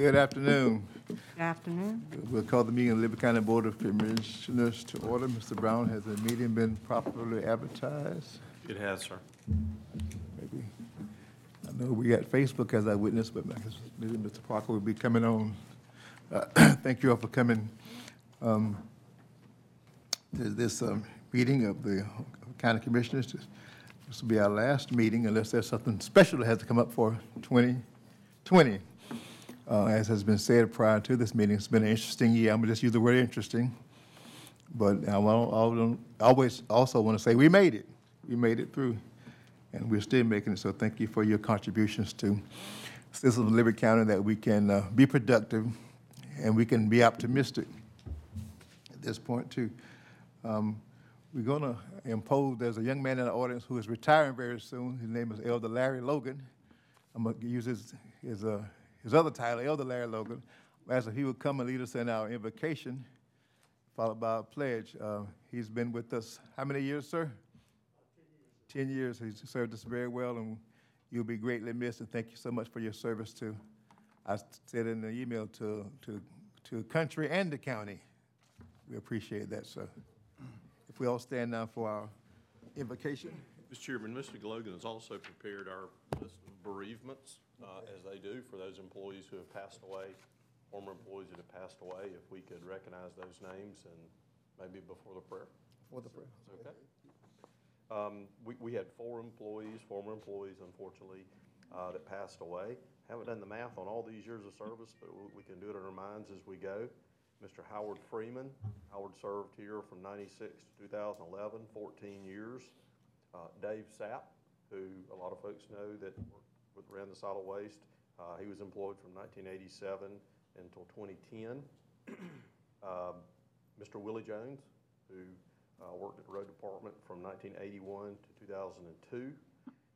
Good afternoon. Good afternoon. We'll call the meeting of the Liberty County Board of Commissioners to order. Mr. Brown, has the meeting been properly advertised? It has, sir. Maybe. I know we got Facebook as our witness, but I guess maybe Mr. Parker will be coming on. Uh, Thank you all for coming um, to this um, meeting of the county commissioners. This will be our last meeting unless there's something special that has to come up for 2020. Uh, As has been said prior to this meeting, it's been an interesting year. I'm gonna just use the word interesting. But I wa- I always also want to say, we made it. We made it through, and we're still making it. So thank you for your contributions to citizens of Liberty County, that we can uh, be productive and we can be optimistic at this point, too. Um, We're going to impose, there's a young man in the audience who is retiring very soon. His name is Elder Larry Logan. I'm going to use his, his, uh, his other title, Elder Larry Logan. Asked if he would come and lead us in our invocation, followed by a pledge. Uh, He's been with us, how many years, sir? Ten years. He's served us very well, and you'll be greatly missed, and thank you so much for your service to, I said in the email, to, to, to country and the county. We appreciate that, sir. If we all stand now for our invocation. Mr. Chairman, Mr. Logan has also prepared our list of bereavements, uh, as they do for those employees who have passed away, former employees that have passed away. If we could recognize those names and maybe before the prayer. For the prayer. Okay. Um, we, we had four employees, former employees, unfortunately, uh, that passed away. Haven't done the math on all these years of service, but we, can do it in our minds as we go. Mr. Howard Freeman, Howard served here from ninety-six to 2011, 14 years. Uh, Dave Sapp, who a lot of folks know that worked ran the solid waste, uh, he was employed from nineteen eighty-seven until twenty ten. Um, Mr. Willie Jones, who uh, worked at the road department from 1981 to 2002,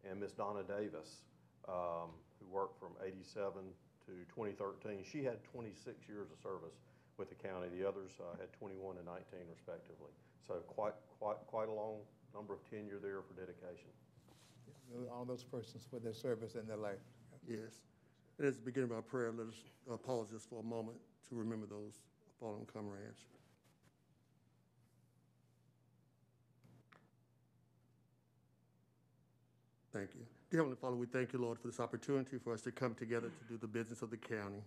and Miss Donna Davis, um, who worked from 87 to 2013. She had 26 years of service with the county. The others uh, had 21 and 19 respectively. So quite, quite, quite a long number of tenure there for dedication. All those persons for their service and their life. Yes. And as the beginning of our prayer, let us uh, pause just for a moment to remember those fallen comrades. Thank you. Dear Heavenly Father, we thank you, Lord, for this opportunity for us to come together to do the business of the county.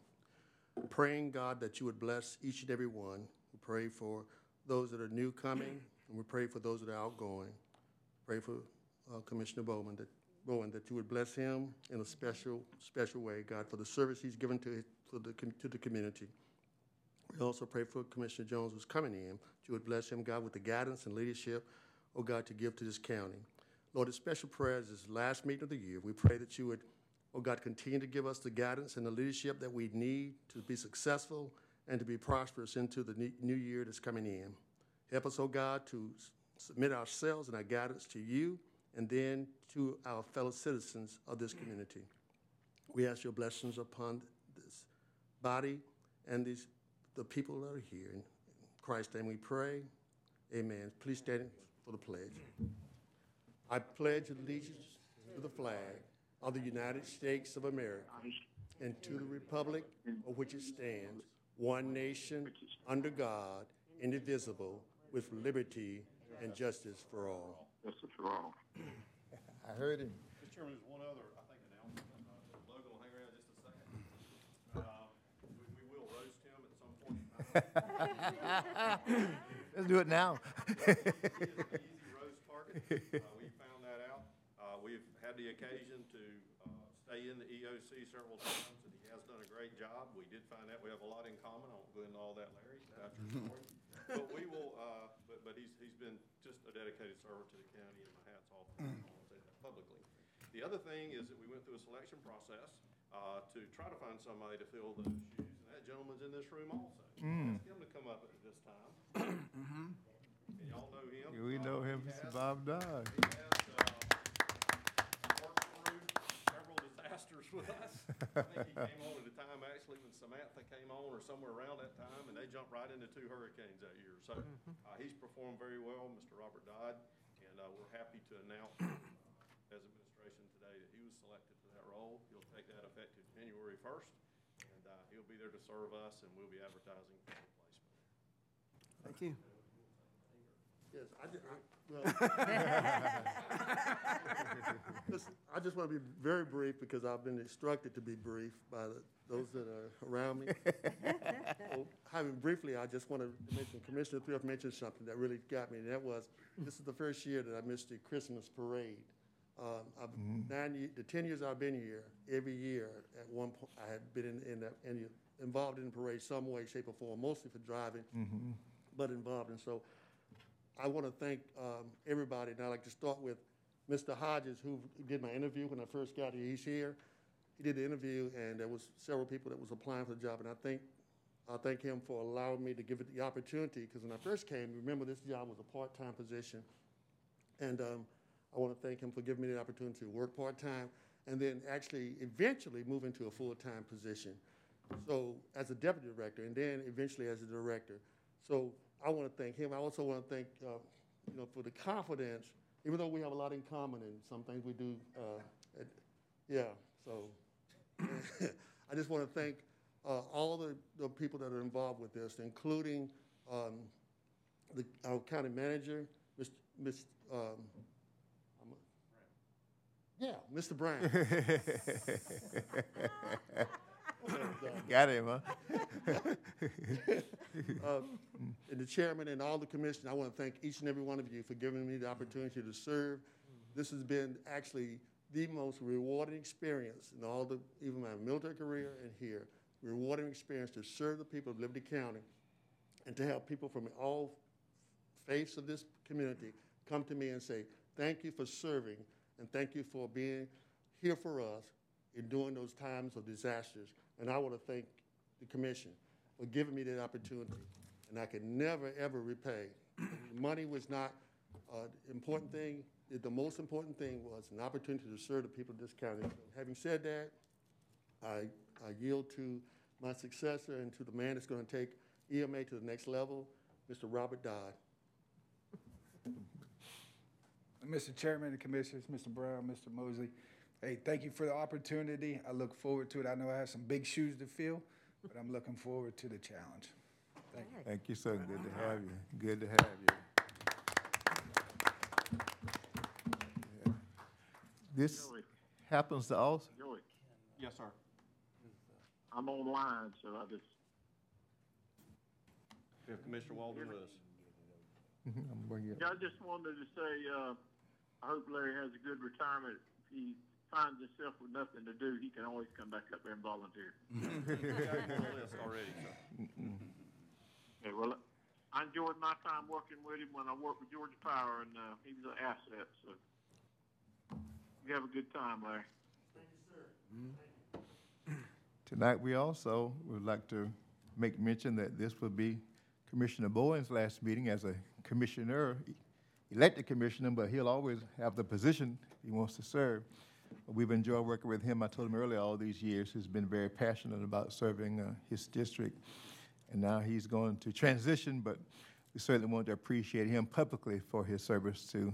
Praying, God, that you would bless each and every one. We pray for those that are new coming, and we pray for those that are outgoing. Pray for uh, Commissioner Bowman, that, Bowen, that you would bless him in a special, special way, God, for the service he's given to, to the, to the community. We also pray for Commissioner Jones who's coming in, that you would bless him, God, with the guidance and leadership, oh God, to give to this county. Lord, a special prayer is this last meeting of the year. We pray that you would, oh God, continue to give us the guidance and the leadership that we need to be successful and to be prosperous into the new year that's coming in. Help us, oh God, to submit ourselves and our guidance to you and then to our fellow citizens of this community. We ask your blessings upon this body and these, the people that are here. In Christ's name we pray. Amen. Please stand for the pledge. I pledge allegiance to the flag of the United States of America and to the republic for which it stands, one nation, under God, indivisible, with liberty and justice for all. Justice for all. I heard him. Mr. Chairman, there's one other, I think, announcement. Uh, Logan will hang around just a second. Uh, We, we will roast him at some point. Let's do it now. He is an easy roast target. Uh, we found that out. Uh, we've had the occasion to, uh, stay in the EOC several times, and he has done a great job. We did find out we have a lot in common. I won't go into all that, Larry, after the story. But we will, uh, but, but he's, he's been just a dedicated servant to the county, and my hat's off to him. I want to say that publicly. The other thing is that we went through a selection process, uh, to try to find somebody to fill those shoes, and that gentleman's in this room also. Ask him to come up at this time. And y'all know him. We know him, Bob. He has, uh, worked through several with us. I think he came on at a time actually when Samantha came on or somewhere around that time, and they jumped right into two hurricanes that year. So, uh, he's performed very well, Mr. Robert Dodd, and, uh, we're happy to announce uh, as administration today that he was selected for that role. He'll take that effective January first, and, uh, he'll he'll be there to serve us, and we'll be advertising for replacement. Thank you. Yes, I ju- I- well. Listen, I just want to be very brief because I've been instructed to be brief by the- those that are around me. So, Having briefly, I just want to mention, Commissioner Thrift mentioned something that really got me, and that was, this is the first year that I missed the Christmas parade. Um, I've, nine, the ten years I've been here, every year, at one point, I had been in, in, in, involved in the parade some way, shape, or form, mostly for driving, but involved, and so I want to thank um, everybody, and I'd like to start with Mr. Hodges, who did my interview when I first got here. He's here. He did the interview, and there was several people that was applying for the job, and I think, I thank him for allowing me to give it the opportunity, because when I first came, remember, this job was a part-time position. And um, I want to thank him for giving me the opportunity to work part-time, and then actually eventually move into a full-time position. So, as a deputy director, and then eventually as a director. So I want to thank him. I also want to thank, uh, you know, for the confidence, even though we have a lot in common and some things we do, uh, yeah, so. I just want to thank uh, all the, the people that are involved with this, including um, the, our county manager, Mr. Ms., um, yeah, Mr. Brown. Got him, huh? Uh, And the chairman and all the commission, I want to thank each and every one of you for giving me the opportunity to serve. This has been actually the most rewarding experience in all the, even my military career and here, rewarding experience to serve the people of Liberty County and to have people from all faiths of this community come to me and say, thank you for serving and thank you for being here for us in during those times of disasters. And I want to thank the commission for giving me that opportunity. And I can never, ever repay. Money was not uh, important thing. The most important thing was an opportunity to serve the people of this county. So Having said that, I, I yield to my successor and to the man that's going to take EMA to the next level, Mr. Robert Dodd. Mr. Chairman and Commissioners, Mr. Brown, Mr. Mosley, hey, thank you for the opportunity. I look forward to it. I know I have some big shoes to fill, but I'm looking forward to the challenge. Thank you. Thank you, sir. Good to have you. Good to have you. This happens to also, Joey, Yes, sir. I'm online, so I just, We have Commissioner Walden with us. Mhm, I'm bringing it. yeah, I just wanted to say, uh, I hope Larry has a good retirement. He finds himself with nothing to do, he can always come back up there and volunteer. We got him on the list already, sir. Okay, well, I enjoyed my time working with him when I worked with Georgia Power, and, uh, he was an asset, so. You have a good time, Larry. Thank you, sir. Tonight, we also would like to make mention that this will be Commissioner Bowen's last meeting as a commissioner, elected commissioner, but he'll always have the position he wants to serve. We've enjoyed working with him. I told him earlier, all these years, he's been very passionate about serving uh, his district. And now he's going to transition, but we certainly want to appreciate him publicly for his service to,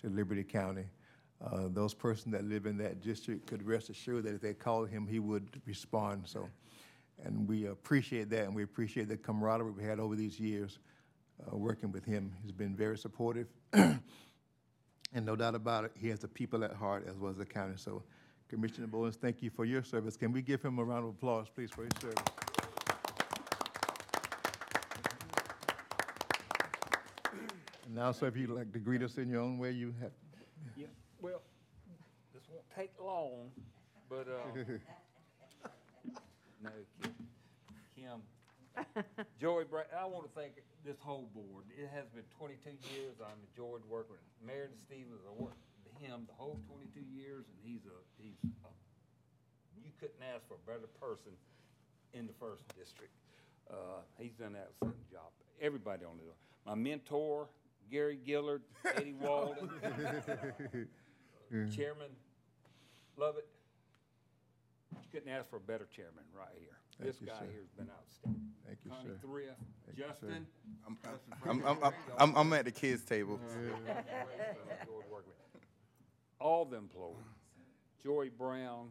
to Liberty County. Uh, Those persons that live in that district could rest assured that if they called him, he would respond, so. And we appreciate that, and we appreciate the camaraderie we had over these years, uh, working with him. He's been very supportive. And no doubt about it, he has the people at heart as well as the county. So Commissioner Bowens, thank you for your service. Can we give him a round of applause, please, for his service? And now, sir, if you'd like to greet us in your own way, you have, Yeah, well, this won't take long, but, uh, no, Kim, Kim, Joey I want to thank this whole board. It has been twenty-two years. I'm enjoyed working with Marion Stevens. I worked with him the whole twenty-two years, and he's a, he's a, you couldn't ask for a better person in the first district. Uh, he's done an outstanding job. Everybody on it. My mentor, Gary Gilliard, Eddie Walden, Chairman Lovette. You couldn't ask for a better chairman right here. This you, guy sir. here's been outstanding. Thank you, Connie sir. Thrift, Thank you, sir. Justin. I'm, I'm, I'm, I'm, I'm at the kids' table. enjoyed. All the employees, Joey Brown,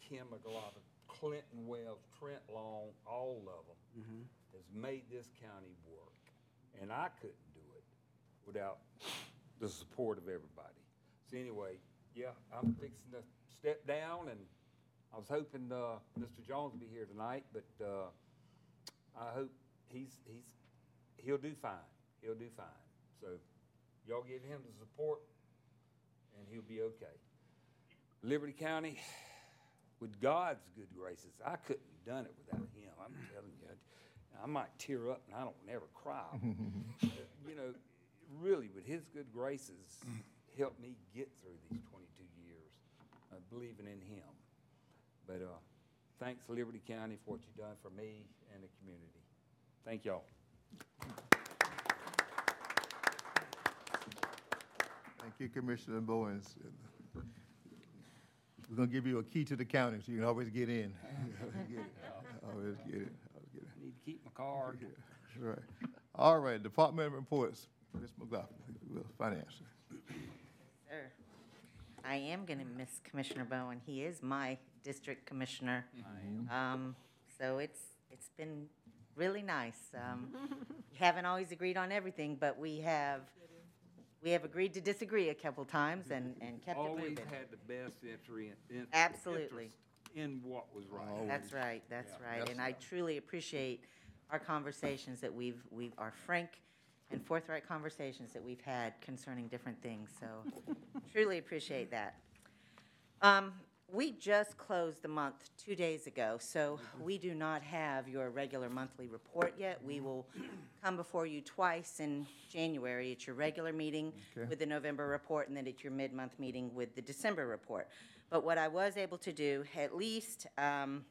Kim McLaughlin, Clinton Wells, Trent Long, all of them, mm-hmm. has made this county work. And I couldn't do it without the support of everybody. So anyway, yeah, I'm fixing to step down and I was hoping, uh, Mr. Jones would be here tonight, but, uh, I hope he's, he's, he'll do fine. He'll do fine. So y'all give him the support and he'll be okay. Liberty County, with God's good graces, I couldn't have done it without him. I'm telling you, I might tear up and I don't never cry. Uh, you know, really, with his good graces, helped me get through these 22 years of believing in him. But uh, thanks, Liberty County, for what you've done for me and the community. Thank y'all. Thank you, Commissioner Bowens. We're gonna give you a key to the county, so you can always get in. Always get it, always get it. I need to keep my card. That's right. All right, Department reports. Ms. McLaughlin, Finance. Sir, I am going to miss Commissioner Bowen. He is my district commissioner. Um, so it's, it's been really nice. Um, we haven't always agreed on everything, but we have, we have agreed to disagree a couple times and, and kept it Always moving. had the best entry in. in- Absolutely. interest In what was right. That's right, that's Yeah. right. And I truly appreciate our conversations that we've, we've, our frank and forthright conversations that we've had concerning different things, so truly appreciate that. Um, we just closed the month two days ago, so we do not have your regular monthly report yet. We will come before you twice in January at your regular meeting Okay. with the November report, and then at your mid-month meeting with the December report. But what I was able to do, at least, um,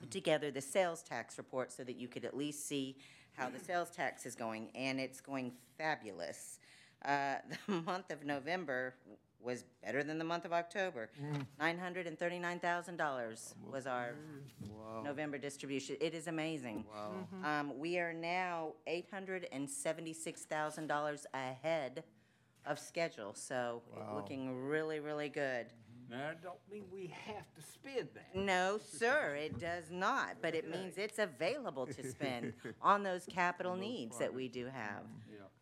put together the sales tax report so that you could at least see how the sales tax is going, and it's going fabulous. Uh, The month of November was better than the month of October. Nine hundred and thirty-nine thousand dollars was our November distribution. It is amazing. Um, We are now eight hundred and seventy-six thousand dollars ahead of schedule, so it's looking really, really good. Now, I don't mean we have to spend that. No, sir, it does not, but it means it's available to spend on those capital needs that we do have.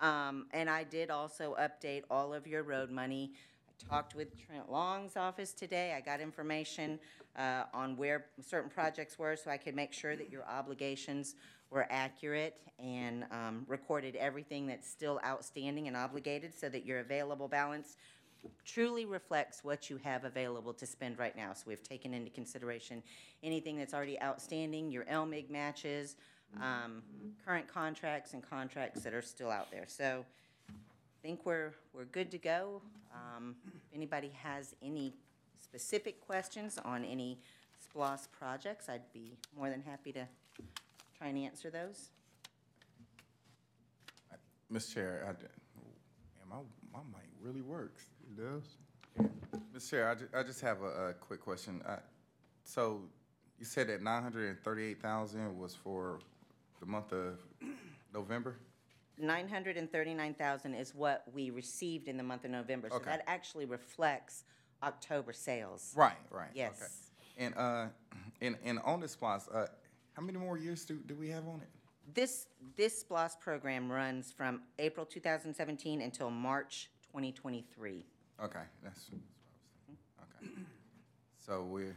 Um, and I did also update all of your road money. Talked with Trent Long's office today. I got information, uh, on where certain projects were, so I could make sure that your obligations were accurate and, um, recorded everything that's still outstanding and obligated, so that your available balance truly reflects what you have available to spend right now. So we've taken into consideration anything that's already outstanding, your LMIG matches, um, current contracts and contracts that are still out there. So I think we're, we're good to go. Um, If anybody has any specific questions on any SPLOST projects, I'd be more than happy to try and answer those. Mr. Chair, I, d- man, my, my mic really works. It does? Mr. Chair, I ju- I just have a, a quick question. I- So you said that nine hundred and thirty-eight thousand was for the month of November? Nine hundred and thirty-nine thousand is what we received in the month of November. So Okay. that actually reflects October sales. Right, right. okay. Yes. And, uh, and, and on this spot, uh, how many more years do, do we have on it? This, this SPLOST program runs from April two thousand seventeen until March twenty twenty-three. Okay, that's, that's what I was thinking. Okay. So we're,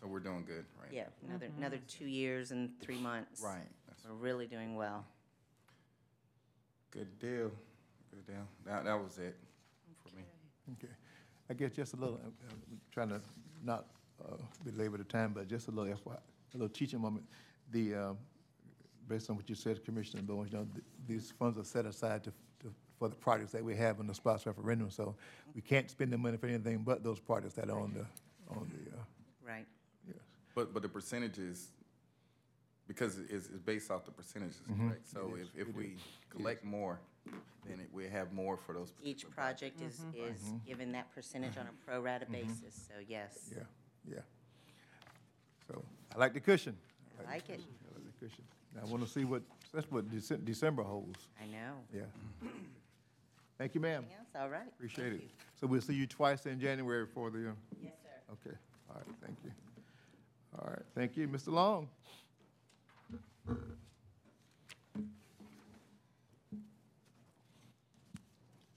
so we're doing good, right? Yeah, another, another two years and three months. Right, that's We're really doing well. Good deal, good deal. That, that was it for me. Okay. I guess just a little, uh, uh, trying to not uh, belabor the time, but just a little FY, a little teaching moment. The, um, based on what you said, Commissioner Bowens, you know, th- these funds are set aside to, to- for the projects that we have in the SPLOST referendum, so we can't spend the money for anything but those projects that are on the, on the, uh, Right. yes. But, but the percentages, because it's, it's based off the percentages, mm-hmm. correct? So if, if it we collect more, then it- we have more for those. Each particular project is, mm-hmm. is mm-hmm. given that percentage on a pro rata basis, so yes. Yeah, yeah. So, I like the cushion. I like it. I like the cushion. Now, I want to see what, that's what Dece- December holds, I know. yeah. Thank you, ma'am. Anything else? All right. Appreciate Thank it. you. So we'll see you twice in January for the, uh, Yes, sir. okay, all right, thank you. All right, thank you. Mr. Long?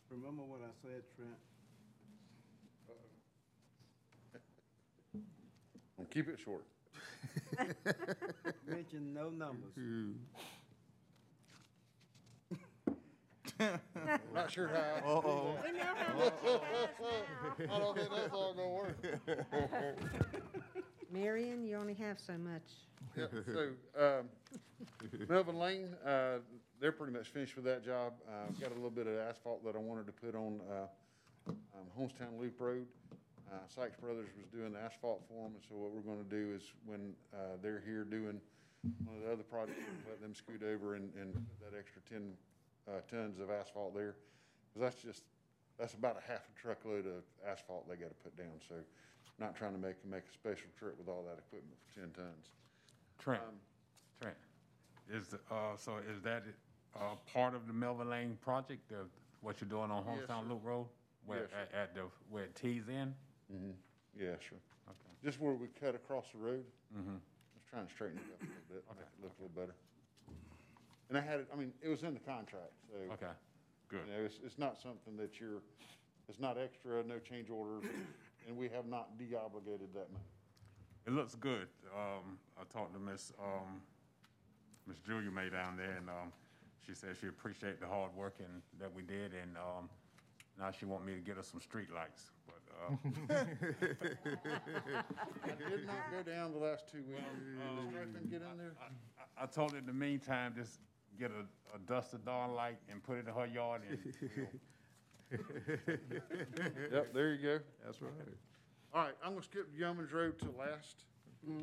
Remember what I said, Trent? Keep it short. Mention no numbers. Mm-hmm. Not sure how. Uh-oh. We know how much it has now. I don't think that's all gonna work. Marion, you only have so much. Yep, so, um, Melvin Lane, uh, they're pretty much finished with that job. Uh, got a little bit of asphalt that I wanted to put on, uh, um, Holmestown Loop Road. Uh, Sykes Brothers was doing the asphalt for them, and so what we're gonna do is when, uh, they're here doing one of the other projects, let them scoot over and, and put that extra ten, uh, tons of asphalt there. Cause that's just, that's about a half a truckload of asphalt they gotta put down, so not trying to make, make a special trip with all that equipment for ten tons. Trent, Um, Trent, is, the, uh, so is that, uh, part of the Melvin Lane project, the, what you're doing on Yes, Holmestown sir. Loop Road? Where, Yes, sir. at, at the, where it tees in? Mm-hmm, yeah, sure. Okay. Just where we cut across the road, Mm-hmm, just trying to straighten it up a little bit, make it look a little better. And I had it, I mean, it was in the contract, so. okay, good. You know, it's, it's not something that you're, it's not extra, no change orders, and we have not de-obligated that money. It looks good. Um, I talked to Miss, um, Miss Julia May down there, and, um, she said she appreciated the hard work and, that we did, and, um, now she want me to get her some streetlights, but, uh, I did not go down the last two weeks. Did Strickland get in there? I, I told her in the meantime, just get a, a duster dawn light and put it in her yard and we'll Yep, there you go. That's right. All right, I'm gonna skip Yeoman's Road to last,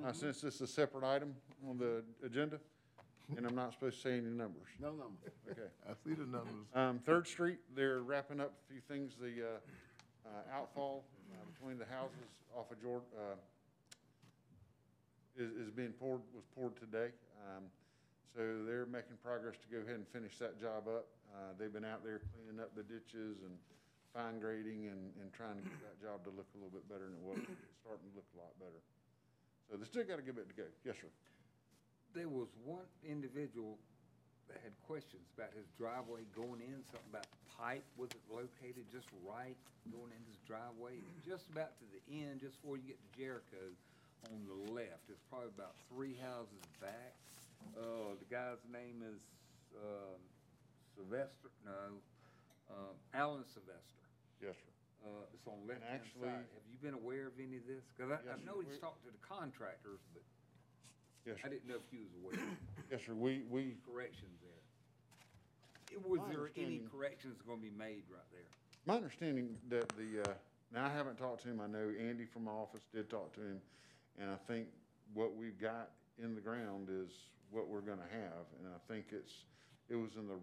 uh, since this is a separate item on the agenda, and I'm not supposed to say any numbers. No numbers. Okay. I see the numbers. Um, Third Street, they're wrapping up a few things, the, uh, uh, outfall uh, between the houses off of Jord, uh, is, is being poured, was poured today. Um, so they're making progress to go ahead and finish that job up. Uh, they've been out there cleaning up the ditches and fine grading and, and trying to get that job to look a little bit better than it was. It's starting to look a lot better. So they still got a good bit to go. Yes, sir. There was one individual that had questions about his driveway going in, something about pipe, was it located just right going in his driveway? Just about to the end, just before you get to Jericho, on the left, it's probably about three houses back. Uh, the guy's name is, um, Sylvester, no, um, Alan Sylvester. Yes, sir. Uh, it's on left-hand actually- side. Have you been aware of any of this? Cause I, I Yes, know he's we- talked to the contractors, but Yes, I sir. didn't know if you was aware. Yes, sir. We, we, corrections there. Eh, Was My there any understanding- corrections gonna be made right there? My understanding that the, uh, now I haven't talked to him, I know Andy from my office did talk to him, and I think what we've got in the ground is what we're gonna have, and I think it's, it was in the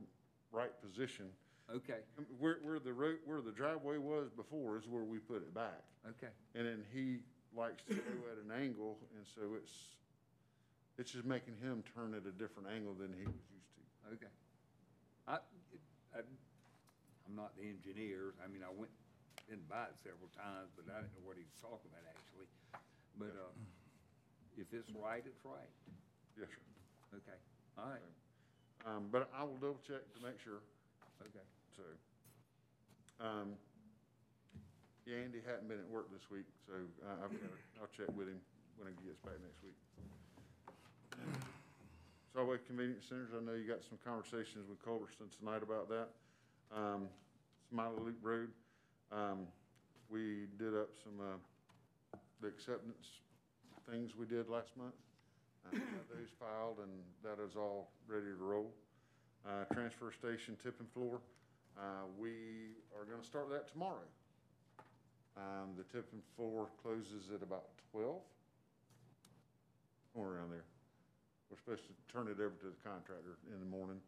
right position. Okay, Where, where the road, where the driveway was before is where we put it back. okay, And then he likes to go at an angle, and so it's, it's just making him turn at a different angle than he was used to. okay. I, I, I'm not the engineer, I mean, I went, been by it several times, but I didn't know what he was talking about actually. But, uh, if it's right, it's right. Yes, sir. Okay, all right, Um, but I will double check to make sure. okay. So, um, yeah, Andy hadn't been at work this week, so I, I've got, I'll check with him when he gets back next week. Solid Waste Convenience Centers, I know you got some conversations with Culberson tonight about that. Um, Smiley Loop Road, um, we did up some, uh, the acceptance things we did last month. Uh, those filed and that is all ready to roll. Uh, transfer station tipping floor, uh, we are gonna start that tomorrow. Um, the tipping floor closes at about twelve. Somewhere around there. We're supposed to turn it over to the contractor in the morning.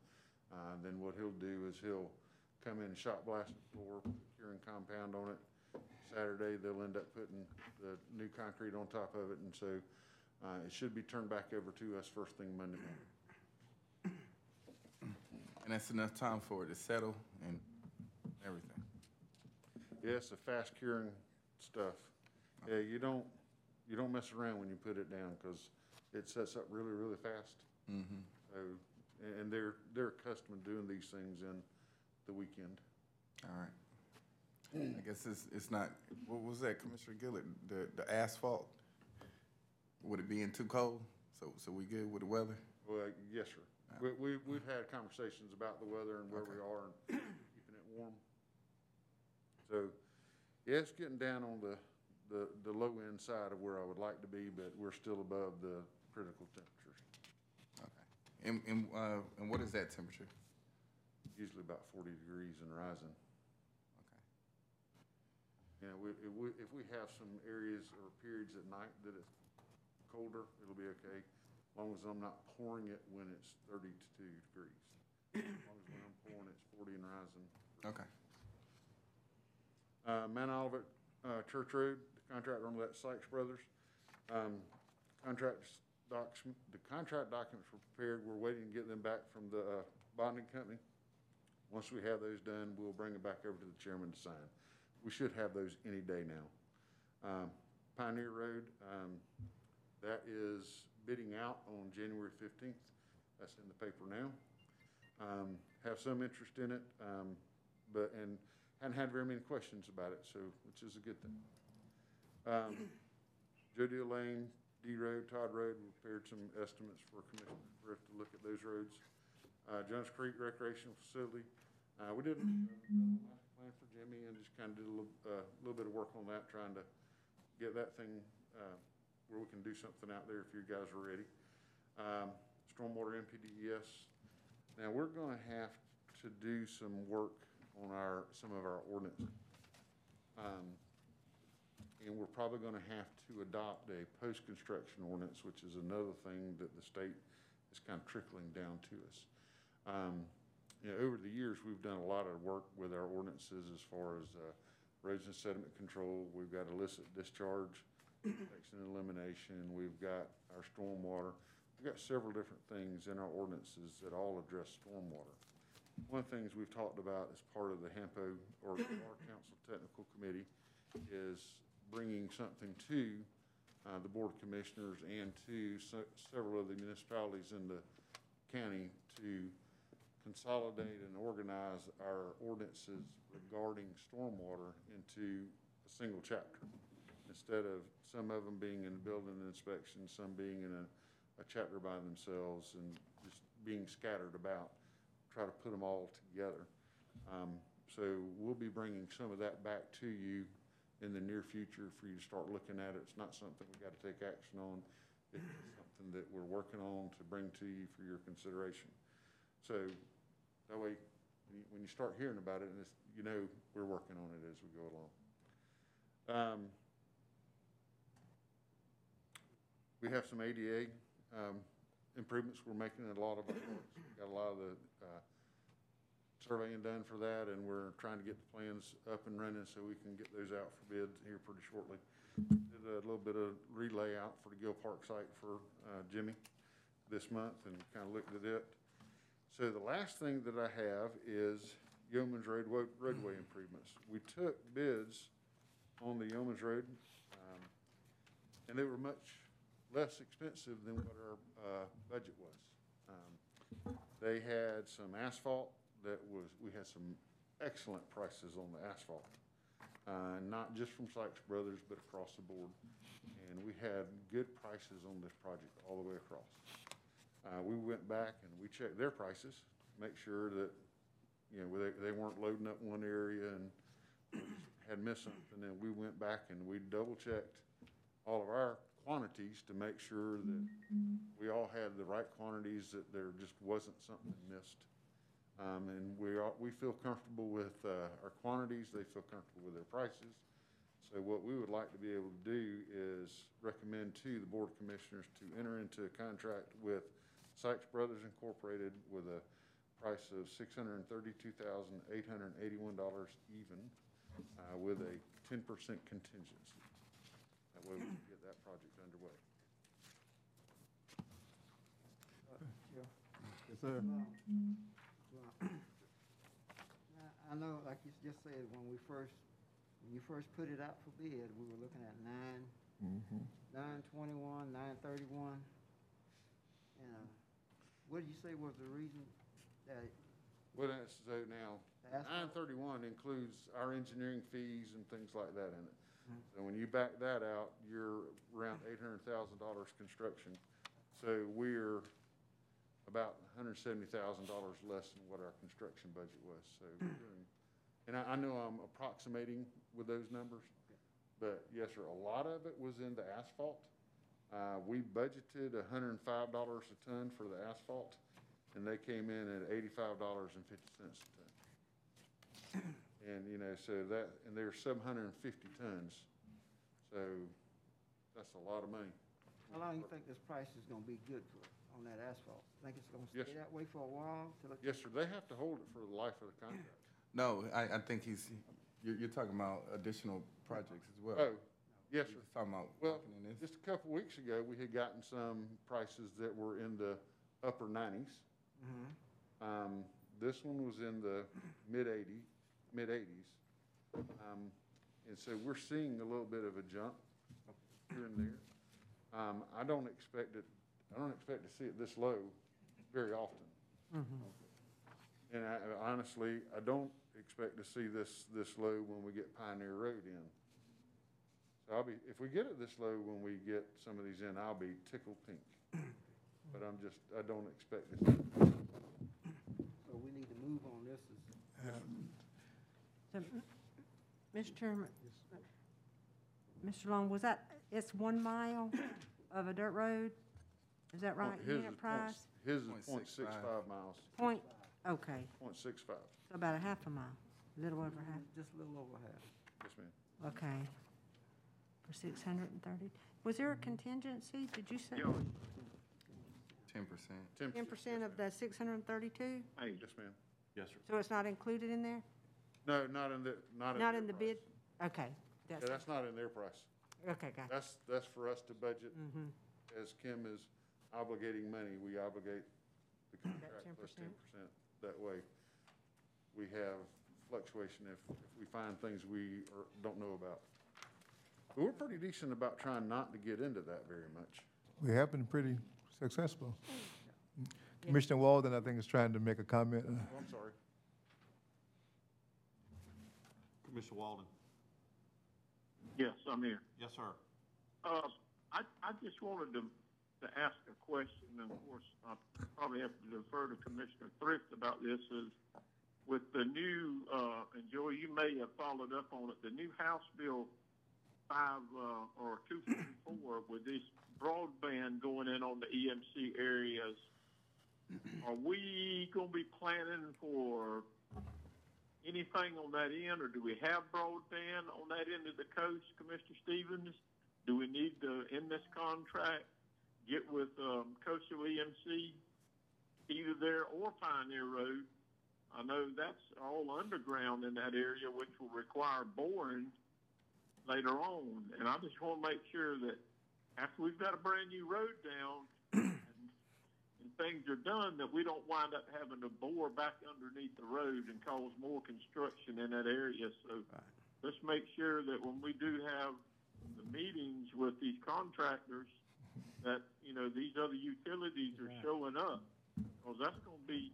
Uh, then what he'll do is he'll come in and shot blast the floor, curing compound on it. Saturday, they'll end up putting the new concrete on top of it, and so, uh, it should be turned back over to us first thing Monday morning. And that's enough time for it to settle and everything. Yeah, it's the fast curing stuff. Yeah, you don't, you don't mess around when you put it down, because it sets up really, really fast. Mm-hmm. So, and- and they're, they're accustomed to doing these things in the weekend. All right. I guess it's, it's not, what was that, Commissioner Gilliard, the, the asphalt? Would it being too cold? So, so we good with the weather? Well, yes, sir. We, we, we've had conversations about the weather and where we are and keeping it warm. So, yeah, it's getting down on the, the, the low end side of where I would like to be, but we're still above the critical temperatures, Okay. And, and, uh, and what is that temperature? usually about forty degrees and rising. Okay. You know, we, if we, if we have some areas or periods at night that it's colder, it'll be okay, as long as I'm not pouring it when it's thirty-two degrees. As long as when I'm pouring, it's forty and rising. Okay. Uh, Mount Olivet, uh, Church Road, the contractor on that Sykes Brothers. Um, contracts docs, the contract documents were prepared, we're waiting to get them back from the, uh, bonding company. Once we have those done, we'll bring it back over to the chairman to sign. We should have those any day now. Um, Pioneer Road, um, that is bidding out on January fifteenth. That's in the paper now. Um, have some interest in it, um, but, and hadn't had very many questions about it, so, which is a good thing. Um, Deal Lane, D Road, Todd Road, prepared some estimates for commission, for us to look at those roads. Uh, Jones Creek Recreational Facility, uh, we did, uh, master plan for Jimmy and just kinda did a little, uh, little bit of work on that, trying to get that thing, uh, where we can do something out there if you guys are ready. Um, Stormwater NPDES, now, we're gonna have to do some work on our, some of our ordinances. Um, and we're probably gonna have to adopt a post-construction ordinance, which is another thing that the state is kind of trickling down to us. Um, you know, over the years, we've done a lot of work with our ordinances as far as, uh, erosion sediment control, we've got illicit discharge, detection and elimination, we've got our stormwater. We've got several different things in our ordinances that all address stormwater. One of the things we've talked about as part of the HAMPO or Water Council Technical Committee is bringing something to uh, the Board of Commissioners and to se- several of the municipalities in the county to consolidate and organize our ordinances regarding stormwater into a single chapter. Instead of some of them being in building inspection, some being in a, a chapter by themselves and just being scattered about, try to put them all together. Um, so we'll be bringing some of that back to you in the near future for you to start looking at it. It's not something we've gotta take action on. It's something that we're working on to bring to you for your consideration. So that way, when you, start hearing about it, and you know, we're working on it as we go along. Um, we have some ADA, um, improvements we're making in a lot of our parks. Got a lot of the, uh, surveying done for that, and we're trying to get the plans up and running so we can get those out for bids here pretty shortly. Did a little bit of relay out for the Gill Park site for, uh, Jimmy this month and kind of looked at it. So the last thing that I have is Yeoman's Road roadway improvements. We took bids on the Yeoman's Road, um, and they were much less expensive than what our, uh, budget was. Um, They had some asphalt that was, we had some excellent prices on the asphalt. Uh, not just from Sykes Brothers, but across the board. And we had good prices on this project all the way across. Uh, we went back and we checked their prices, make sure that, you know, they, they weren't loading up one area and had missed something. And then we went back and we double checked all of our quantities to make sure that we all had the right quantities, that there just wasn't something missed. Um, and we are, we feel comfortable with, uh, our quantities, they feel comfortable with their prices. So what we would like to be able to do is recommend to the Board of Commissioners to enter into a contract with Sykes Brothers Incorporated with a price of six hundred and thirty-two thousand, eight hundred and eighty-one dollars even, uh, with a ten percent contingency. That way we that project underway. Yes, sir. I know, like you just said, when we first, when you first put it out for bid, we were looking at nine nine twenty-one, nine thirty-one. And, uh, what did you say was the reason that, Well, that's, so now, The nine thirty-one includes our engineering fees and things like that in it. So when you back that out, you're around eight hundred thousand dollars construction. So we're about hundred seventy thousand dollars less than what our construction budget was, so. And I, I know I'm approximating with those numbers, but yes, sir, a lot of it was in the asphalt. Uh, we budgeted hundred and five dollars a ton for the asphalt, and they came in at eighty-five dollars and fifty cents a ton. And, you know, so that, and there's seven hundred and fifty tons, so that's a lot of money. how long do you think this price is gonna be good for, on that asphalt? Think it's gonna Yes, stay sir. that way for a while till it? Yes, sir, they have to hold it for the life of the contract. No, I, I think he's, you're, you're talking about additional projects as well. Oh, yes, sir. He's talking about Well, locking in this. just a couple weeks ago, we had gotten some prices that were in the upper nineties. Mhm. Um, this one was in the mid eighty, mid eighties. Um, and so we're seeing a little bit of a jump here and there. Um, I don't expect it, I don't expect to see it this low very often. And I, honestly, I don't expect to see this, this low when we get Pioneer Road in. So I'll be, if we get it this low when we get some of these in, I'll be tickled pink. But I'm just, I don't expect it. So we need to move on this as. So, Mr. Chairman, Mr. Long, was that, it's one mile of a dirt road? Is that right? His Unit is price? point, his is Point point six six five. five miles, Point, okay, point six five. so about a half a mile, a little over half, Just a little over half. Yes, ma'am. okay. For six hundred and thirty. Was there a contingency? Did you say Yeah, Ten percent. ten percent of the six hundred and thirty-two? hey, Yes, ma'am. Yes, sir. So it's not included in there? No, not in the, not in. Not their in the price. bid? Okay, Yeah, that's, that's not in their price. okay, got it. That's, that's for us to budget. Mm-hmm. As Kim is obligating money, we obligate the contract plus 10%. ten percent. That way, we have fluctuation if, if we find things we are- don't know about. But we're pretty decent about trying not to get into that very much. We have been pretty successful. Commissioner Walden, I think, is trying to make a comment. Oh, I'm sorry. Commissioner Walden? yes, I'm here. Yes, sir. Uh, I, I just wanted to, to ask a question, and of course, I probably have to defer to Commissioner Thrift about this, is with the new, uh, and Joey, you may have followed up on it, the new House Bill five, uh, or two forty-four, with this broadband going in on the EMC areas, are we gonna be planning for anything on that end, or do we have broadband on that end of the coast, Commissioner Stevens? Do we need to, in this contract, get with, um, coastal EMC, either there or Pioneer Road? I know that's all underground in that area, which will require boring later on. And I just want to make sure that after we've got a brand new road down things are done, that we don't wind up having to bore back underneath the road and cause more construction in that area. So let's make sure that when we do have the meetings with these contractors, that, you know, these other utilities are showing up. Because that's going to be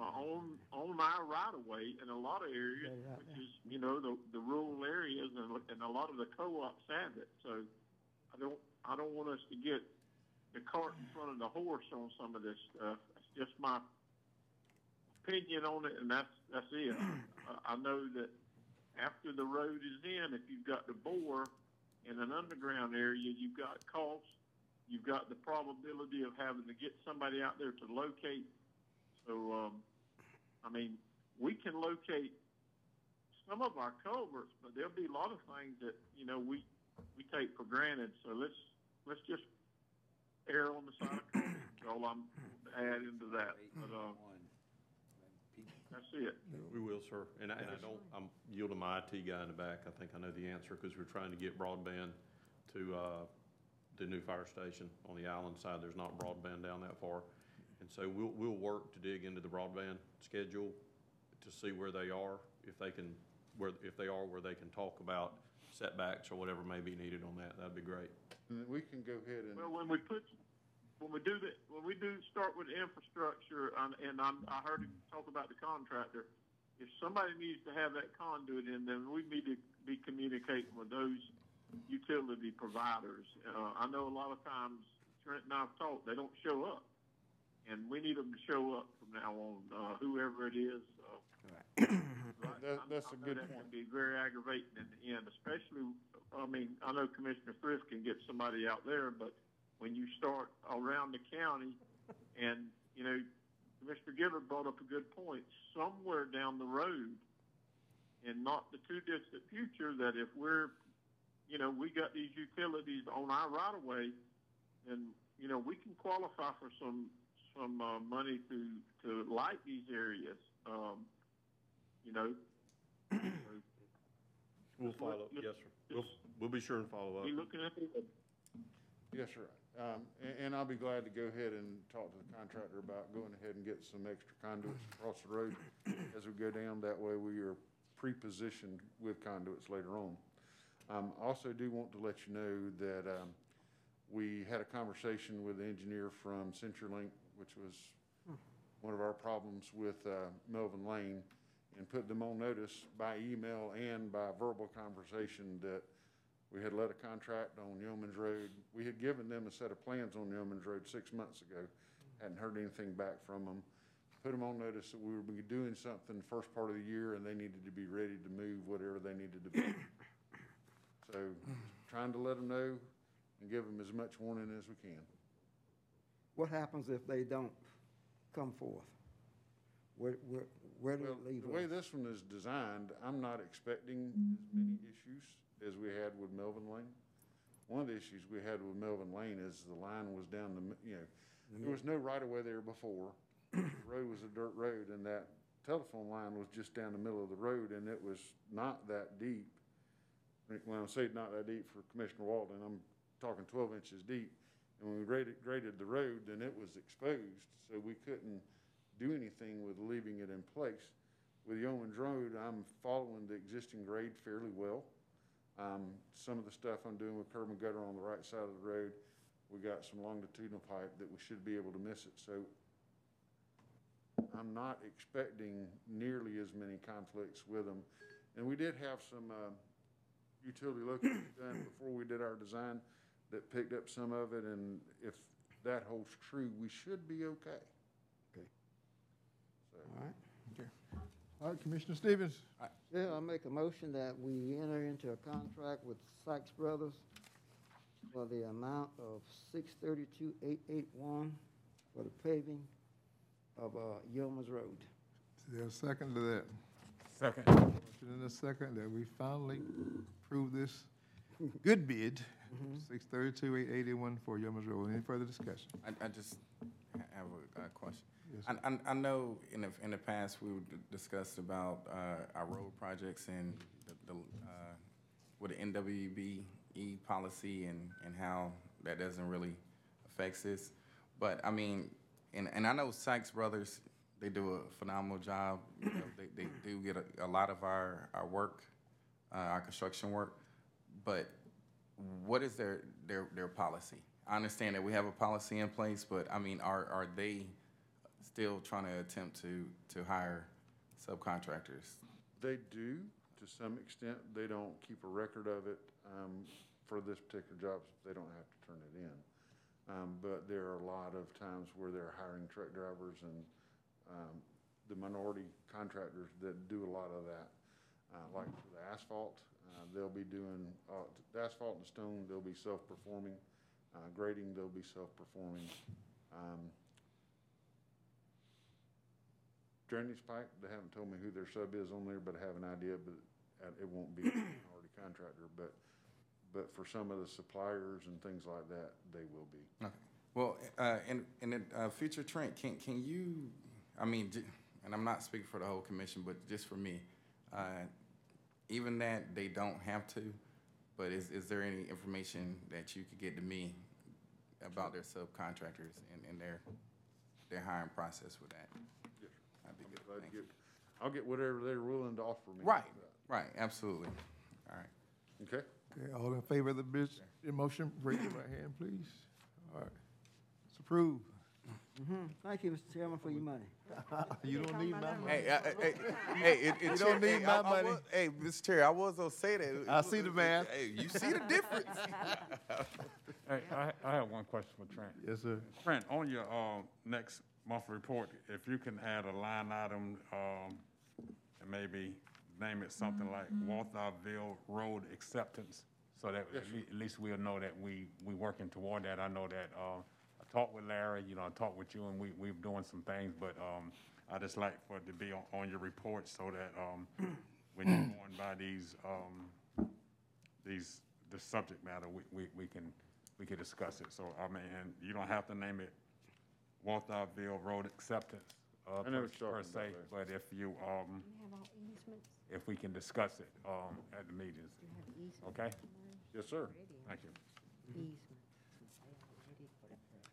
uh, on, on our right of way in a lot of areas, which is, you know, the, the rural areas and, and a lot of the co-ops have it. So I don't, I don't want us to get the cart in front of the horse on some of this stuff. That's just my opinion on it, and that's, that's it. I, know that after the road is in, if you've got to bore in an underground area, you've got costs, you've got the probability of having to get somebody out there to locate. So, um, I mean, we can locate some of our culverts, but there'll be a lot of things that, you know, we, we take for granted. So let's, let's just err on the side of caution. That's all I'm adding into that. But, uh, that's it. We will, sir. And I, and I don't, I'm yielding my IT guy in the back. I think I know the answer because we're trying to get broadband to, uh, the new fire station on the island side. There's not broadband down that far. And so we'll, we'll work to dig into the broadband schedule to see where they are, if they can, where, if they are where they can talk about setbacks or whatever may be needed on that, that'd be great. And we can go ahead and, Well, when we put, when we do the, when we do start with infrastructure, and, and I'm, I heard him talk about the contractor, if somebody needs to have that conduit in, then we need to be communicating with those utility providers. Uh, I know a lot of times Trent and I've talked, they don't show up. And we need them to show up from now on, uh, whoever it is, Right. That- that's I a good that point. can be very aggravating in the end, especially, I mean, I know Commissioner Thrift can get somebody out there, but when you start around the county and, you know, Commissioner Gilliard brought up a good point, somewhere down the road, and not the too distant future, that if we're, you know, we got these utilities on our right of way, then, you know, we can qualify for some, some, uh, money to, to light these areas. Um, you know, We'll follow, up. yes, sir. We'll, we'll be sure and follow up. be looking at it. yes, sir. Um, and, and I'll be glad to go ahead and talk to the contractor about going ahead and get some extra conduits across the road as we go down. That way we are pre-positioned with conduits later on. Um, I also do want to let you know that, um, we had a conversation with the engineer from CenturyLink, which was one of our problems with, uh, Melvin Lane, and put them on notice by email and by verbal conversation that we had let a contract on Yeoman's Road. We had given them a set of plans on Yeoman's Road six months ago, hadn't heard anything back from them. Put them on notice that we be doing something the first part of the year, and they needed to be ready to move whatever they needed to be. So, trying to let them know and give them as much warning as we can. What happens if they don't come forth? Where, where, where do Well, it leave the way this one is designed, I'm not expecting as many mm-hmm. issues as we had with Melvin Lane. One of the issues we had with Melvin Lane is the line was down the, you know, there was no right of way there before. The road was a dirt road and that telephone line was just down the middle of the road and it was not that deep. When I say not that deep for Commissioner Walden, I'm talking twelve inches deep. And when we graded, graded the road, then it was exposed, so we couldn't do anything with leaving it in place. With Yeoman's Road, I'm following the existing grade fairly well. Um, some of the stuff I'm doing with curb and gutter on the right side of the road, we got some longitudinal pipe that we should be able to miss it, so I'm not expecting nearly as many conflicts with them. And we did have some, uh, utility locations done before we did our design that picked up some of it, and if that holds true, we should be. Okay. So, All right. All right, Commissioner Stevens? Yeah, I make a motion that we enter into a contract with Sykes Brothers for the amount of six thirty-two eight eight one for the paving of, uh, Yeoman's Road. Is there a second to that? Second. Motion and a second that we finally approve this good bid, six thirty-two, eight eighty-one for Yeoman's Road. Any further discussion? I, I just ha- have a, a question. Yes, I, I, I know in the, in the past, we discussed about, uh, our road projects and the, the, uh, with the MWBE policy and, and how that doesn't really affects this. But, I mean, and, and I know Sykes Brothers, they do a phenomenal job. You know, They, they do get a, a lot of our, our work, uh, our construction work. But what is their, their, their policy? I understand that we have a policy in place, but I mean, are, are they still trying to attempt to, to hire subcontractors? They do, to some extent. They don't keep a record of it, um, for this particular job, they don't have to turn it in. Um, but there are a lot of times where they're hiring truck drivers and, um, the minority contractors that do a lot of that. Uh, like for the asphalt, uh, they'll be doing, uh, asphalt and stone, they'll be self-performing. Uh, grading, they'll be self-performing. Um, drainage pipe, they haven't told me who their sub is on there, but I have an idea, but it won't be a minority contractor, but, but for some of the suppliers and things like that, they will be. Okay. Well, uh, in, in the, uh, future, Trent, can, can you, I mean, j- and I'm not speaking for the whole commission, but just for me, uh, even that they don't have to, but is, is there any information that you could get to me about their subcontractors and, and their, their hiring process with that? Yes, That'd be I'll good. glad to Thank you. get, I'll get whatever they're willing to offer me. Right, right, absolutely. All right. Okay? Okay, all in favor of the bis, the motion, raise your right hand, please. All right, it's approved. Mhm. Thank you, Mr. Chairman, for your money. You don't need my money. Hey, I- hey, hey, it, it. You don't need hey, my I- I money. Hey, Mr. Chair, I was gonna say that. I see the math. Hey, you see the difference. Hey, I, I have one question for Trent. Yes, sir. Trent, on your, uh, next monthly report, if you can add a line item, um, and maybe name it something like Walthourville Road Acceptance, so that at lea- at least we'll know that we, we working toward that. I know that, uh, I talked with Larry, you know, I talked with you, and we, we're doing some things, but, um, I just like for it to be on, on your report so that, um, when you're going by these, um, these, the subject matter, we, we, we can, we can discuss it. So, I mean, and you don't have to name it Walthourville Road Acceptance, uh, I know per, what you're per talking se, about, but if you, um, have all easements, if we can discuss it, um, at the meetings, you have easements. okay? Yes, sir. Thank you. Easements.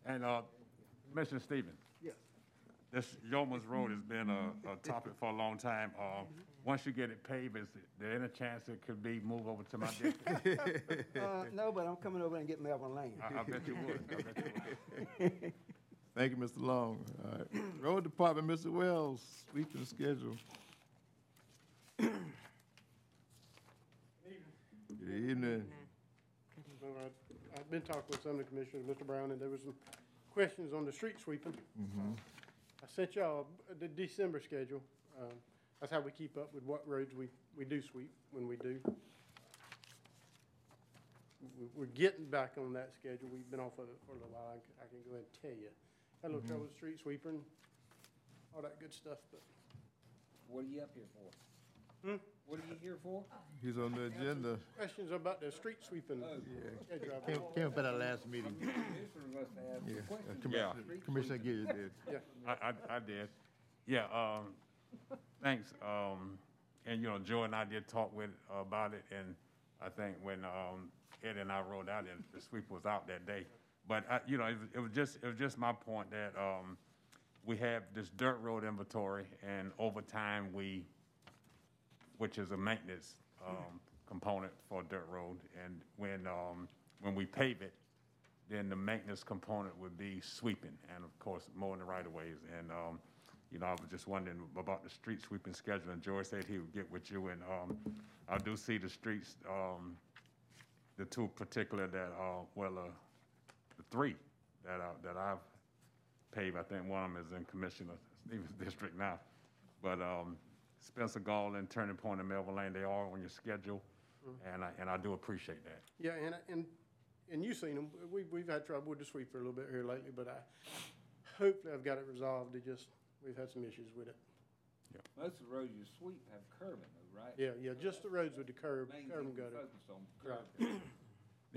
And, uh, Commissioner Stevens? Yes. This Yeoman's Road has been a, a topic for a long time. Uh, once you get it paved, is there any chance it could be moved over to my district? Uh, no, but I'm coming over and get Melvin Lane. I, I bet you would, I bet you would. Thank you, Mr. Long. All right. Road Department, Mr. Wells, sweeping the schedule. Good evening. Well, I- I've been talking with some of the commissioners, Mr. Brown, and there was some questions on the street sweeping. I sent y'all the December schedule. Um, That's how we keep up with what roads we, we do sweep when we do. We- We're getting back on that schedule. We've been off of it for a little while. I can- I can go ahead and tell you. Had a little trouble with street sweeping, all that good stuff, but What are you up here for? Hmm? What are you here for? He's on the agenda. questions about the street sweeping. Oh. schedule. Came, came up at our last meeting. Commissioner must have Yeah, uh, questions. Commissioner, Commissioner Gill did. Yeah. I, I, I did. Yeah, um, thanks. Um, and, you know, Joe and I did talk with, uh, about it, and I think when, um, Ed and I rode out, and the sweep was out that day. But I, you know, it was, it was just, it was just my point that, um, we have this dirt road inventory, and over time, we, which is a maintenance, um, component for dirt road, and when, um, when we pave it, then the maintenance component would be sweeping, and of course, mowing the right of ways. And, um, you know, I was just wondering about the street sweeping schedule, and George said he would get with you, and, um, I do see the streets, um, the two particular that, uh, well, uh, three that I, that I've paved, I think one of them is in Commissioner Stevens' district now. But, um, Spencer Gall and Turning Point and Melvin Lane, they are on your schedule, and I, and I do appreciate that. Yeah, and, and, and you've seen them, we, we've had trouble with the sweeper a little bit here lately, but I, hopefully I've got it resolved, it just, we've had some issues with it. Most of the roads you sweep have curbing though, right? Yeah, yeah, just the roads with the curb, curb and gutter. focus on Right.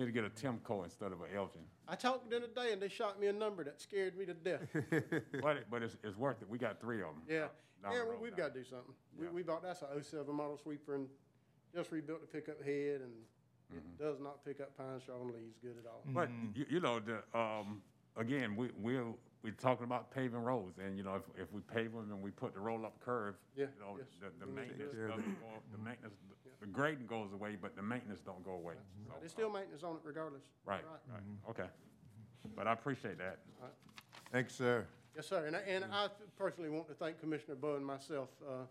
Curbing. Need to get a Tymco instead of a Elgin. I talked to them today and they shot me a number that scared me to death. But, it- but it's, it's worth it. We got three of them. Yeah, down yeah, the we- road we've gotta do something. We, Yeah. we bought, that's a oh-seven model sweeper and just rebuilt the pickup head and Mm-hmm. it does not pick up pine straw and leaves good at all. But, you, you know, the, um, again, we, we're, we're talking about paving roads, and, you know, if, if we pave them and we put the roll-up curve, you Yeah, know, yes. the, the We need to maintenance do that. doesn't go, the maintenance, the grading goes away, but the maintenance don't go away. So, There's still maintenance on it regardless. Right, right, okay. But I appreciate that. Thanks, sir. Yes, sir, and, I- and I personally want to thank Commissioner Bud and myself, uh,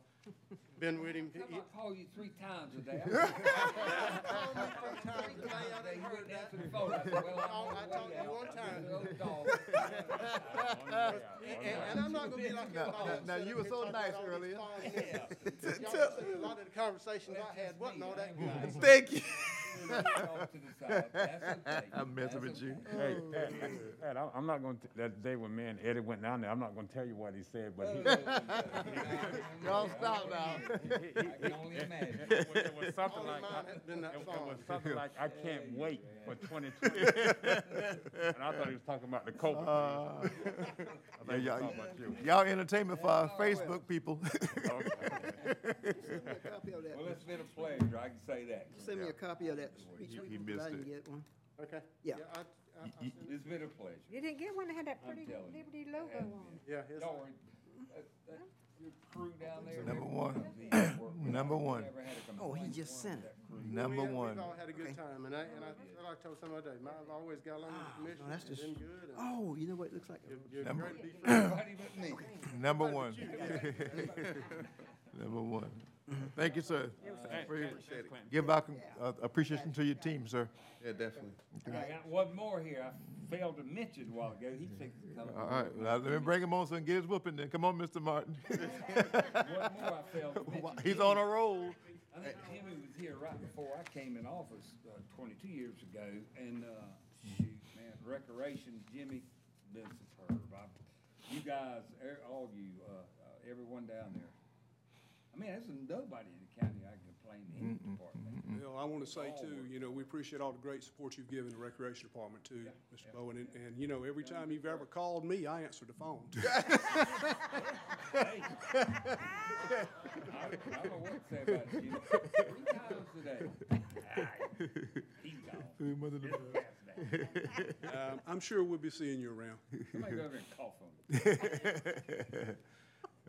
been with him. How He- about call you three times a day? called me three times today, I didn't heard that. I talked to you one time. And, and I'm not gonna be like everybody else. now, sit you were so nice about all these earlier. fine things. Y'all see a lot of the conversations I had wasn't all that good. Thank you. I'm messing with you. Hey, Pat, Pat, I- I'm not gonna, that day when me and Eddie went down there, I'm not gonna tell you what he said, but he. Y'all stop now. I can only imagine. It was- it was something like, I- has been that it it was something like, I can't wait for twenty twenty. And I thought he was talking about the COVID. Uh, I yeah, think he was y'all, talking about you. y'all entertainment for our Facebook people. Okay. Send me a copy of that. Well, it's been a pleasure, I can say that. Send me a copy of that street He- he sweeper, 'cause missed I can it. get one. Okay. Yeah. I, I, I sent- It's been a pleasure. You didn't get one that had that I'm pretty telling you. Liberty logo on it. yeah, it's, Don't worry. That- that- your crew down there. Number one. of them work. Number one. Never had a Oh, he complaint just from sent it. Number We have- one. We've all had a good time, and I, and I, like I told some other day, I've always got along with the ah, commission, that's it's just, been good. and oh, you know what it looks like? you're- You're Number- great to be friends. Everybody but me. Number one. Number one. Thank you, sir. Appreciate it. Give our con- uh, appreciation to your team, sir. Yeah, definitely. I got one more here. I failed to mention a while ago. He's fixing to come. All right, now let me bring him on so he can get his whooping then. Come on, Mr. Martin. One more I failed to mention. He's on a roll. I think Jimmy was here right before I came in office, uh, twenty-two years ago, and, uh, shoot, man, recreation, Jimmy, been superb. I, you guys, er- all you, uh, uh, everyone down there. I mean, there's nobody in the county I can complain to any department. Well, I want to say too, you know, we appreciate all the great support you've given the Recreation Department too, Mr. Bowen. And, and, you know, every time you've ever called me, I answer the phone. Hey. I, I don't know what to say about it, Jimmy. Three times today. Aye. He's gone. Mother His cat's down. Um, I'm sure we'll be seeing you around. Somebody go over and cough on me.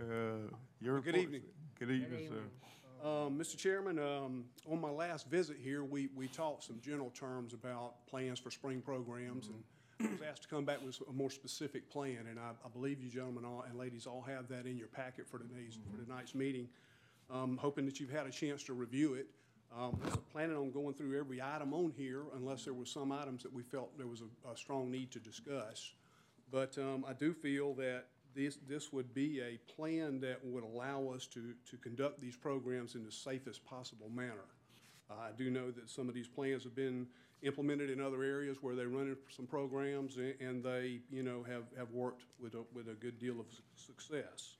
Uh, Your Good report, evening. sir. Good evening, sir. Um, Mr. Chairman, um, on my last visit here, we, we talked some general terms about plans for spring programs, and I was asked to come back with a more specific plan, and I, I believe you gentlemen all, and ladies all have that in your packet for today's, for tonight's meeting. Um, hoping that you've had a chance to review it. Um, wasn't planning on going through every item on here unless there were some items that we felt there was a, a strong need to discuss. But um, I do feel that this, this would be a plan that would allow us to, to conduct these programs in the safest possible manner. Uh, I do know that some of these plans have been implemented in other areas where they run some programs a- and they, you know, have, have worked with a, with a good deal of success.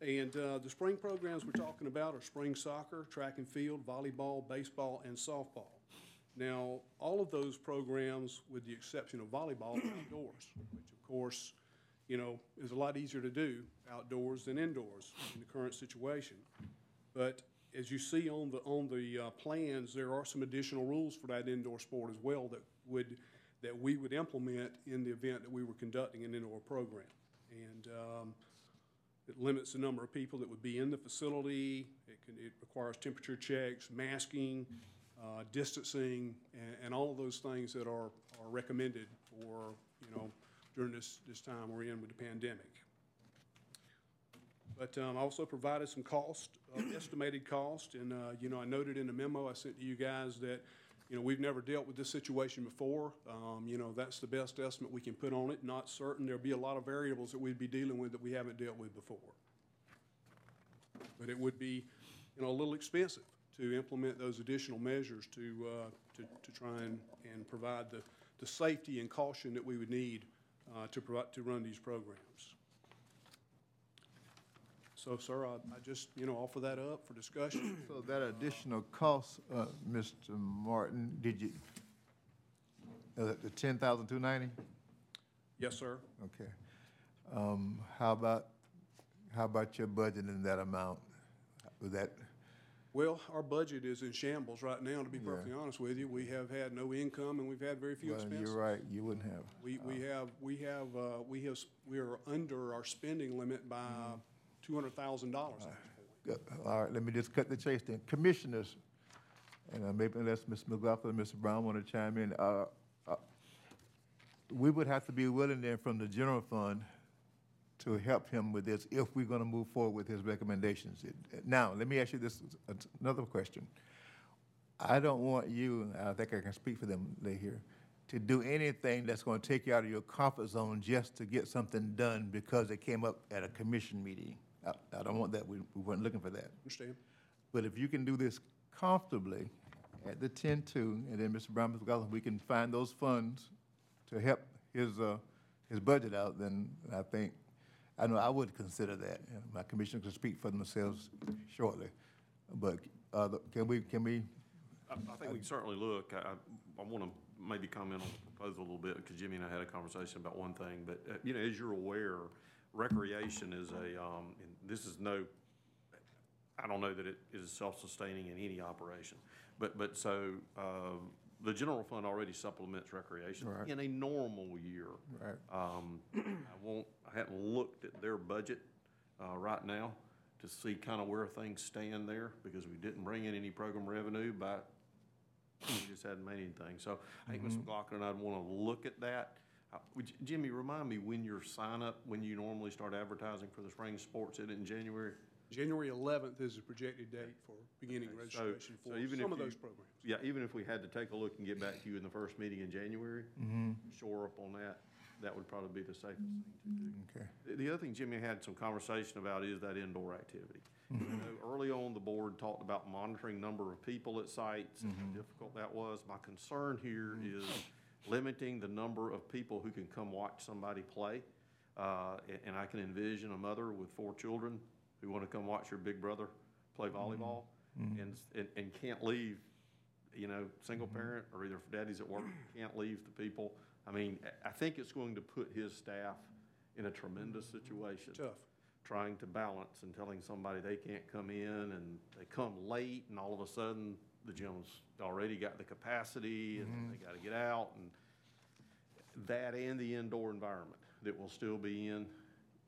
And uh, the spring programs we're talking about are spring soccer, track and field, volleyball, baseball, and softball. Now, all of those programs, with the exception of volleyball, are outdoors, which of course, you know, is a lot easier to do outdoors than indoors in the current situation. But as you see on the, on the uh, plans, there are some additional rules for that indoor sport as well that would, that we would implement in the event that we were conducting an indoor program. And um, it limits the number of people that would be in the facility. It can, it requires temperature checks, masking, uh, distancing, and, and all of those things that are, are recommended for, you know, during this, this time we're in with the pandemic. But um, I also provided some cost, uh, estimated cost, and, uh, you know, I noted in the memo I sent to you guys that, you know, we've never dealt with this situation before. Um, You know, that's the best estimate we can put on it. Not certain, there'll be a lot of variables that we'd be dealing with that we haven't dealt with before. But it would be, you know, a little expensive to implement those additional measures to, uh, to, to try and, and provide the, the safety and caution that we would need uh, to provide, to run these programs. So, sir, I, I just, you know, offer that up for discussion. So that additional cost, uh, Mr. Martin, did you, uh, the ten thousand two ninety? Yes, sir. Okay. Um, how about, how about your budget in that amount? Was that, Well, our budget is in shambles right now, to be Yeah. perfectly honest with you. We have had no income and we've had very few well, expenses. you're right, you wouldn't have. We, we have, we have, uh, we have, s- we are under our spending limit by two hundred thousand dollars. Good. All right, let me just cut the chase then. Commissioners, and uh, maybe unless Ms. McLaughlin and Mr. Brown want to chime in, uh, uh, we would have to be willing then from the general fund to help him with this if we're going to move forward with his recommendations. It- Now, let me ask you this, uh, another question. I don't want you, and I think I can speak for them, they here, to do anything that's going to take you out of your comfort zone just to get something done because it came up at a commission meeting. I, I don't want that. We, we weren't looking for that. Understand? But if you can do this comfortably at the ten-two, and then Mr. Brown, Mr. Gollum, we can find those funds to help his, uh, his budget out, then I think, I know I would consider that. My commissioner can speak for themselves shortly. But, uh, can we, can we, I, I think we can certainly look. I, I- I want to maybe comment on the proposal a little bit, because Jimmy and I had a conversation about one thing, but, uh, you know, as you're aware, recreation is a, um, and this is no, I don't know that it is self-sustaining in any operation. But, but so, uh, the general fund already supplements recreation Right. in a normal year. Right. Um, I won't, I hadn't looked at their budget uh, right now to see kind of where things stand there, because we didn't bring in any program revenue, but we just hadn't made anything. So I think Ms. McLaughlin and I'd want to look at that. Uh, would you- Jimmy, remind me when your sign-up, when you normally start advertising for the spring sports, is it in January? January eleventh is the projected date for beginning Okay, so- registration so for even some if of you- those programs. Yeah, even if we had to take a look and get back to you in the first meeting in January, mm-hmm. shore up on that, that would probably be the safest thing to do. Okay. The- The other thing Jimmy had some conversation about is that indoor activity. I mm-hmm. know Early on, the board talked about monitoring number of people at sites and how mm-hmm. difficult that was. My concern here is limiting the number of people who can come watch somebody play. Uh, a- and I can envision a mother with four children who want to come watch your big brother play mm-hmm. volleyball mm-hmm. and, s- and, and can't leave, you know, single mm-hmm. parent or either daddy's at work, can't leave the people. I mean, I- think it's going to put his staff in a tremendous situation. Tough. trying to balance and telling somebody they can't come in and they come late and all of a sudden the gym's already got the capacity and they gotta get out and that and the indoor environment that will still be in,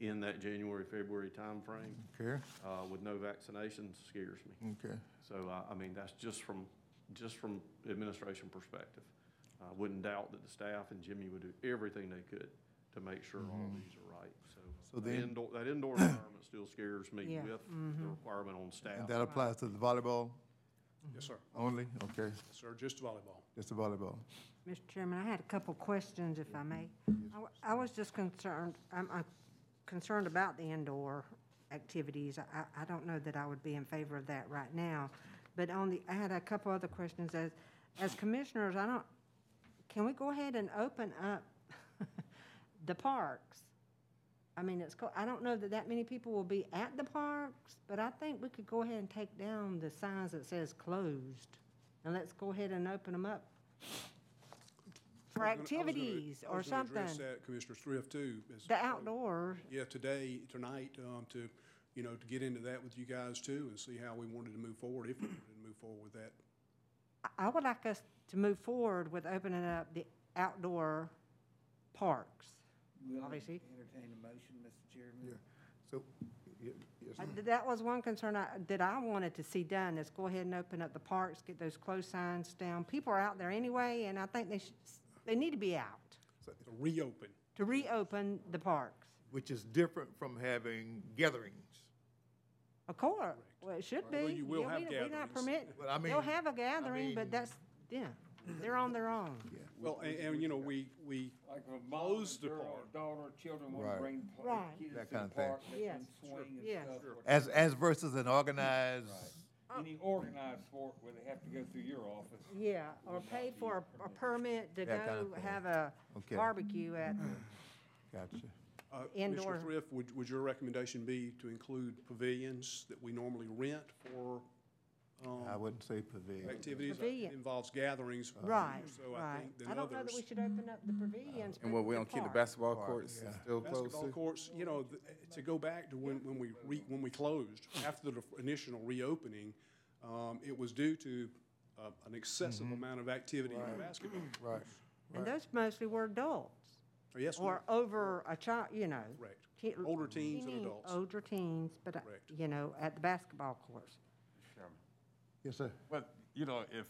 in that January, February timeframe, Okay, uh, with no vaccinations scares me. okay. So, uh, I mean, that's just from, just from administration perspective. I wouldn't doubt that the staff and Jimmy would do everything they could to make sure all these are right, so. So the then- Indoor, that indoor environment still scares me Yeah, with the requirement on staff. And that applies to the volleyball Yes, sir. only? Okay, Yes, Sir, just volleyball. just the volleyball. Mr. Chairman, I had a couple questions, if I may. I w- I was just concerned, I'm, I'm concerned about the indoor activities. I, I don't know that I would be in favor of that right now. But on the, I had a couple other questions. As, as commissioners, I don't, can we go ahead and open up the parks? I mean, it's, I don't know that that many people will be at the parks, but I think we could go ahead and take down the signs that says closed. And let's go ahead and open them up for I was gonna- I was gonna- activities I or was gonna address something. that, Commissioner Thrift, too. as- The outdoors, Yeah, today, tonight, um, to, you know, to get into that with you guys too and see how we wanted to move forward, if we wanted to move forward with that. I- I would like us to move forward with opening up the outdoor parks. Obviously. Entertain a motion, Mr. Chairman? Yeah. So, y- yes, Uh, That was one concern I, that I wanted to see done, is go ahead and open up the parks, get those closed signs down. People are out there anyway, and I think they should, they need to be out, To reopen. to reopen the parks. which is different from having gatherings. Of course, well, it should be. Well, you will Yeah, have we don't- We're not gatherings. permitting, But I they'll have a gathering, but mean- that's, yeah, they're on their own. Yeah. Well, and, and, you know, we, we Like if a mom, close the girl, park. daughter, children want Right. to bring pl- Right. kids to That the kind of thing. park, Yes, can swing and yes. stuff. or- As, as versus an organized, Any organized sport where they have to go through your office. Yeah, or pay for a a permit to That kind of go thing. have a Okay. barbecue at, gotcha. Uh, Indoor. Commissioner Thrift, would, would your recommendation be to include pavilions that we normally rent for, um, I wouldn't say pavilion. activities? Pavilion. It Involves gatherings. right, So I right. think than I don't know that we others. should open up the pavilions, And but what, we don't keep the park. basketball Park, courts yeah. still closed Basketball too? courts, you know, th- to go back to when, when we re, when we closed, after the initial reopening, um, it was due to, uh, an excessive amount of activity in the basketball. Right, And those mostly were adults, Oh, Yes, or over a child, you know. correct. te- Older teens and teeny- adults. Older teens, but, uh, Correct. you know, at the basketball courts. Chairman. yes, sir. But, you know, if,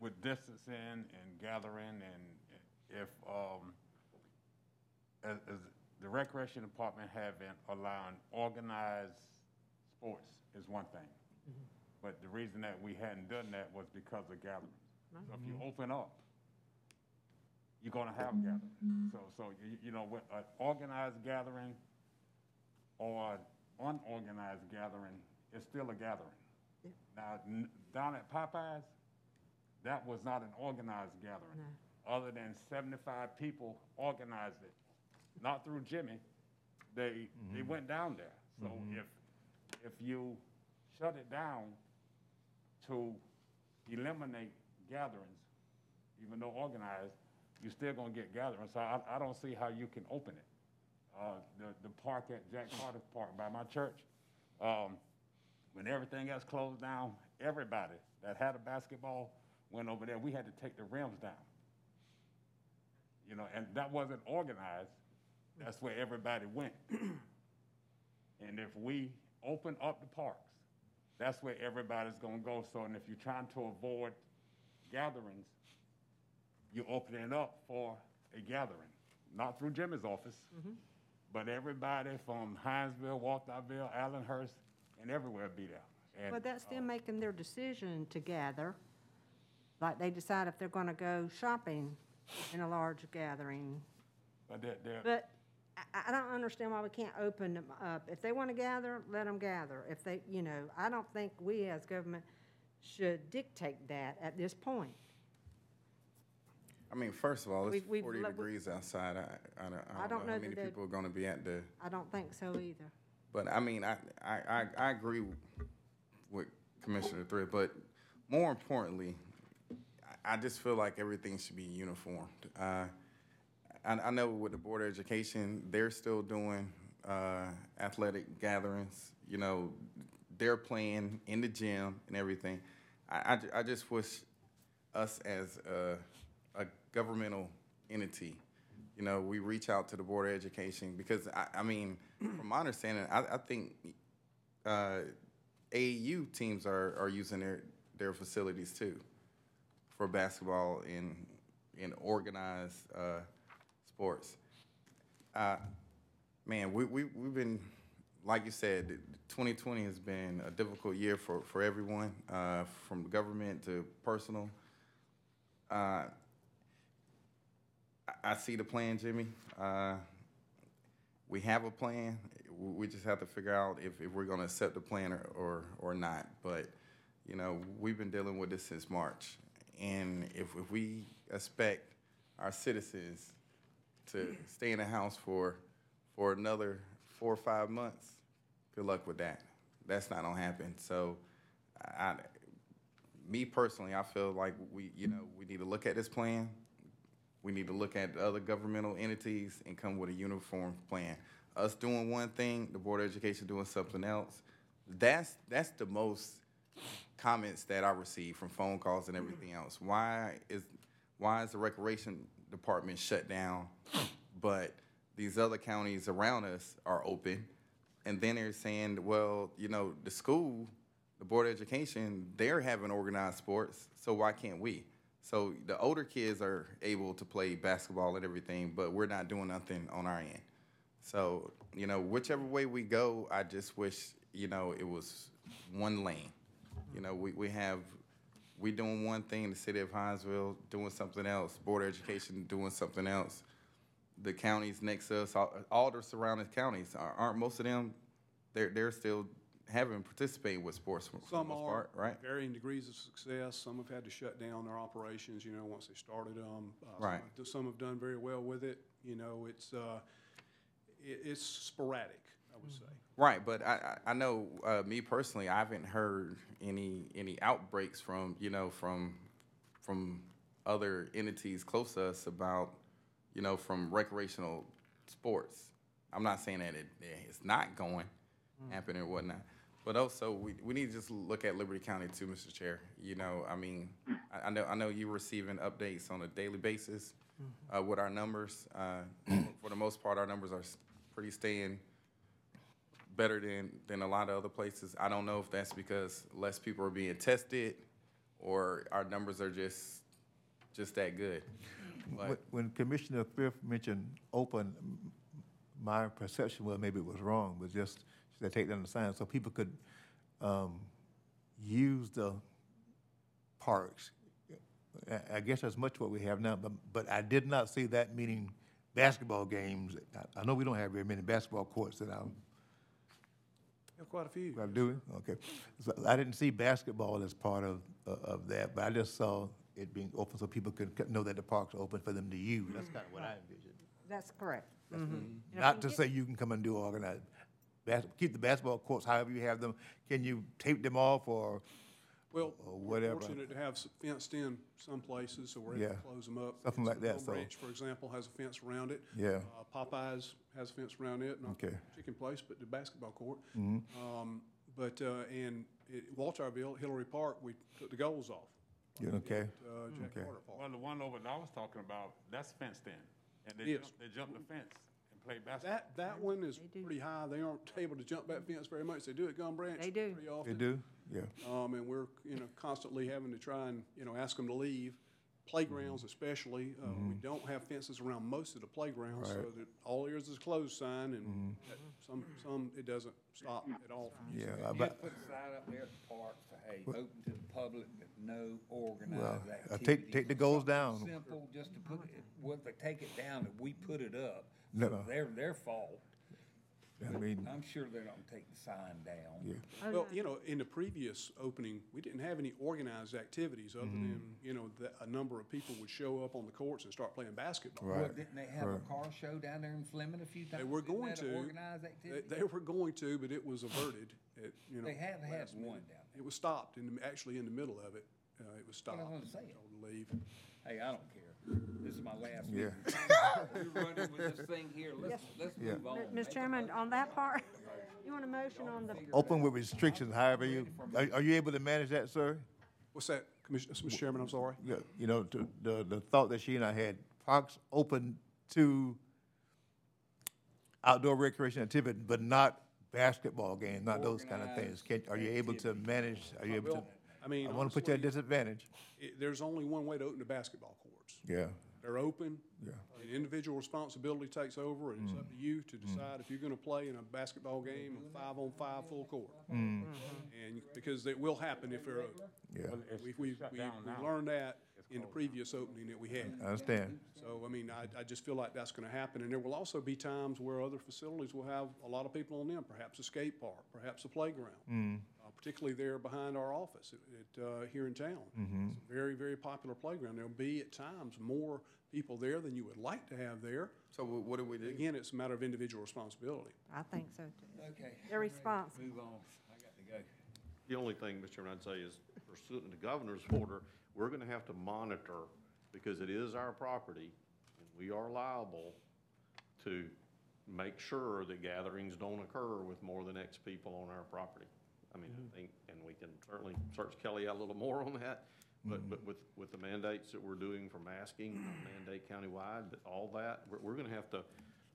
with distancing and gathering and if, um, as, as the recreation department having, allowing organized sports is one thing. But the reason that we hadn't done that was because of gatherings. Mm-hmm. So if you open up, you're gonna have mm-hmm. gatherings. So, so, you, you know, with an organized gathering or an unorganized gathering, it's still a gathering. Now, n- down at Popeyes, that was not an organized gathering. Other than seventy-five people organized it, not through Jimmy. They, they mm-hmm. went down there. So if, if you shut it down to eliminate gatherings, even though organized, you're still gonna get gatherings. So I, I don't see how you can open it. Uh, the, the park at Jack Carter Park by my church, um, when everything else closed down, everybody that had a basketball went over there. We had to take the rims down. You know, and that wasn't organized. That's where everybody went. And if we open up the parks, that's where everybody's gonna go. So, and if you're trying to avoid gatherings, you're opening up for a gathering, not through Jimmy's office, mm-hmm. but everybody from Hinesville, Walthourville, Allenhurst, and everywhere be there. And, But that's them uh, making their decision to gather, like they decide if they're gonna go shopping in a large gathering. But they're, they're, But I, I don't understand why we can't open them up. If they wanna gather, let them gather. If they, you know, I don't think we as government should dictate that at this point. I mean, first of all, it's We've- we've forty lo- we- degrees outside. I, I don't, I don't know how many people are gonna be at the, I don't think so either. but I mean, I, I, I, I agree with Commissioner Thrift, but more importantly, I, I just feel like everything should be uniformed. Uh, I, I know with the Board of Education, they're still doing, uh, athletic gatherings, you know, they're playing in the gym and everything. I, I, I just wish us as a, a governmental entity, you know, we reach out to the Board of Education, because I, I mean, from my understanding, I, I think, uh, AAU teams are, are using their, their facilities too for basketball and, and organized, uh, sports. Uh, man, we, we, we've been, like you said, 2020 has been a difficult year for, for everyone, uh, from government to personal. Uh, I, see the plan, Jimmy. Uh, we have a plan. We just have to figure out if, if we're gonna accept the plan or, or, or not. But, you know, we've been dealing with this since March. And if, if we expect our citizens to stay in the house for, for another four or five months, good luck with that. That's not gonna happen. So, I, me personally, I feel like we, you know, we need to look at this plan. We need to look at the other governmental entities and come with a uniform plan. Us doing one thing, the Board of Education doing something else. That's, that's the most comments that I receive from phone calls and everything else. Why is, why is the recreation department shut down, but these other counties around us are open? And then they're saying, well, you know, the school, the Board of Education, they're having organized sports, so why can't we? So the older kids are able to play basketball and everything, but we're not doing nothing on our end. So, you know, whichever way we go, I just wish, you know, it was one lane. You know, we, we have, we doing one thing, the city of Hinesville doing something else, Board of Education doing something else. The counties next to us, all, all the surrounding counties, are- aren't most of them, they're, they're still having, participated with sports for the Some Oh, are, most part, right? varying degrees of success. Some have had to shut down their operations, you know, once they started them. Uh, some Right. have- Some have done very well with it. You know, it's, uh, it, it's sporadic, I would say. Right, but I, I know, uh, me personally, I haven't heard any, any outbreaks from, you know, from, from other entities close to us about, you know, from recreational sports. I'm not saying that it, it's not going, happening or whatnot, but also, we, we need to just look at Liberty County too, Mr. Chair. You know, I mean, I, I know, I know you're receiving updates on a daily basis, uh, with our numbers. Uh, for the most part, our numbers are pretty staying better than, than a lot of other places. I don't know if that's because less people are being tested or our numbers are just, just that good. But, When Commissioner Thrift mentioned open, my perception was maybe it was wrong, but just, said take on the sign, so people could um, use the parks. I- guess that's much what we have now, but, but I did not see that meaning basketball games. I- I know we don't have very many basketball courts that I'm Yeah, quite a few. I do. doing, okay. So I didn't see basketball as part of, uh, of that, but I just saw it being open so people could know that the park's open for them to use. That's kind of what I envisioned. That's mm-hmm. correct. And if Not we to get- say you can come and do organized, bas, keep the basketball courts however you have them. Can you tape them off or, Well, or we're whatever? fortunate to have s- fenced in some places, so we're able to Yeah, close them up. something like that, Palm so- Branch, for example, has a fence around it. Yeah. Uh, Popeyes has a fence around it, not the Okay. chicken place, but the basketball court. Mhm. Um, But, uh, and it- Walthourville, Hillary Park, we took the goals off. You okay? Uh, Jack Okay. Carter Park. well, the one over that I was talking about, that's fenced in. And they is. jumped, they jumped the fence and play basketball. That, that one is pretty high. They aren't able to jump that fence very much. They do at Gum Branch. They do. Pretty They often. do? Yeah. Um, and we're, you know, constantly having to try and, you know, ask them to leave. Playgrounds especially, uh, we don't have fences around most of the playgrounds, so Right. that all areas is closed sign and that- some, some, it doesn't stop at all from using Yeah, I Just bet, put a sign up there at the park, say, hey, open to the public, but no organized Well, uh, activity. take- take the goals down. Simple, just to put it, well, if they take it down, if we put it up, No, so no. they're their fault. I mean, I'm sure they're not gonna take the sign down. yeah. Oh, Well, you know, in the previous opening, we didn't have any organized activities other than, you know, that a number of people would show up on the courts and start playing basketball. Well, Right. didn't they have a right. car show down there in Fleming a few times? They were Isn't going that an to. Organized They, activity? they were going to, but it was averted at, you know. They have had last one minute. down It was stopped in, the- actually in the middle of it. Uh, it was What I stopped. was saying. Told to leave. Hey, I don't care. This is my last Yeah. meeting. We're running with this thing here. Let's, let's Yeah. move on. Ms. Chairman, on that part, you want a motion on the, Open with restrictions, however you, are, are you able to manage that, sir? What's that, Commissioner, Mr. Chairman, I'm sorry? Yeah, you know, to, the, the thought that she and I had, parks open to outdoor recreation activity, but not basketball games, not those kind of things. Can, are you able to manage, are you able to? I mean, I wanna put you at honestly, disadvantage. it- there's only one way to open a basketball courts. Yeah, They're open. Yeah. And individual responsibility takes over, and it's up to you Mm. to decide if you're gonna play in a basketball game, a five-on-five full court. Mm. And, because it will happen if they're open. yeah, Well, We, we, shut we down we learned that in the previous opening that we had. I understand. So, I mean, I, I just feel like that's gonna happen, and there will also be times where other facilities will have a lot of people on them, perhaps a skate park, perhaps a playground. Particularly there behind our office at, at, uh, here in town. It's a very, very popular playground. There'll be at times more people there than you would like to have there. So wh- what do we do? Again, it's a matter of individual responsibility. I think so too. Okay. They're responsible. Move on. I got to go. The only thing, Mr. Chairman, I'd say is pursuant to the governor's order, we're gonna have to monitor, because it is our property, and we are liable to make sure that gatherings don't occur with more than X people on our property. I mean, I mm-hmm. think, and we can certainly search Kelly out a little more on that, but, mm-hmm. but with, with the mandates that we're doing for masking, mandate countywide, but all that, we're, we're gonna have to,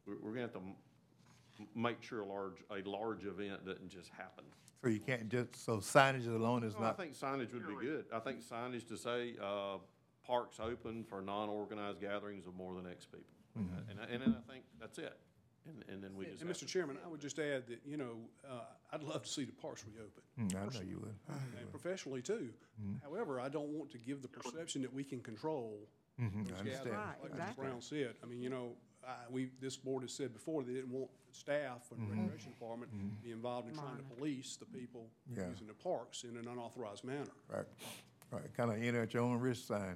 we're, we're gonna have to m- make sure a large, a large event doesn't just happen. So you can't just, so signage alone is No, I not, think signage would be good. I think signage to say, uh, parks open for non-organized gatherings of more than X people. Mm-hmm. And, I- and then I think that's it. And, and then we just And have Mr. to. Chairman, I would just add that, you know, uh, I'd love to see the parks reopen. Hmm, I know you would. and professionally too. However, I don't want to give the perception that we can control Mhm, I understand. gatherings. Right, Like Mr. exactly. Brown said, I mean, you know, I, we, this board has said before, they didn't want staff and the recreation department to be involved in trying to police the people Yeah. using the parks in an unauthorized manner. Right, right, kind of enter at your own risk sign.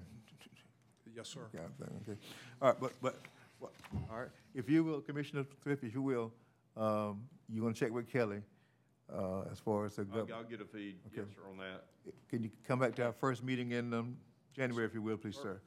Yes, sir. kind of thing, okay. All right, but, but, what- all right, if you will, Commissioner Thrift, if you will, um, you gonna check with Kelly, uh, as far as the I'll, I'll get a feed, yes, sir, on that. Can you come back to our first meeting in, um, January, if you will, please, sir?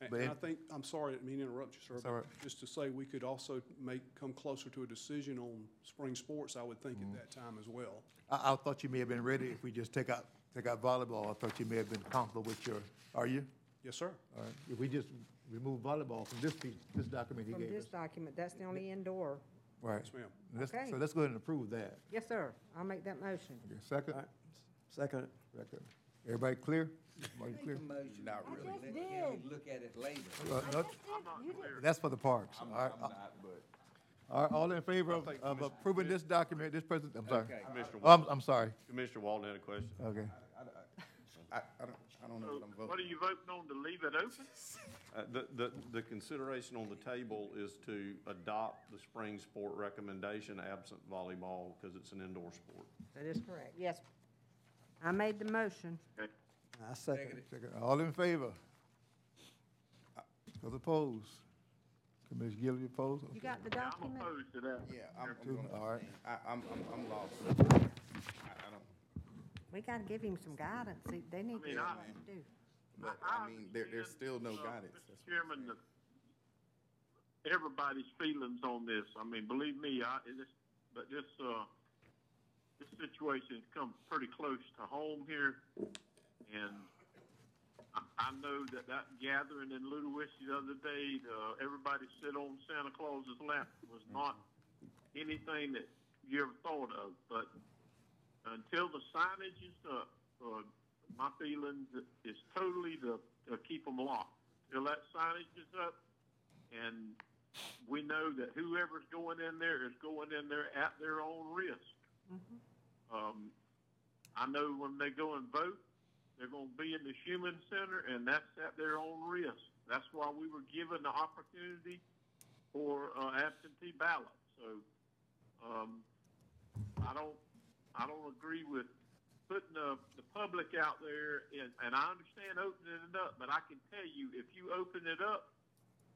And But and I it- think, I'm sorry, I didn't mean to interrupt you, sir. That's all right. but Just to say, we could also make, come closer to a decision on spring sports, I would think Mm-hmm. at that time as well. I, I thought you may have been ready if we just take out, take out volleyball. I thought you may have been comfortable with your, are you? Yes, sir. All right, if we just remove volleyball from this piece, this document he From gave this us. document, that's the only indoor. Right. Yes, ma'am. Let's- Okay. So let's go ahead and approve that. Yes, sir. I'll make that motion. Okay, Second? Second. Second. Everybody clear? Everybody Make clear? a motion. Not Let really. Kelly Look at it later. Uh, no, That's for the parks. All I'm, right, I'm not, but. all right, all in favor of, of approving this document, this present, I'm sorry. Okay. Commissioner Oh, I'm, I'm sorry. Commissioner Walden had a question. Okay. I, I don't, I don't know what I'm What are you voting on, to leave it open? Uh, the, the, the consideration on the table is to adopt the spring sport recommendation absent volleyball, because it's an indoor sport. That is correct. Yes. I made the motion. I second. Second. All in favor? Those opposed? Commissioner Gill, you opposed? You got the I'm document? opposed to that. Yeah, I'm, I'm Two, gonna all right. I, I'm, I'm, I'm lost. I, I don't, We gotta give him some guidance. See, They need to mean, know I- what to do. but, I- I mean, there, there's still no Uh, guidance. Mr. That's- Chairman, the- everybody's feelings on this, I mean, believe me, I, it is, but this, uh, this situation has come pretty close to home here, and I, I know that that gathering in Ludowici the other day, uh, everybody sit on Santa Claus's lap was not anything that you ever thought of, but until the signage is up, uh, my feeling is totally to, to keep them locked. Till that signage is up, and we know that whoever's going in there is going in there at their own risk. Um, I know when they go and vote, they're going to be in the Human Center, and that's at their own risk. That's why we were given the opportunity for uh, absentee ballot. So um, I don't, I don't agree with putting the, the public out there, and, and I understand opening it up, but I can tell you, if you open it up,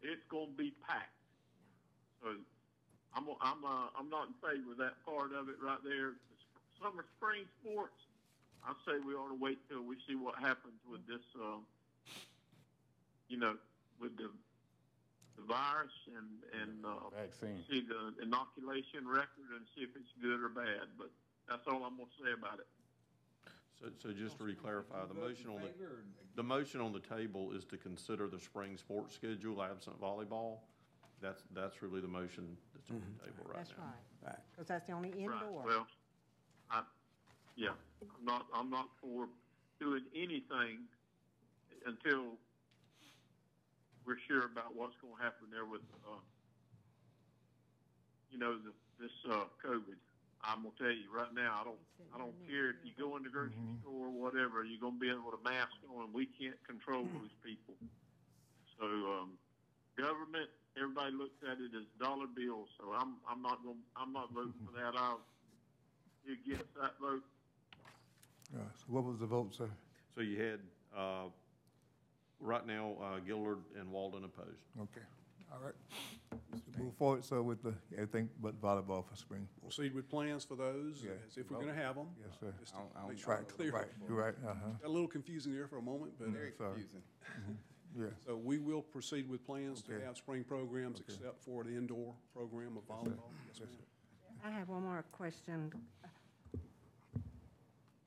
it's going to be packed. So I'm, I'm, uh, I'm not in favor of that part of it right there. Summer, spring sports, I say we ought to wait till we see what happens with this, uh, you know, with the, the virus and, and, uh, Vaccine. see the inoculation record and see if it's good or bad, but that's all I'm gonna say about it. So, so just to re-clarify, the motion on the, the motion on the table is to consider the spring sports schedule absent volleyball. That's, that's really the motion that's on the table right That's now. right. Because that's the only Right, indoor. well, I, yeah, I'm not, I'm not for doing anything until we're sure about what's gonna happen there with, uh, you know, the, this, uh, COVID. I'm gonna tell you right now, I don't, I don't care if you go in the grocery store or whatever, you're gonna be in with a mask on, we can't control those people. So, um, government, everybody looks at it as dollar bills, so I'm, I'm not gonna, I'm not voting for that. I'll, you against that vote? Uh, So what was the vote, sir? So you had, uh, right now, uh, Gilliard and Walden opposed. Okay, all right. Move forward, so with the, everything but volleyball for spring. Proceed with plans for those, Yeah. as if we're gonna have them. Yes, sir. Just to I'll- I'll- make sure I'm Right, clear. right, you're right, uh-huh, Got a little confusing there for a moment, but, Very sorry. confusing. yeah. so we will proceed with plans to Okay. have spring programs Okay. except for the indoor program of volleyball. Yes, ma'am. I have one more question.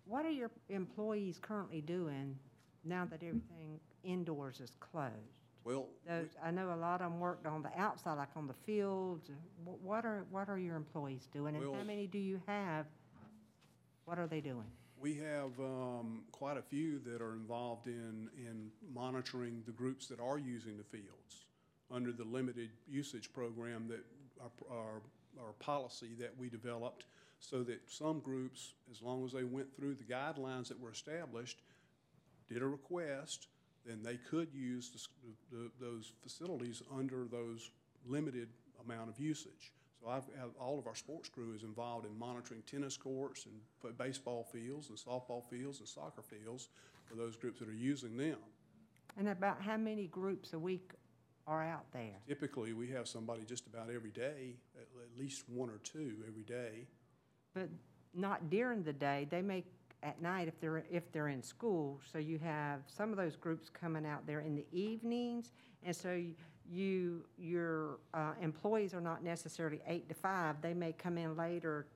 What are your employees currently doing now that everything indoors is closed? Well, Those, I know a lot of them worked on the outside, like on the fields. Wh- What are, what are your employees doing? And how Well- many do you have? What are they doing? We have um, quite a few that are involved in, in monitoring the groups that are using the fields under the limited usage program that, our, our, our policy that we developed, so that some groups, as long as they went through the guidelines that were established, did a request, then they could use the the, those facilities under those limited amount of usage. So I've, have, all of our sports crew is involved in monitoring tennis courts and baseball fields and softball fields and soccer fields for those groups that are using them. And about how many groups a week are out there? Typically, we have somebody just about every day, at, at least one or two every day. But not during the day, they may at night if they're, if they're in school. So you have some of those groups coming out there in the evenings. And so you, your uh, employees are not necessarily eight to five. They may come in later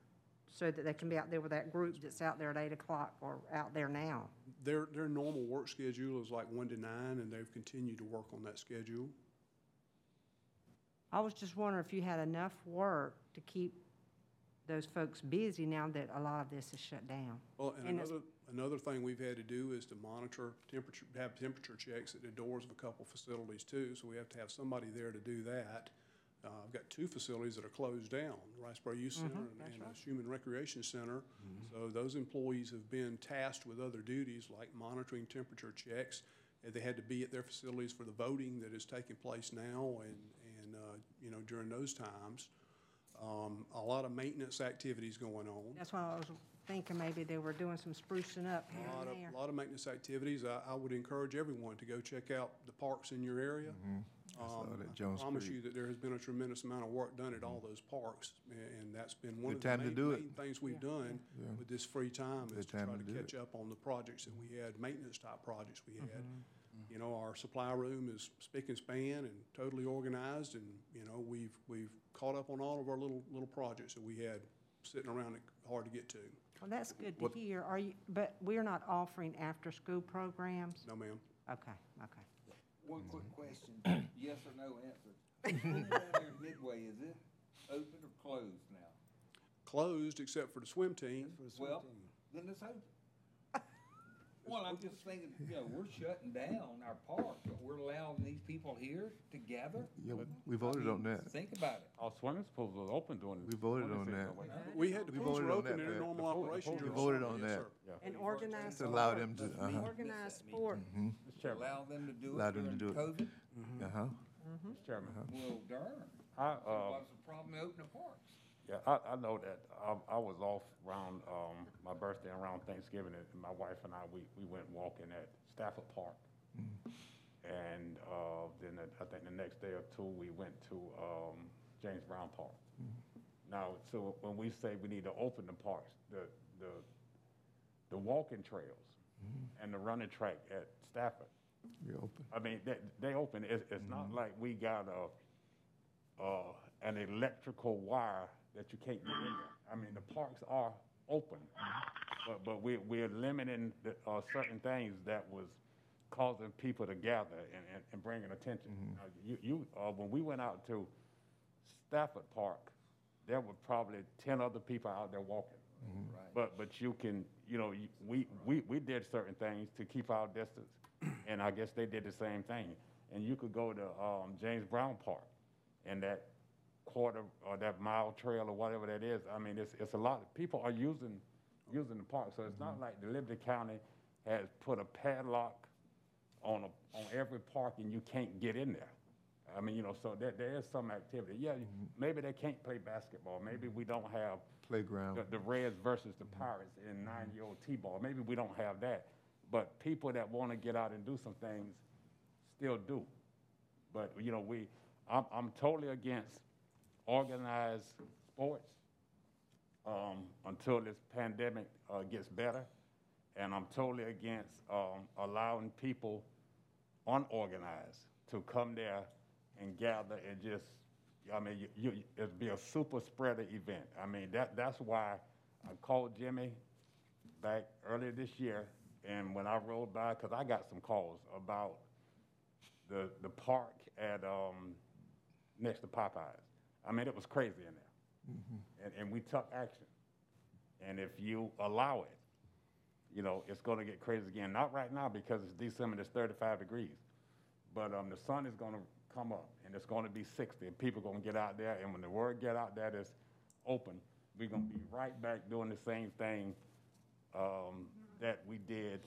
so that they can be out there with that group that's out there at eight o'clock or out there now. Their, their normal work schedule is like one to nine, and they've continued to work on that schedule. I was just wondering if you had enough work to keep those folks busy now that a lot of this is shut down. Well, and And another, another thing we've had to do is to monitor temperature, have temperature checks at the doors of a couple facilities too, so we have to have somebody there to do that. Uh, I've got two facilities that are closed down, Riceboro Youth Center and- that's and right. the Human Recreation Center. So those employees have been tasked with other duties like monitoring temperature checks. And they had to be at their facilities for the voting that is taking place now and, and, uh, you know, during those times. Um, a lot of maintenance activities going on. That's why I was thinking maybe they were doing some sprucing up here A lot and of, there. lot of maintenance activities. I, I would encourage everyone to go check out the parks in your area. saw Um, that I Jones promise Creek. you that there has been a tremendous amount of work done at all those parks, a- and that's been one Good of the time to main, do it. main things we've done Yeah. with this free time Good is to time try to to do catch it. up on the projects that we had, maintenance type projects we had. Mm-hmm. You know, our supply room is spick and span and totally organized, and, you know, we've, we've caught up on all of our little, little projects that we had sitting around that hard to get to. Well, that's good to What- hear. Are you, but we're not offering after-school programs? No, ma'am. Okay, okay. One quick question, yes or no answer. Down there at Midway, is it open or closed now? Closed except for the swim team. Well, then it's open. Well, I'm just thinking, you know, we're shutting down our park, but we're allowing these people here to gather? Yeah, we voted on that. Think about it. Our swimming pools was open during. We voted on that. We had, the We pools voted were on open that, in their Pat. normal operation. We during voted summer. on Yes, that. sir. And organized To allow sport. them to, uh-huh, Organized sport. Mr. Chairman, Allow them to do Allow it them to during do it. COVID? uh-huh. Mr. Chairman, Well, darn. I, uh, What's the problem opening parks? Yeah, I, I know that. I, I was off around, um, my birthday and around Thanksgiving, and my wife and I, we, we went walking at Stafford Park. And, uh, then the- I think the next day or two, we went to, um, James Brown Park. Now, so when we say we need to open the parks, the, the, the walking trails and the running track at Stafford, We open. I mean, they, they open, it's, it's not like we got a, uh, an electrical wire that you can't get in there. I mean, the parks are open, but, but we're, we're limiting the, uh, certain things that was causing people to gather and, and, and bringing attention. Uh, You, you, uh, when we went out to Stafford Park, there were probably ten other people out there walking. But, but you can, you know, you- we, we, we did certain things to keep our distance, and I guess they did the same thing. And you could go to, um, James Brown Park, and that quarter, or that mile trail, or whatever that is, I mean, it's, it's a lot, people are using, using the park, so it's not mm-hmm. like the Liberty County has put a padlock on a, on every park and you can't get in there. I mean, you know, so there, there is some activity. Yeah, mm-hmm. maybe they can't play basketball, maybe mm-hmm. we don't have Playground. the, the Reds versus the Pirates in nine-year-old T-ball. Maybe we don't have that, but people that want to get out and do some things still do. But you know, we, I'm, I'm totally against organized sports um, until this pandemic uh, gets better, and I'm totally against um, allowing people unorganized to come there and gather and just, I mean, you, you, it'd be a super spreader event. I mean, that, that's why I called Jimmy back earlier this year, and when I rode by, because I got some calls about the, the park at, um, next to Popeyes. I mean, it was crazy in there. And, and we took action. And if you allow it, you know, it's gonna get crazy again. Not right now because it's December, and it's thirty-five degrees. But, um, the sun is gonna come up and it's gonna be sixty and people gonna get out there. And when the word get out that it's open, we're gonna be right back doing the same thing, um, that we did,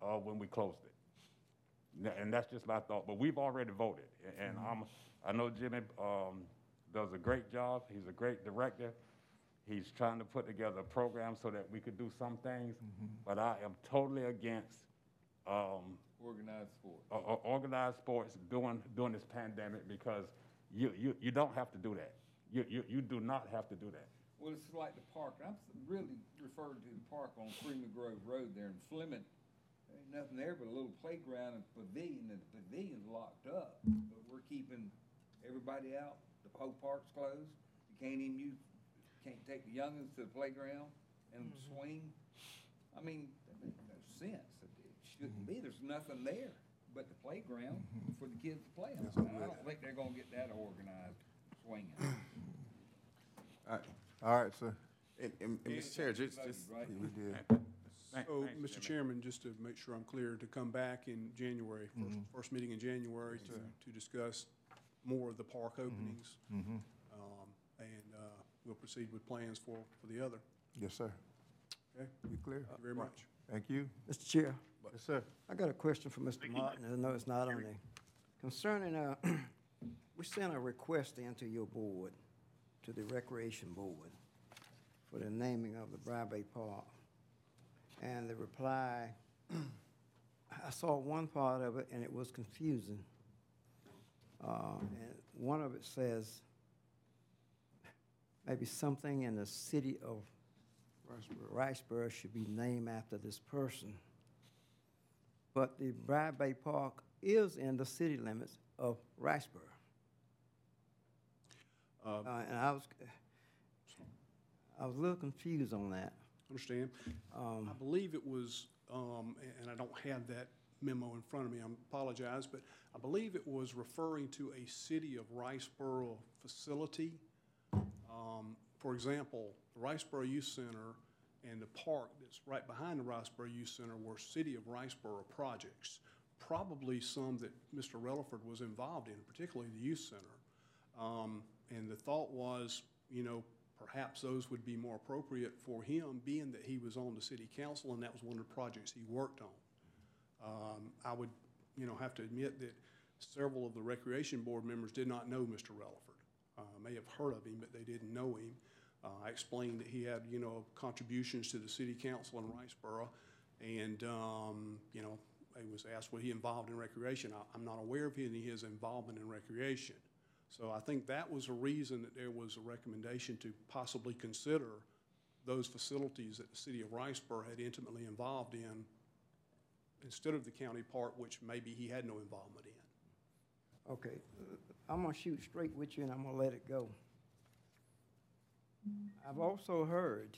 uh, when we closed it. And that's just my thought, but we've already voted, a- and I'm, I know Jimmy, um, does a great job, he's a great director. He's trying to put together a program so that we could do some things, but I am totally against, um, Organized sport. o- o- organized sports during, during this pandemic, because you, you, you don't have to do that. You, you, you do not have to do that. Well, it's like the park, I'm really referring to the park on Freeman Grove Road there in Fleming. There Ain't nothing there but a little playground and pavilion, and the pavilion's locked up, but we're keeping everybody out. The whole park's closed. You can't even use, can't take the youngins to the playground and mm-hmm. swing. I mean, that makes no sense. It it shouldn't be. There's nothing there but the playground mm-hmm. for the kids to play on. And I don't think they're gonna get that organized swinging. All right, sir. And, and, and Mr. Chair, just, just, Right? We did. Thank- So, thanks, Mr. Jimmy. Chairman, just to make sure I'm clear, to come back in January, first, mm-hmm. first meeting in January to, to discuss more of the park openings. Um, And, uh, we'll proceed with plans for, for the other. Yes, sir. Okay? We clear? Thank you very much. Thank you. Mr. Chair, Yes, sir. I got a question for Mr. Martin, I know it's not on there. Concerning, uh, we sent a request into your board, to the Recreation Board, for the naming of the Briar Bay Park. And the reply, I saw one part of it and it was confusing. Uh, and one of it says, maybe something in the city of Riceboro should be named after this person. But the Briar Bay Park is in the city limits of Riceboro. Uh, Uh, and I was, I was a little confused on that. Understand? Um, I believe it was, um, and I don't have that memo in front of me, I apologize, but I believe it was referring to a city of Riceboro facility. Um, For example, the Riceboro Youth Center and the park that's right behind the Riceboro Youth Center were city of Riceboro projects. Probably some that Mr. Relaford was involved in, particularly the youth center. Um, And the thought was, you know, perhaps those would be more appropriate for him, being that he was on the city council and that was one of the projects he worked on. Um, I would, you know, have to admit that several of the recreation board members did not know Mr. Relaford. Uh, may have heard of him, but they didn't know him. Uh, I explained that he had, you know, contributions to the city council in Riceboro. And, um, you know, I was asked, was he involved in recreation? I, I'm not aware of any of his involvement in recreation. So I think that was a reason that there was a recommendation to possibly consider those facilities that the city of Riceboro had intimately involved in instead of the county park, which maybe he had no involvement in. Okay, I'm gonna shoot straight with you and I'm gonna let it go. I've also heard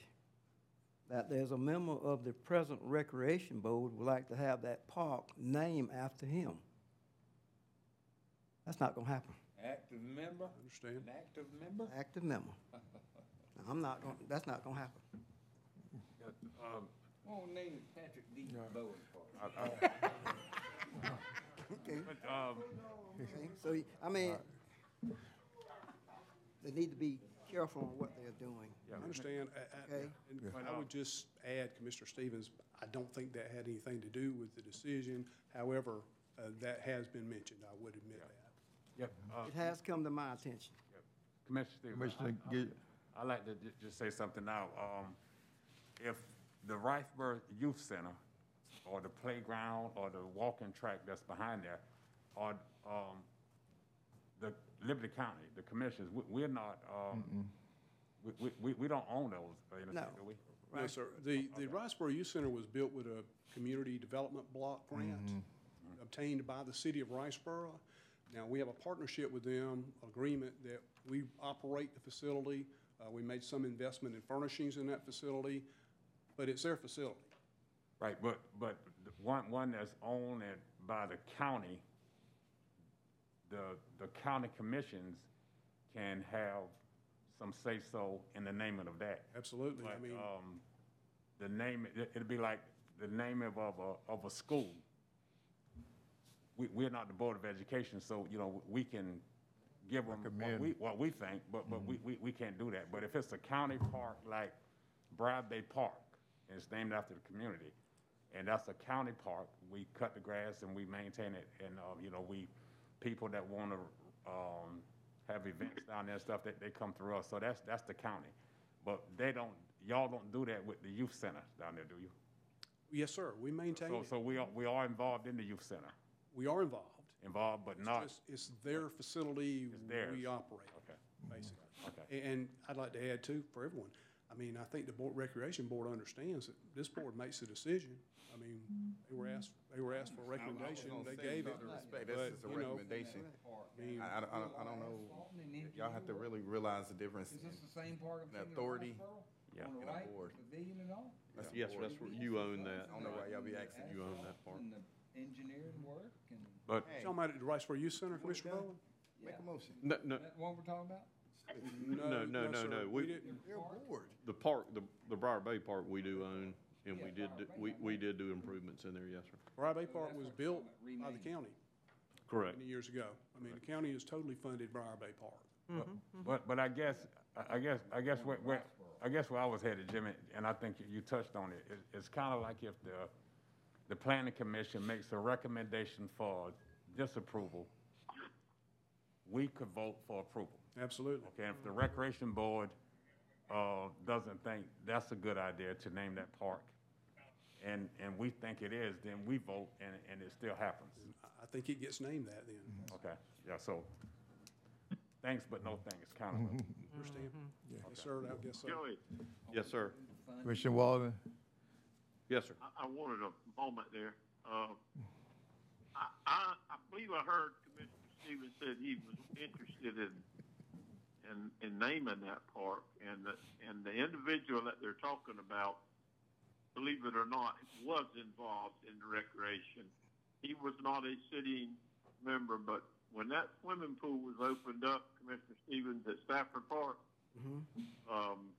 that there's a member of the present recreation board would like to have that park named after him. That's not gonna happen. Active member? Understand? An active member? Active member. Now, I'm not gonna, that's not gonna happen. Um, Won't name it Patrick D. Bowen Park. Okay, But, um, okay, so, I mean, they need to be careful on what they're doing. I understand. I- I- Okay. And I would just add, Commissioner Stevens, I don't think that had anything to do with the decision. However, uh, that has been mentioned, I would admit that. yep, uh, It has come to my attention. Commissioner Stevens. Commissioner I- I- Gill- I'd like to ju- just say something now. Um, if the Riceboro Youth Center, or the playground, or the walking track that's behind there, or, um, the Liberty County, the commissioners, we, we're not, um, we, we, we, we don't own those, or anything, No. do we? No, sir. The, the Riceboro Youth Center was built with a community development block grant obtained by the city of Riceboro. Now, we have a partnership with them, agreement that we operate the facility. Uh, we made some investment in furnishings in that facility, but it's their facility. Right, but, but one, one that's owned by the county, the, the county commissions can have some say-so in the naming of that. Absolutely. I Like, mean, um, the name, it, it'd be like the name of, of a, of a school. We, we're not the Board of Education, so, you know, we can give them what Recommend. we, what we think, but, but we, we, we can't do that. But if it's a county park like Briar Bay Park, and it's named after the community, and that's a county park, we cut the grass and we maintain it, and, uh, you know, we, people that wanna, um, have events down there and stuff, that they come through us, so that's, that's the county. But they don't, y'all don't do that with the youth center down there, do you? yes, sir, we maintain So, it. so we are, we are involved in the youth center, We are involved. involved, but not, It's, it's their facility, theirs. we operate, okay, basically. okay. And I'd like to add too, for everyone, I mean, I think the Board, Recreation Board understands that this board makes the decision. I mean, they were asked, they were asked for a recommendation, they gave it. Respect, but, this is a you know, recommendation. I mean, I, I don't, I don't- I don't know, y'all have to really realize the difference Is in this the same park I'm the authority Yeah. On the right, board. pavilion and all? That's Yes, sir, board. that's where you own that. I don't know why y'all be asking You own that part. And the engineering work and, But, talking about at the Riceboro Youth Center, Commissioner Bowen? Make a motion. No, no, that what we're talking about? No, no, no, sir, no. We We, didn't, They're a board. the park, the, the Briar Bay Park, we do own, and we did, do- we, we did do improvements in there, yes, sir. Briar Bay Park was built by the county Correct. many years ago. I mean, the county has totally funded Briar Bay Park. but- mm-hmm. Mm-hmm. but, but I guess, I- I guess, I guess where, where, I guess where I was headed, Jimmy, and I think you- you touched on it, it, it's kinda like if the, the planning commission makes a recommendation for disapproval, we could vote for approval. Absolutely. Okay, if the recreation board, uh, doesn't think that's a good idea to name that park, and, and we think it is, then we vote and, and it still happens. I- I think it gets named that then. Okay, yeah, so, thanks, but no thanks, kind of. Understand? Yes, sir, I guess so. Joey, Yes, sir. Commissioner Walden? Yes, sir. I, I wanted a moment there. Uh, I, I, I believe I heard Commissioner Stevens said he was interested in, in, in naming that park, and the, and the individual that they're talking about, believe it or not, was involved in the recreation he was not a sitting member, but when that swimming pool was opened up, Commissioner Stevens, at Stafford Park, um,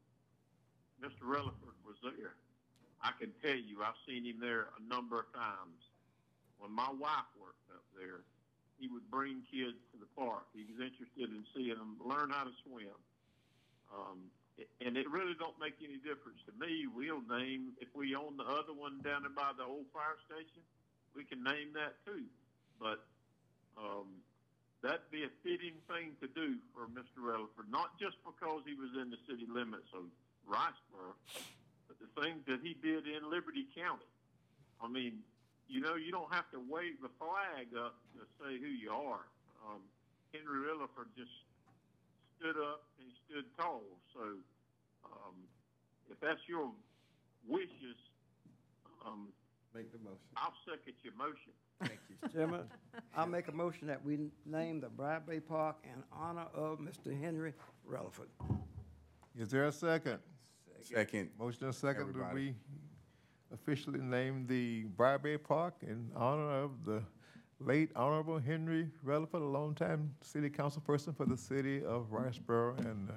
Mr. Relaford was there. I can tell you, I've seen him there a number of times. When my wife worked up there, he would bring kids to the park. He was interested in seeing them learn how to swim. Um, and it really don't make any difference to me. We'll name, if we own the other one down by the old fire station, we can name that too. But, um, that'd be a fitting thing to do for Mr. Rutherford, not just because he was in the city limits of Riceboro, but the things that he did in Liberty County. I mean, you know, you don't have to wave the flag up to say who you are. Um, Henry Rutherford just stood up and stood tall. So, um, if that's your wishes, um, Make the motion. I'll second your motion. Thank you. Chairman, I'll make a motion that we name the Briar Bay Park in honor of Mr. Henry Rutherford. Is there a second? Second. Motion and second, that Everybody. we officially name the Briar Bay Park in honor of the late Honorable Henry Rutherford, a longtime city council person for the city of Riceboro and uh,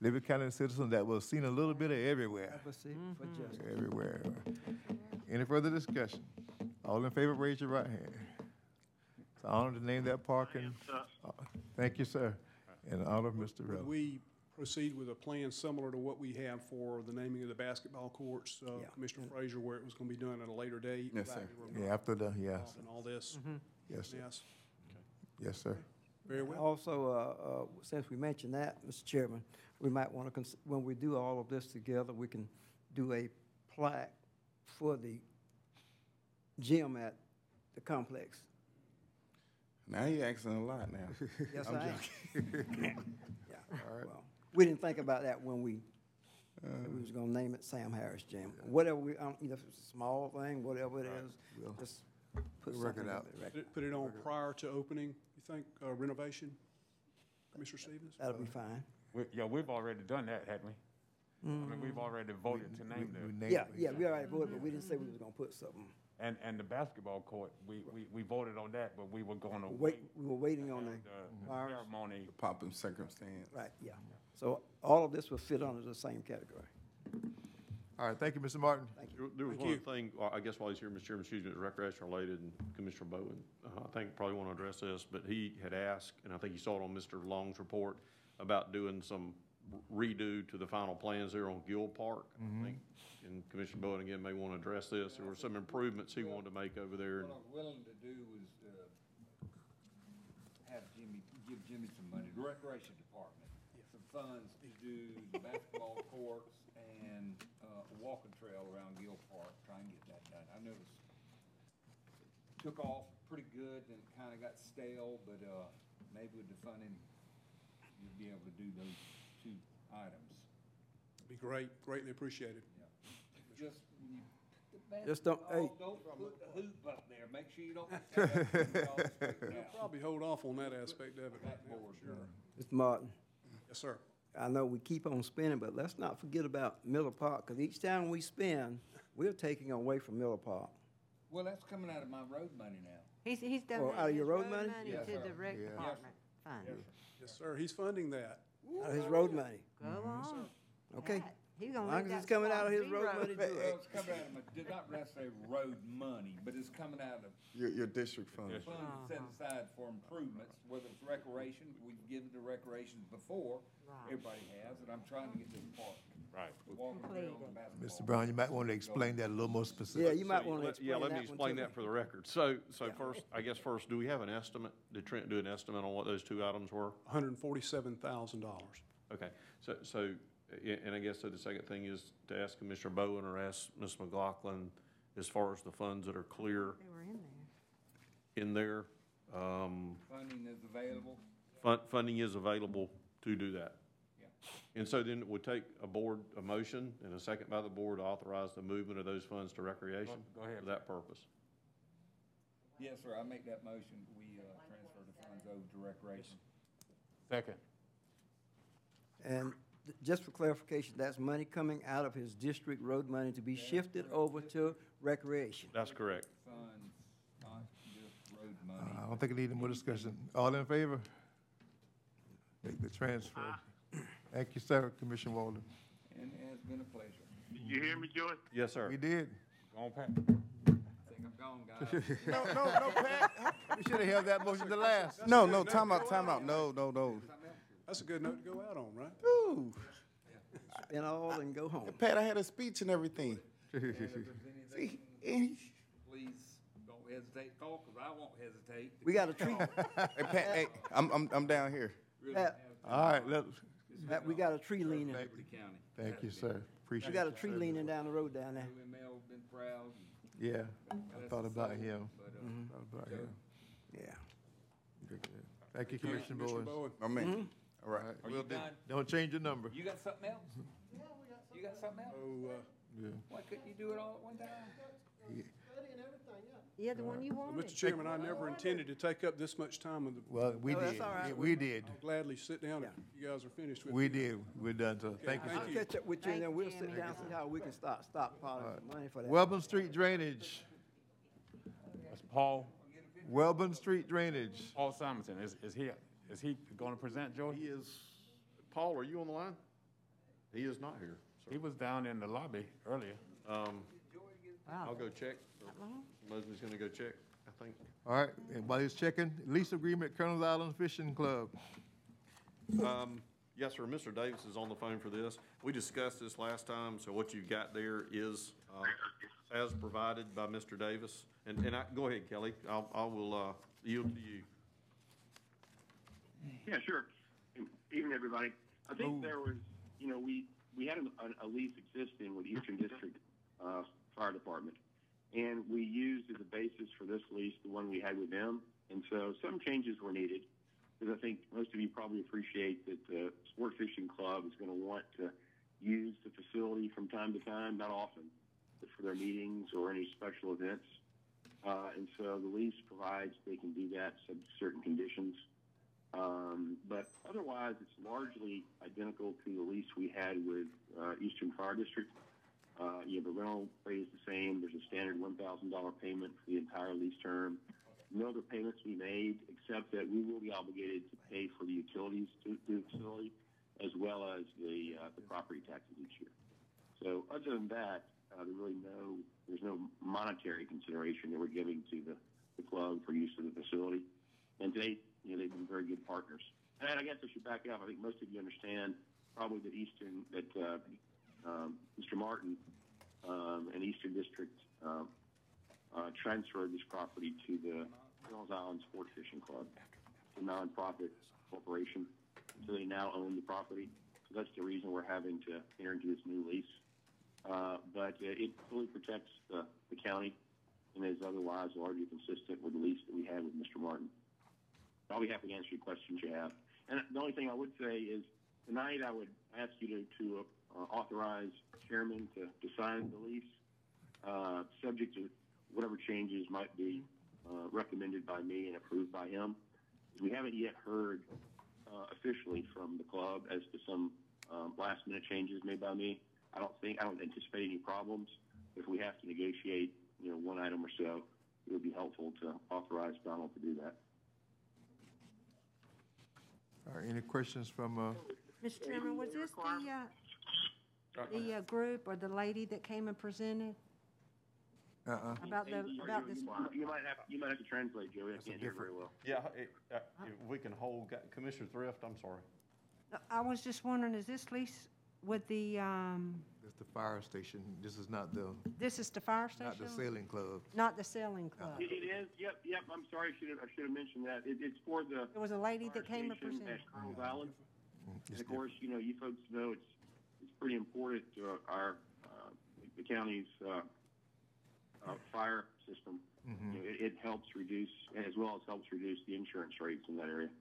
Liberty County citizen that was seen a little bit of everywhere, Have a seat for justice. everywhere. Any further discussion? All in favor, raise your right hand. It's an honor to name that park and, uh, thank you, sir, in honor of Mr. Would Rutherford. we proceed with a plan similar to what we have for the naming of the basketball courts, uh, Yeah. Commissioner Frazier, where it was gonna be done at a later date? Yes, sir. Yeah, after the, yes, And all this? yes, sir. Yes, yes, sir. very well. Also, uh, uh, since we mentioned that, Mr. Chairman, we might want to, when we do all of this together, we can do a plaque for the gym at the complex. Now you're asking a lot now. Yes, I'm I am. joking. Yeah, well, we didn't think about that when we, we was gonna name it Sam Harris Gym. Whatever we, um, you know, if it's a small thing, whatever it is, we'll- just put we'll work something it up out. there. Put it- Put it on prior to opening, you think, uh, renovation, Commissioner Stevens? That'll be fine. We- Yeah, we've already done that, haven't we? I mean, Mm. we've already voted to name We- we them. named Yeah, it. yeah, we already voted, but we didn't say we was gonna put something. And, and the basketball court, we, we, we voted on that, but we were gonna Wait, wait. we were waiting on the, The Flowers. ceremony, Popping circumstance. right, yeah. So all of this will fit under the same category. All right, thank you, Mr. Martin. Thank you. There- There was Thank one you. thing, uh, I guess while he's here, Mr. Chairman, excuse me, it's recreation related, and Commissioner Bowen, uh, I think probably want to address this, but he had asked, and I think you saw it on Mr. Long's report, about doing some redo to the final plans there on Gill Park. I think, and Commissioner Bowen again may want to address this. There were some improvements he wanted to make over there. What I'm willing to do is, uh, have Jimmy, give Jimmy some money, the recreation department, some funds to do the basketball courts and, uh, a walking trail around Gill Park, try and get that done. I noticed it took off pretty good, then it kinda got stale, but, uh, maybe with the funding, you'll be able to do those two items. Be great, greatly appreciated. Just, when you put the Just don't- basketball, hey. Don't put the hoop up there, make sure you don't. put that up and it's all straightened out. Probably hold off on that aspect of it right now, for sure. Mr. Martin, Yes, sir. I know we keep on spending, but let's not forget about Miller Park, because each time we spend, we're taking away from Miller Park. Well, that's coming out of my road money now. He's, he's donating out of his your road road money? money Yes, to sir. the rec Yeah. department fund. Yes, sir, he's funding that. Out of his road money. Go mm-hmm. on. Okay. That- He's gonna Long leave as that it's coming out of his road zero. money, do Well, it's coming out of my, did not necessarily road money, but it's coming out of Your, your district funds. funds uh-huh. set aside for improvements, whether it's recreation, we've given to recreation before, Right. everybody has, and I'm trying to get this park. right. The walking trail and basketball. Mr. Brown, you might want to explain that a little more specifically. Yeah, specific. you might So, want to let- Yeah, explain let me that one explain to that me. for the record. So, so first, I guess first, do we have an estimate? Did Trent do an estimate on what those two items were? hundred and forty-seven thousand dollars. Okay, so, so, a- and I guess so the second thing is to ask Commissioner Bowen or ask Ms. McLaughlin, as far as the funds that are clear They were in there. in there, um, Funding is available, fun, funding is available to do that. Yeah. And so then it would take a board, a motion and a second by the board to authorize the movement of those funds to recreation Go ahead. for that purpose. yes, sir, I make that motion, we, uh, transfer the funds over to recreation. Second. And th- just for clarification, that's money coming out of his district road money to be shifted over to recreation. That's correct. Funds, not, do I don't think I need any more discussion. All in favor? Make the transfer. Thank you, sir, Commissioner Walden. And it has been a pleasure. Did you hear me, Joey? Yes, sir. We did. Go on, Pat. I think I'm gone, guys. No, no, no, Pat. We should have held that motion to last. No, no, time out, time out, no, no, no. That's a good note to go out on, right? Ooh, And all and go home. Pat, I had a speech and everything. And if there's See, anything, please don't hesitate to call, because I won't hesitate. We got a tree, hey, Pat, hey, I'm, I'm, I'm down here. Really Pat, have All right, let, Pat, we got a tree leaning. Liberty County. thank you, sir. Appreciate We got a tree service. leaning down the road down there. UML been proud. Yeah, I thought about him. But, uh, Mm-hmm. Thought about him. Yeah. Good, good. Thank you, Commissioner Commissioner Boyd. Boyd. My man. All right. are will you do. done? Don't change your number. You got something else? Yeah, we got. You got something else? Oh, uh, Yeah. Why couldn't you do it all at one time? Yeah, Yeah, the one you well, wanted. Mr. Chairman, I never intended to take up this much time of the, Well, we No, that's did. all right. Yeah, We did. I'll gladly sit down if you guys are finished with. We me. did. We're done, so thank you, thank sir. you. I'll catch up with you and then we'll you, sit Jimmy. down, see how we can start, stop piling some money for that. Welborn Street Drainage. That's Paul, Welborn Street Drainage. Paul Simonson. Is, is he, is he gonna present, Joey? He is, Paul, are you on the line? He is not here. sir. He was down in the lobby earlier. Um, I'll go check. That? Mosley's gonna go check, I think. All right, and while he's checking, lease agreement, Colonel's Island Fishing Club. Um, yes, sir, Mr. Davis is on the phone for this. We discussed this last time, so what you've got there is, uh, as provided by Mr. Davis. And, and I, go ahead, Kelly, I'll, I will, uh, yield to you. Yeah, sure. Evening, everybody. I think there was, you know, we, we had a, a lease existing with Eastern District, uh, Fire Department. And we used as a basis for this lease, the one we had with them. And so some changes were needed. Because I think most of you probably appreciate that the Sport Fishing Club is going to want to use the facility from time to time, not often, but for their meetings or any special events. Uh, and so the lease provides they can do that to certain conditions. Um, but otherwise, it's largely identical to the lease we had with uh, Eastern Fire District. Uh, you know, the rental rate is the same. There's a standard $1,000 payment for the entire lease term. No other payments be made, except that we will be obligated to pay for the utilities to, to the facility, as well as the uh, the property taxes each year. So, other than that, uh, there's really no there's no monetary consideration that we're giving to the, the club for use of the facility. And today, you know, they've been very good partners. And I guess I should back up. I think most of you understand probably that Eastern, that uh, um, Mr. Martin um, and Eastern District um, uh, transferred this property to the Hills Island Sport Fishing Club, a nonprofit corporation. So they now own the property. So that's the reason we're having to enter into this new lease. Uh, but uh, it fully protects the, the county and is otherwise largely consistent with the lease that we had with Mr. Martin. I'll be happy to answer your questions you have. And the only thing I would say is tonight I would ask you to, to uh, authorize chairman to, to sign the lease, uh, subject to whatever changes might be uh, recommended by me and approved by him. We haven't yet heard uh, officially from the club as to some um, last minute changes made by me. I don't think I don't anticipate any problems. If we have to negotiate, you know, one item or so, it would be helpful to authorize Donald to do that. All right, any questions from, uh, Mr. Chairman, was this the, uh, the, uh, group or the lady that came and presented uh-uh, about the, about this? You might have you might have to translate, Joey. I can't hear very well. Yeah, it, uh, if we can hold, Commissioner Thrift, I'm sorry. I was just wondering, is this lease with the, um, it's the fire station. This is not the, this is the fire station? not the sailing club. Not the sailing club? It, it is. Yep, yep. I'm sorry. I should have I should have mentioned that. It, it's for the There was a lady that fire came and station presented. at Colonel's Island. It's And of course, you know, you folks know it's it's pretty important to our uh, the county's uh, uh, fire system. Mm-hmm. You know, it, it helps reduce, as well as helps reduce the insurance rates in that area.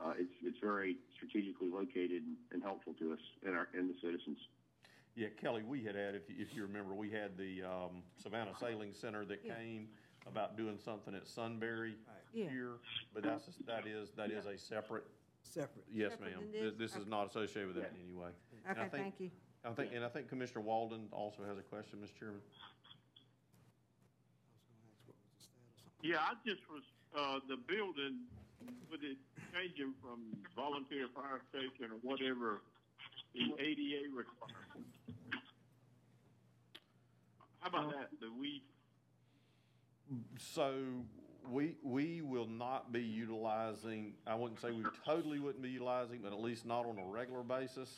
Uh, it's it's very strategically located and, and helpful to us and our and the citizens. Yeah, Kelly, we had had, if you, if you remember, we had the um, Savannah Sailing Center that Yeah. came about doing something at Sunbury Yeah. here, but that's, that is, that is a separate, Separate. yes, Separate ma'am. than This, this? this is not associated with that in any way. And I Okay, think- thank you. I think, and I think Commissioner Walden also has a question, Mr. Chairman. Yeah, I just was uh, the building, with it changing from volunteer fire station or whatever, the ADA requirement. That? Do we, So we, we will not be utilizing, I wouldn't say we totally wouldn't be utilizing, but at least not on a regular basis.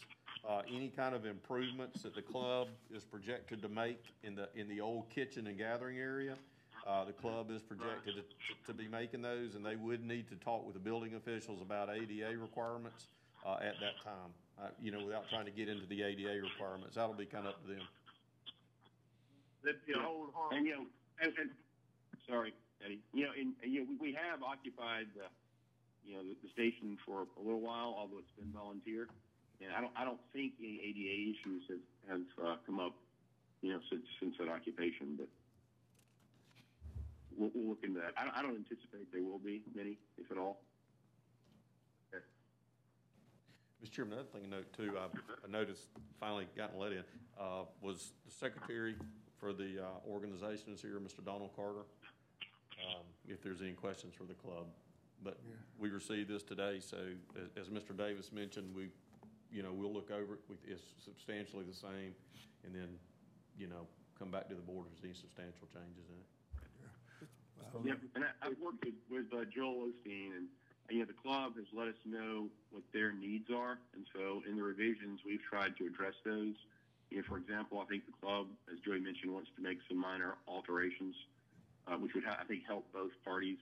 Uh, any kind of improvements that the club is projected to make in the, in the old kitchen and gathering area. Uh, the club is projected to, to be making those and they would need to talk with the building officials about ADA requirements, uh, at that time. Uh, you know, without trying to get into the ADA requirements, that'll be kind of up to them. That'd be a hold harm? And, you know, and, and, sorry, Eddie, you know, and, and, you know, we, we have occupied, uh, you know, the, the station for a little while, although it's been volunteer. And I don't, I don't think any ADA issues have, have, uh, come up, you know, since, since that occupation, but we'll, we'll look into that. I don't, I don't anticipate there will be many, if at all. Mr. Chairman, another thing to note too, I, I noticed, finally gotten let in, uh, was the secretary for the, uh, organization is here, Mr. Donald Carter. Um, if there's any questions for the club. But we received this today, so as, as Mr. Davis mentioned, we, you know, we'll look over it. We- It's substantially the same and then, you know, come back to the board if there's any substantial changes in it. Yep, and I, I've worked with, with uh, Joel Osteen, and, and, you know, the club has let us know what their needs are, and so in the revisions, we've tried to address those. Know, for example, I think the club, as Joey mentioned, wants to make some minor alterations, uh, which would, ha- I think, help both parties.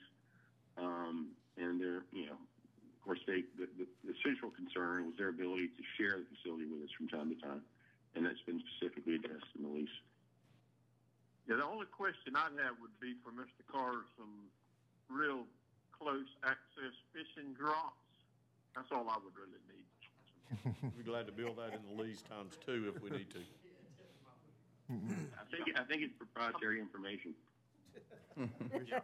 Um, and they're, you know, of course, they, the, the, the central concern was their ability to share the facility with us from time to time, and that's been specifically addressed in the lease. Yeah, the only question I'd have would be for Mr. Carter, some real close access fishing drops. That's all I would really need. We're glad to build that in the lease times two if we need to. I think, I think it's proprietary information. Mr.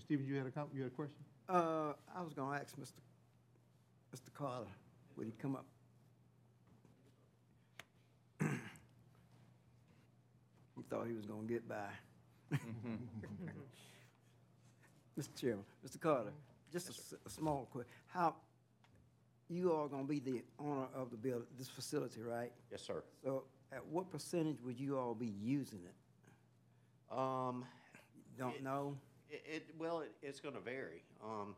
Stevens, you had a com, you had a question? Uh, I was gonna ask Mr. Mr. Carter, would he come up? He thought he was gonna get by. Mr. Chairman, Mr. Carter, just a s- a, small quick, how, you are gonna be the owner of the building, this facility, right? Yes, sir. So at what percentage would you all be using it? Um, Don't It- know? it, it, well, it, it's gonna vary. Um,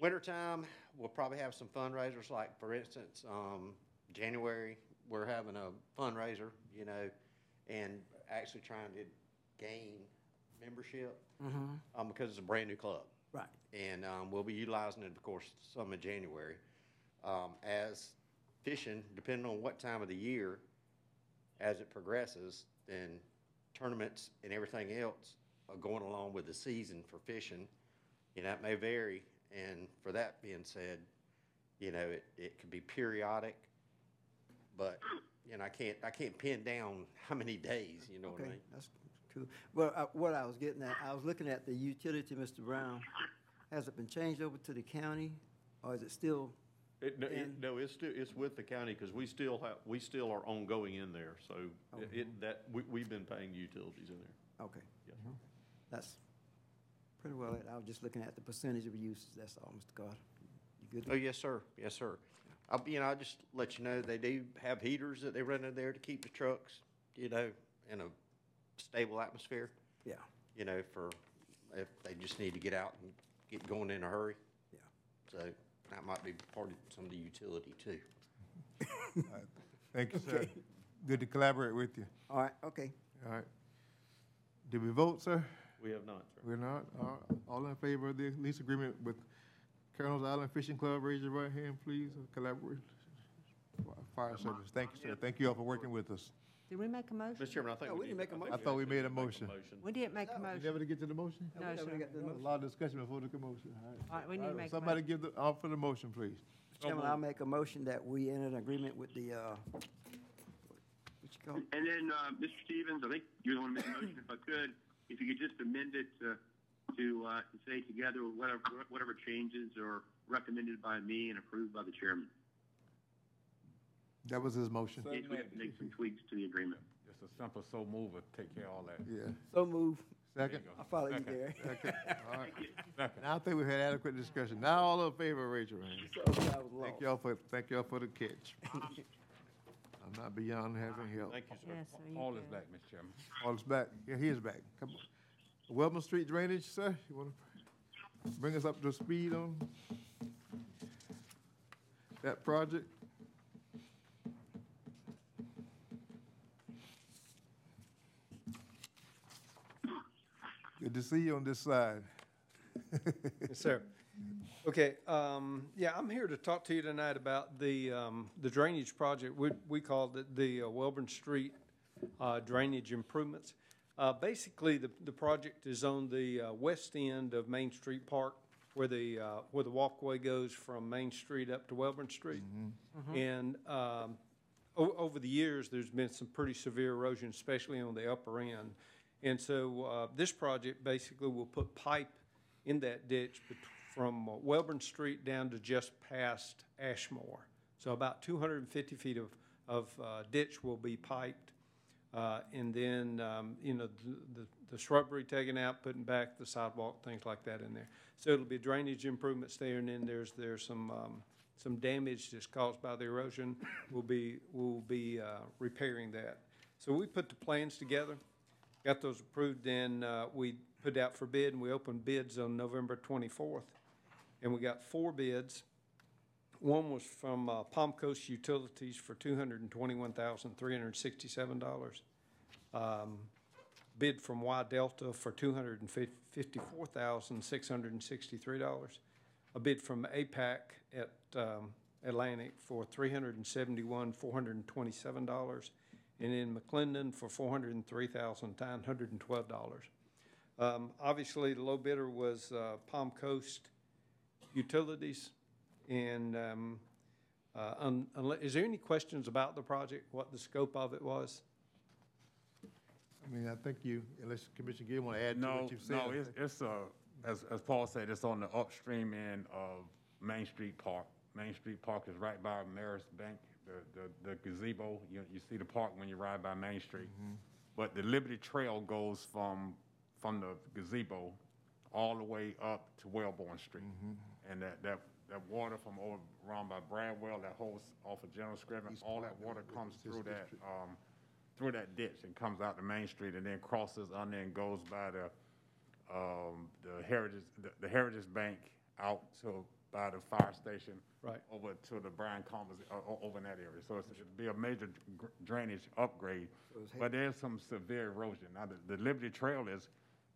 wintertime, we'll probably have some fundraisers, like, for instance, um, January, we're having a fundraiser, you know, and actually trying to gain membership, Mm-hmm. um, because it's a brand-new club. Right. And, um, we'll be utilizing it, of course, some in January. Um, as fishing, depending on what time of the year, as it progresses, then tournaments and everything else are going along with the season for fishing. You know, it may vary, and for that being said, you know, it, it could be periodic, but, you know, I can't, I can't pin down how many days, you know what I Okay, mean? that's cool. Well, uh, what I was getting at, I was looking at the utility, Mr. Brown. Has it been changed over to the county, or is it still? It, no, it, no, it's still, it's with the county, because we still have, we still are ongoing in there, so oh. it- it, that, we, we've been paying utilities in there. Okay, Yes. Mm-hmm. that's pretty well it. I was just looking at the percentage of uses, that's all, Mr. Carter. You good? Oh, yes, sir, yes, sir. I'll, you know, I'll just let you know, they do have heaters that they run in there to keep the trucks, you know, in a stable atmosphere. Yeah. You know, for, if they just need to get out and get going in a hurry. Yeah. So that might be part of some of the utility too. Thank you, sir. Good to collaborate with you. All right, okay. All right. Did we vote, sir? We have not, sir. We're not? All all in favor of the lease agreement with Colonel's Island Fishing Club? Raise your right hand, please. Collaborate. Fire service. Thank you, sir. Thank you all for working with us. Did we make a motion? Mr. Chairman, I think No, we we didn't make a think I thought we made a motion. We didn't make a You motion. never get to the motion? No, we never sir. got the motion. A lot of discussion before the motion. All right. All right, we need to make a Somebody motion. give the, offer the motion, please. Mr. Chairman, I'll make a motion that we enter an agreement with the, uh, what you call it? And then, uh, Mr. Stevens, I think you're the one making the motion, if I could, if you could just amend it to, to, uh, to say together with whatever, whatever changes are recommended by me and approved by the chairman. That was his motion. In case we have to make some tweaks to the agreement. Just a simple so move will take care of all that. Yeah. So move. Second? go. I follow you Second. there. Okay, all right. Second. Now I think we've had adequate discussion. Now all in favor, raise your hand. So, I was Thank y'all for, thank y'all for the catch. I'm not beyond having help. Thank you, sir. Yes, sir, you Paul good. is back, Mr. Chairman. Paul is back. Yeah, he is back. Come on. Wellman Street drainage, sir, you wanna bring us up to speed on that project? Good to see you on this side. Yes, sir. Okay, um, yeah, I'm here to talk to you tonight about the, um, the drainage project. We, we called it the uh, Welborn Street, uh, drainage improvements. Uh, basically, the, the project is on the, uh, west end of Main Street Park where the, uh, where the walkway goes from Main Street up to Welborn Street. And, um, o- over the years, there's been some pretty severe erosion, especially on the upper end. And so, uh, this project basically will put pipe in that ditch from uh, Welborn Street down to just past Ashmore. So about two hundred and fifty feet of, of, uh, ditch will be piped. Uh, and then, um, you know, the, the- the shrubbery taken out, putting back the sidewalk, things like that in there. So it'll be drainage improvements there, and then there's, there's some, um, some damage that's caused by the erosion. We'll be, we'll be, uh, repairing that. So we put the plans together, got those approved, then, uh, we put out for bid, and we opened bids on November twenty-fourth. And we got four bids. One was from, uh, Palm Coast Utilities for two hundred and twenty-one thousand, three hundred and sixty-seven dollars. Um, bid from Y Delta for two hundred and fifty-four thousand, six hundred and sixty-three dollars. A bid from APAC at, um, Atlantic for three hundred and seventy-one, four hundred and twenty-seven dollars. And in McClendon for four hundred and three thousand, nine hundred and twelve dollars. Um, obviously, the low bidder was, uh, Palm Coast Utilities. And, um, uh, un- is there any questions about the project, what the scope of it was? I mean, I think you, unless Commissioner Gill want to add to what you've said. no, it's, it's, uh, as, as Paul said, it's on the upstream end of Main Street Park. Main Street Park is right by Maris Bank, the, the, the gazebo, you, you see the park when you ride by Main Street. But the Liberty Trail goes from, from the gazebo all the way up to Wellborn Street. And that, that, that water from over, around by Bradwell, that whole, s- off of General Screven, all that water comes through that, um, through that ditch and comes out to Main Street and then crosses under and goes by the, um, the Heritage, the, the Heritage Bank out to, by the fire station. Right. Over to the Bryant Commons, uh, over in that area. So it'd be a major dr- drainage upgrade. But there's some severe erosion. Now, the, the Liberty Trail is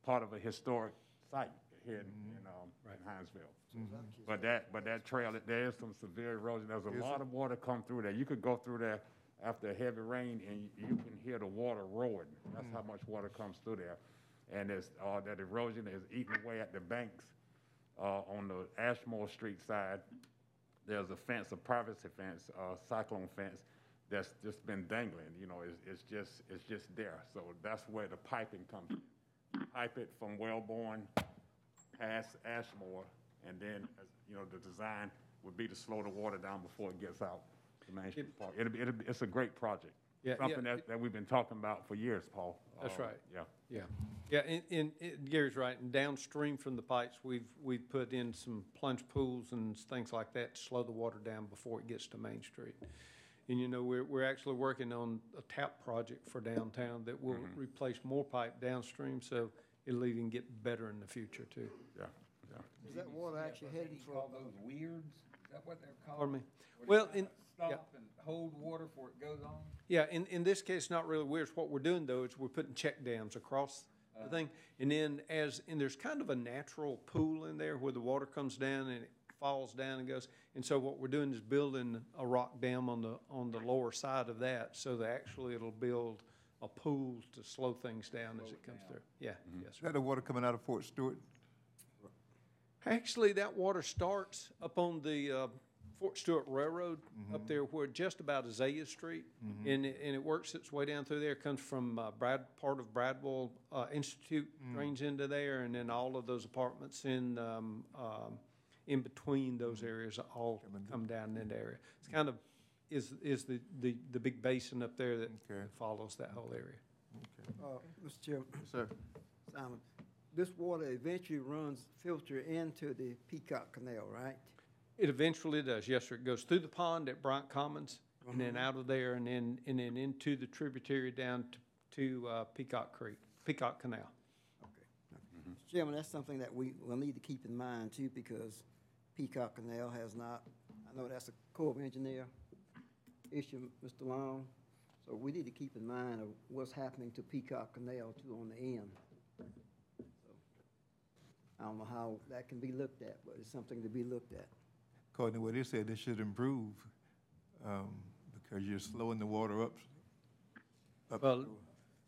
part of a historic site here in, in, um, in Hinesville. But that, but that trail, there is some severe erosion. There's a lot of water come through there. You could go through there after a heavy rain and you can hear the water roaring. That's how much water comes through there. And it's, uh, that erosion is eating away at the banks, uh, on the Ashmore Street side. There's a fence, a privacy fence, uh, cyclone fence, that's just been dangling, you know, it's, it's just, it's just there. So that's where the piping comes. in. Pipe it from Wellborn past Ashmore, and then, you know, the design would be to slow the water down before it gets out to Main Street Park. It'll be, it'll be, it's a great project. Yeah, yeah. Something that, that we've been talking about for years, Paul. That's Uh, right. Yeah. Yeah, yeah, and, and and Gary's right, and downstream from the pipes, we've, we've put in some plunge pools and things like that to slow the water down before it gets to Main Street. And you know, we're, we're actually working on a tap project for downtown that will replace more pipe downstream, so it'll even get better in the future too. Yeah, yeah. Is that water actually heading for, Call those weirs, is that what they're called? Pardon me? Well, they in, yeah. Stop and hold water before it goes on? Yeah, in, in this case, not really weird. What we're doing though is we're putting check dams across the thing. And then as, and there's kind of a natural pool in there where the water comes down and it falls down and goes. And so what we're doing is building a rock dam on the, on the lower side of that so that actually it'll build a pool to slow things down as it comes through. Yeah, yes, Is that the water coming out of Fort Stewart? Actually, that water starts up on the uh, Fort Stewart Railroad, up there where just about Azalea Street, and it, and it works its way down through there. Comes from uh, Brad, part of Bradwell uh, Institute drains into there, and then all of those apartments in um, um, in between those areas all come down in that area. It's kind of is is the, the, the big basin up there that Okay. follows that whole area. uh, Mr. Chairman, Sir? Simon, this water eventually runs, filter into the Peacock Canal, right? It eventually does, yes, sir. It goes through the pond at Bryant Commons, and then out of there, and then, and then into the tributary down to, to uh, Peacock Creek, Peacock Canal. Okay. Mr. Chairman, that's something that we will need to keep in mind too, because Peacock Canal has not, I know that's a Corps of Engineer issue, Mr. Long. So we need to keep in mind of what's happening to Peacock Canal too on the end. So, I don't know how that can be looked at, but it's something to be looked at. According to what they said, they should improve, um, because you're slowing the water up. up Well,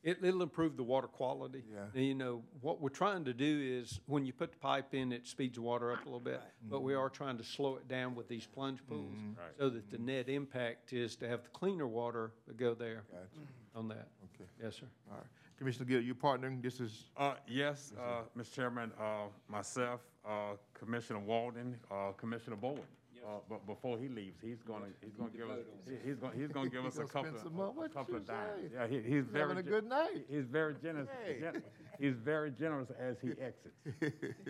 it, it'll improve the water quality. Yeah. And, you know, what we're trying to do is, when you put the pipe in, it speeds the water up a little bit. But we are trying to slow it down with these plunge pools, Right. so that the net impact is to have the cleaner water that go there gotcha. on that. Okay. Yes, sir. All right. Commissioner Gill, you partnering, this is, Uh, yes, uh, Mr. Chairman, uh, myself, uh, Commissioner Walden, uh, Commissioner Bowen. Uh, but before he leaves, he's gonna, he's gonna give us, he- he's gonna, he's gonna give us a Gonna couple, spend some of- more? a What couple you of dimes. say? Yeah, he, he's He's very. having a gen- good night. He's very generous, Hey. gen- he's very generous as he exits.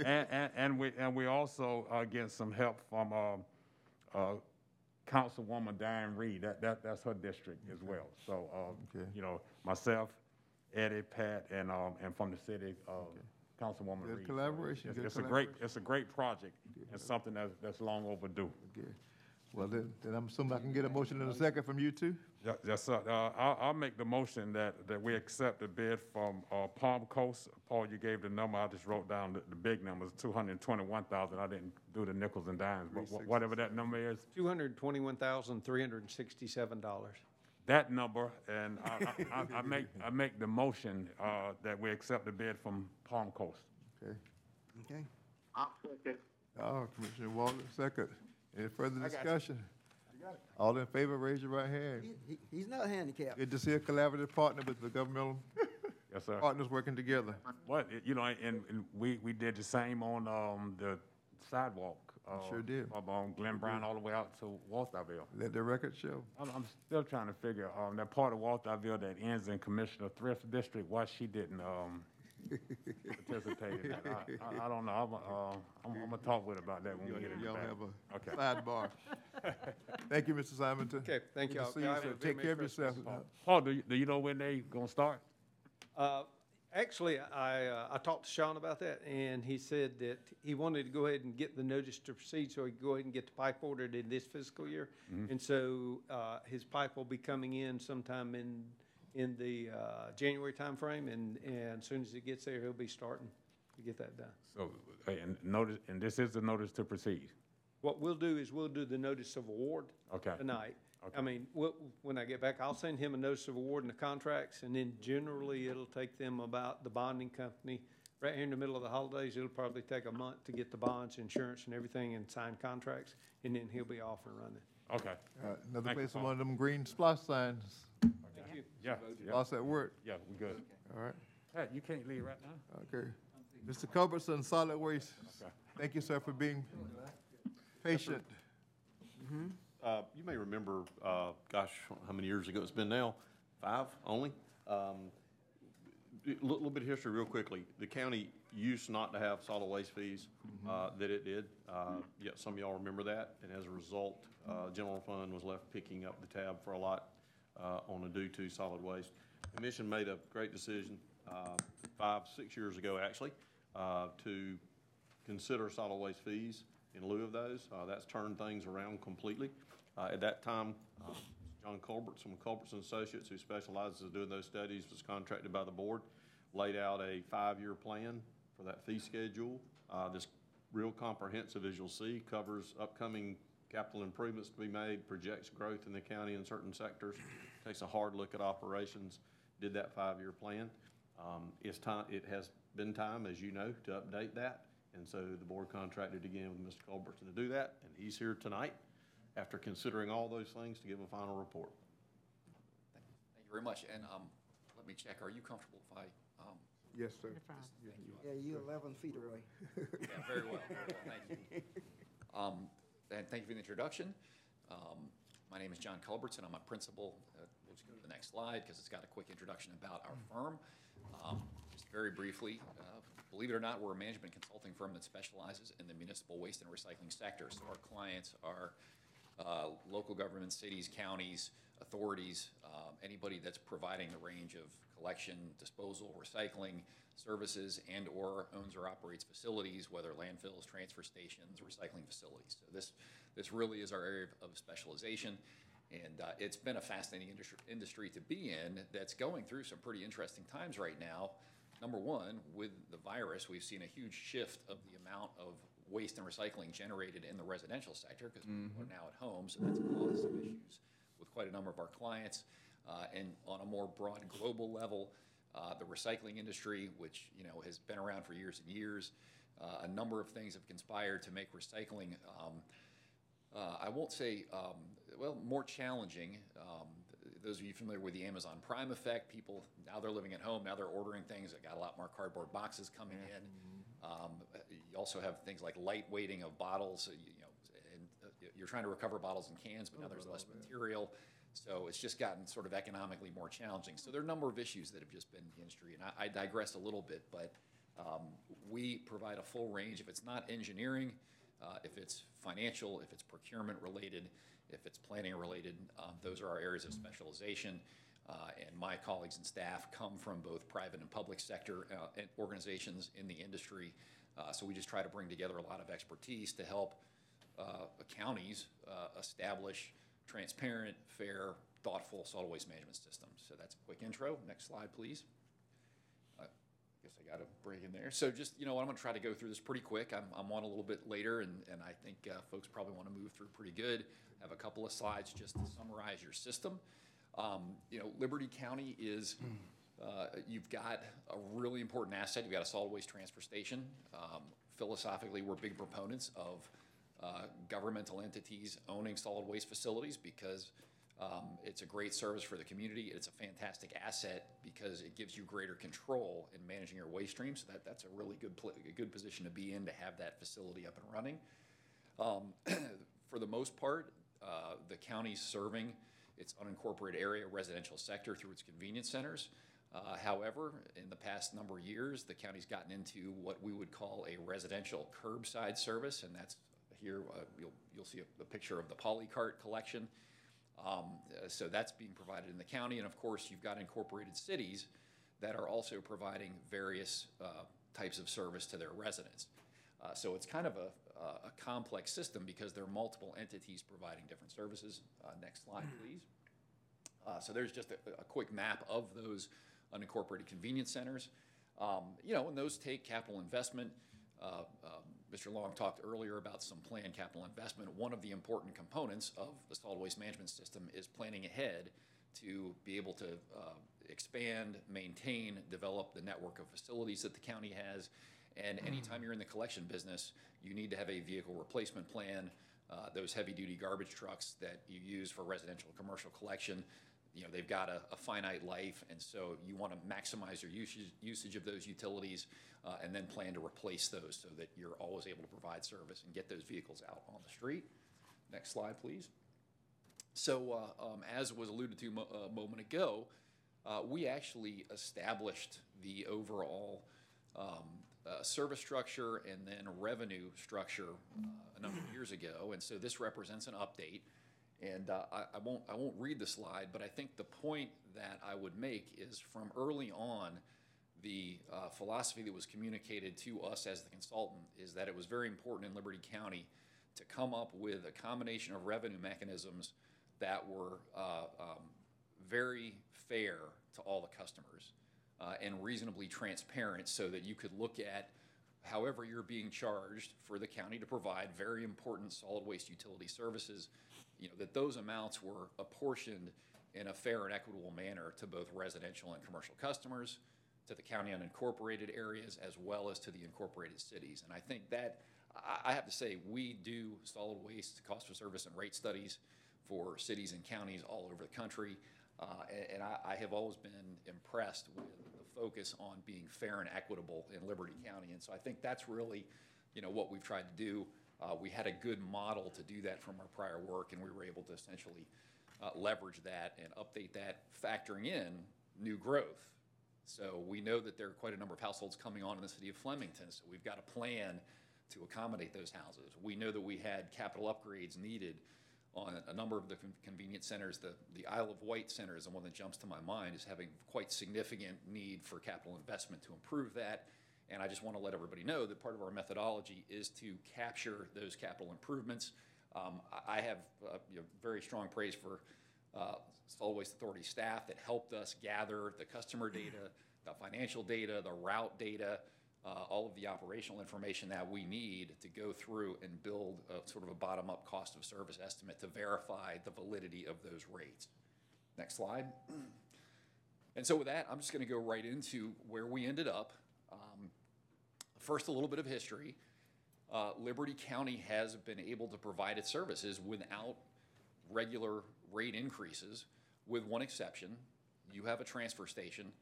And, and, and we, and we also, uh, get some help from, um, uh, Councilwoman Diane Reed, that, that, that's her district as well. So, um, Okay. you know, myself, Eddie, Pat, and, um, and from the city, uh, Councilwoman Good Reed. collaboration, It's- good It's a great, it's a great project and something that's, that's long overdue. Well, then, then I'm assuming I can get a motion in a second from you too. Yes, sir. Uh, I'll, I'll make the motion that, that we accept the bid from uh, Palm Coast. Paul, you gave the number. I just wrote down the, the big numbers, 221,000. I didn't do the nickels and dimes, but whatever that number is, $221,367 that number, and I, I, I- I make, I make the motion, uh, that we accept the bid from Palm Coast. Okay. Okay? I'll second. Oh, Commissioner Walden, second. Any further discussion? All in favor, raise your right hand. He, he, he's not handicapped. Good to see a collaborative partner with the governmental Yes, sir. partners working together. What, you know, and, and we, we did the same on, um, the sidewalk. Uh, Sure did. From, um, Glen Brown all the way out to Walthourville. Let the record show. I'm, I'm still trying to figure, um, that part of Walthourville that ends in Commissioner Thrift District, why she didn't, um, participate in that. I, I, I don't know, I'm, uh, I'm, I'm gonna talk with her about that when we get it Y'all back. have a Okay. sidebar. Thank you, Mr. Simonton. Okay, thank Good to y'all. see Y'all have sir. a very Take care of yourself. Christmas. Paul, do you, do you know when they gonna start? Uh, Actually, I, uh, I talked to Sean about that, and he said that he wanted to go ahead and get the notice to proceed, so he could go ahead and get the pipe ordered in this fiscal year. And so, uh, his pipe will be coming in sometime in, in the, uh, January timeframe, and, and as soon as it gets there, he'll be starting to get that done. So, uh, and notice, and this is the notice to proceed? What we'll do is we'll do the notice of award Okay. tonight. I mean, we'll, when I get back, I'll send him a notice of award and the contracts, and then generally it'll take them about the bonding company. Right here in the middle of the holidays, it'll probably take a month to get the bonds, insurance and everything and sign contracts, and then he'll be off and running. Okay. All right, Another Thank you, place on Paul. one of them green SPLOST signs. Thank you. Yeah, yeah, Lost at work. yeah, we good. All right, Pat, you can't leave right now? okay. Mr. Culbertson, Solid Waste. Okay. Thank you, sir, for being patient. Mm-hmm. Uh, you may remember, uh, gosh, how many years ago it's been now? Five only? Um, a little, bit of history real quickly. The county used not to have solid waste fees, uh, that it did. Uh, yet some of y'all remember that. And as a result, uh, general fund was left picking up the tab for a lot, uh, on a due to solid waste. Commission made a great decision, uh, five, six years ago, actually, uh, to consider solid waste fees in lieu of those. Uh, That's turned things around completely. Uh, At that time, uh, John Culbertson from Associates, who specializes in doing those studies, was contracted by the board, laid out a five-year plan for that fee schedule. Uh, This real comprehensive, as you'll see, covers upcoming capital improvements to be made, projects growth in the county in certain sectors, takes a hard look at operations, did that five-year plan. Um, It's time, it has been time, as you know, to update that. And so the board contracted again with Mr. Culbertson to do that, and he's here tonight after considering all those things to give a final report. Thank you very much, and, um, let me check, are you comfortable if I, um, Yes, sir. thank you. Yeah, you eleven feet away. Yeah, very well, very well, thank you. Um, and thank you for the introduction. Um, my name is John Culbertson, I'm a principal, uh, we'll just go to the next slide, because it's got a quick introduction about our firm. Um, just very briefly, uh, believe it or not, we're a management consulting firm that specializes in the municipal waste and recycling sector. So our clients are uh, local governments, cities, counties, authorities, um, anybody that's providing a range of collection, disposal, recycling services, and/or owns or operates facilities, whether landfills, transfer stations, recycling facilities. So this, this really is our area of specialization. And uh, it's been a fascinating industry to be in that's going through some pretty interesting times right now. Number one, with the virus, we've seen a huge shift of the amount of waste and recycling generated in the residential sector because people are now at home, so that's caused some issues with quite a number of our clients. Uh, and on a more broad global level, uh, the recycling industry, which you know has been around for years and years, uh, a number of things have conspired to make recycling. Um, uh, I won't say, um, well, more challenging. Um, those of you familiar with the Amazon Prime effect, people now they're living at home, now they're ordering things. They got a lot more cardboard boxes coming in. Um, you also have things like light weighting of bottles. You, you know, and uh, you're trying to recover bottles and cans, but now there's less material. So it's just gotten sort of economically more challenging. So there are a number of issues that have just been in the industry, and I, I digress a little bit, but um, we provide a full range. If it's not engineering, uh, if it's financial, if it's procurement related, if it's planning related, um, those are our areas of specialization. Uh, and my colleagues and staff come from both private and public sector uh, organizations in the industry. Uh, so we just try to bring together a lot of expertise to help uh, counties uh, establish transparent, fair, thoughtful solid waste management systems. So that's a quick intro. Next slide, please. I guess I got to bring in there. So just, you know, I'm going to try to go through this pretty quick. I'm, I'm on a little bit later, and, and I think uh, folks probably want to move through pretty good. I have a couple of slides just to summarize your system. Um, you know, Liberty County is, uh, you've got a really important asset. You've got a solid waste transfer station. Um, philosophically, we're big proponents of uh, governmental entities owning solid waste facilities because um, it's a great service for the community. It's a fantastic asset because it gives you greater control in managing your waste stream. So that, that's a really good, a good position to be in to have that facility up and running. Um, for the most part, uh, the county's serving its unincorporated area residential sector through its convenience centers. Uh, however, in the past number of years, the county's gotten into what we would call a residential curbside service, and that's here. Uh, you'll you'll see a, a picture of the polycart collection. Um, uh, so that's being provided in the county, and of course, you've got incorporated cities that are also providing various uh, types of service to their residents. Uh, so it's kind of a, a complex system because there are multiple entities providing different services. Uh, next slide, please. Uh, so there's just a, a, quick map of those unincorporated convenience centers. Um, you know, and those take capital investment. Uh, Mr. Long talked earlier about some planned capital investment. One of the important components of the solid waste management system is planning ahead to be able to uh, expand, maintain, develop the network of facilities that the county has. And anytime you're in the collection business, you need to have a vehicle replacement plan. Uh, those heavy duty garbage trucks that you use for residential and commercial collection, you know, they've got a, a finite life, and so you want to maximize your usage, usage of those utilities uh, and then plan to replace those so that you're always able to provide service and get those vehicles out on the street. Next slide, please. So, uh, um, as was alluded to mo a moment ago, uh, we actually established the overall um, uh, service structure and then a revenue structure uh, a number of years ago, and so this represents an update. And uh, I, I, won't I won't read the slide, but I think the point that I would make is from early on, the uh, philosophy that was communicated to us as the consultant is that it was very important in Liberty County to come up with a combination of revenue mechanisms that were uh, um, very fair to all the customers uh, and reasonably transparent so that you could look at however you're being charged for the county to provide very important solid waste utility services, you know, that those amounts were apportioned in a fair and equitable manner to both residential and commercial customers, to the county unincorporated areas, as well as to the incorporated cities. And I think that, I have to say, we do solid waste cost of service and rate studies for cities and counties all over the country. Uh, and, and I, I, have always been impressed with the focus on being fair and equitable in Liberty County. And so I think that's really, you know, what we've tried to do. Uh, we had a good model to do that from our prior work, and we were able to essentially uh, leverage that and update that, factoring in new growth. So we know that there are quite a number of households coming on in the city of Flemington, so we've got a plan to accommodate those houses. We know that we had capital upgrades needed on a number of the convenience centers. The, the Isle of Wight Center is the one that jumps to my mind, is having quite significant need for capital investment to improve that. And I just want to let everybody know that part of our methodology is to capture those capital improvements. Um, I, have, uh, you know, very strong praise for, uh, Authority staff that helped us gather the customer data, the financial data, the route data, uh, all of the operational information that we need to go through and build a sort of a bottom-up cost of service estimate to verify the validity of those rates. Next slide. And so with that, I'm just going to go right into where we ended up. Um, First, a little bit of history. Uh, Liberty County has been able to provide its services without regular rate increases, with one exception. You have a transfer station,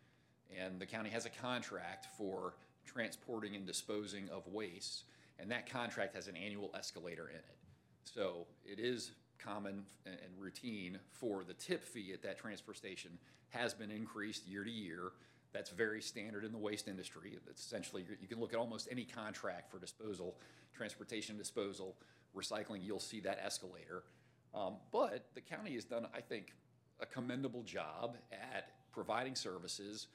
and the county has a contract for transporting and disposing of waste, and that contract has an annual escalator in it. So it is common and routine for the tip fee at that transfer station has been increased year to year. That's very standard in the waste industry. That's essentially, you can look at almost any contract for disposal, transportation disposal, recycling, you'll see that escalator. Um, But the county has done, I think, a commendable job at providing services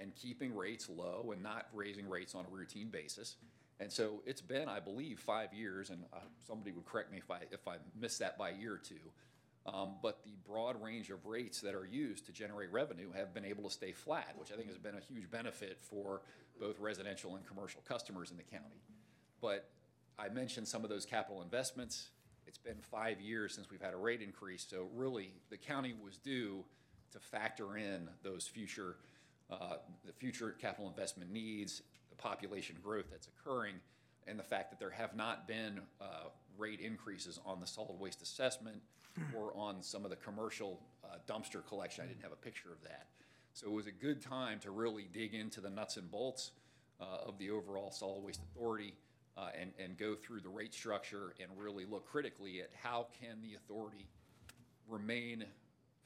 and keeping rates low and not raising rates on a routine basis. And so it's been, I believe, five years, and uh, somebody would correct me if I, if I missed that by a year or two. Um, But the broad range of rates that are used to generate revenue have been able to stay flat, which I think has been a huge benefit for both residential and commercial customers in the county. But I mentioned some of those capital investments. It's been five years since we've had a rate increase, so really, the county was due to factor in those future, uh, the future capital investment needs, the population growth that's occurring, and the fact that there have not been uh, rate increases on the solid waste assessment or on some of the commercial uh, dumpster collection. I didn't have a picture of that. So it was a good time to really dig into the nuts and bolts uh, of the overall solid waste authority uh, and, and go through the rate structure and really look critically at how can the authority remain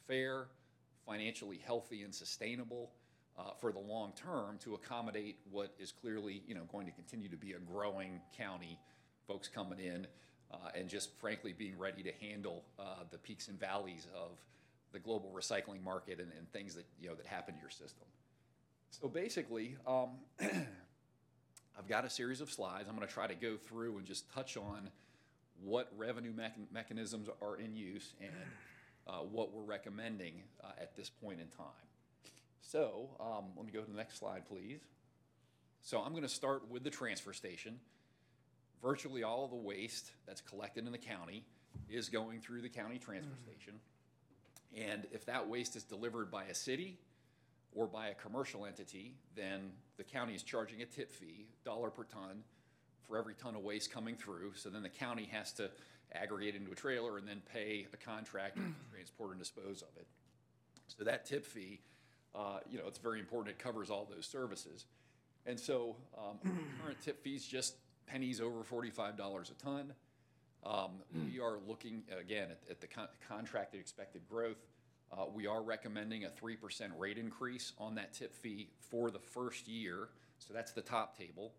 fair, financially healthy and sustainable uh, for the long term to accommodate what is clearly, you know, going to continue to be a growing county, folks coming in, uh, and just frankly being ready to handle uh, the peaks and valleys of the global recycling market and, and things that, you know, that happen to your system. So basically, um, I've got a series of slides. I'm going to try to go through and just touch on what revenue mechan- mechanisms are in use and uh, what we're recommending uh, at this point in time. So um, let me go to the next slide, please. So I'm going to start with the transfer station. Virtually all of the waste that's collected in the county is going through the county transfer station. And if that waste is delivered by a city or by a commercial entity, then the county is charging a tip fee, dollar per ton, for every ton of waste coming through. So then the county has to aggregate into a trailer and then pay a contractor to transport and dispose of it. So that tip fee, uh, you know, it's very important. It covers all those services. And so um, current tip fees just pennies over forty-five dollars a ton. Um, we are looking, again, at, at the con- contracted expected growth. Uh, we are recommending a three percent rate increase on that tip fee for the first year. So that's the top table.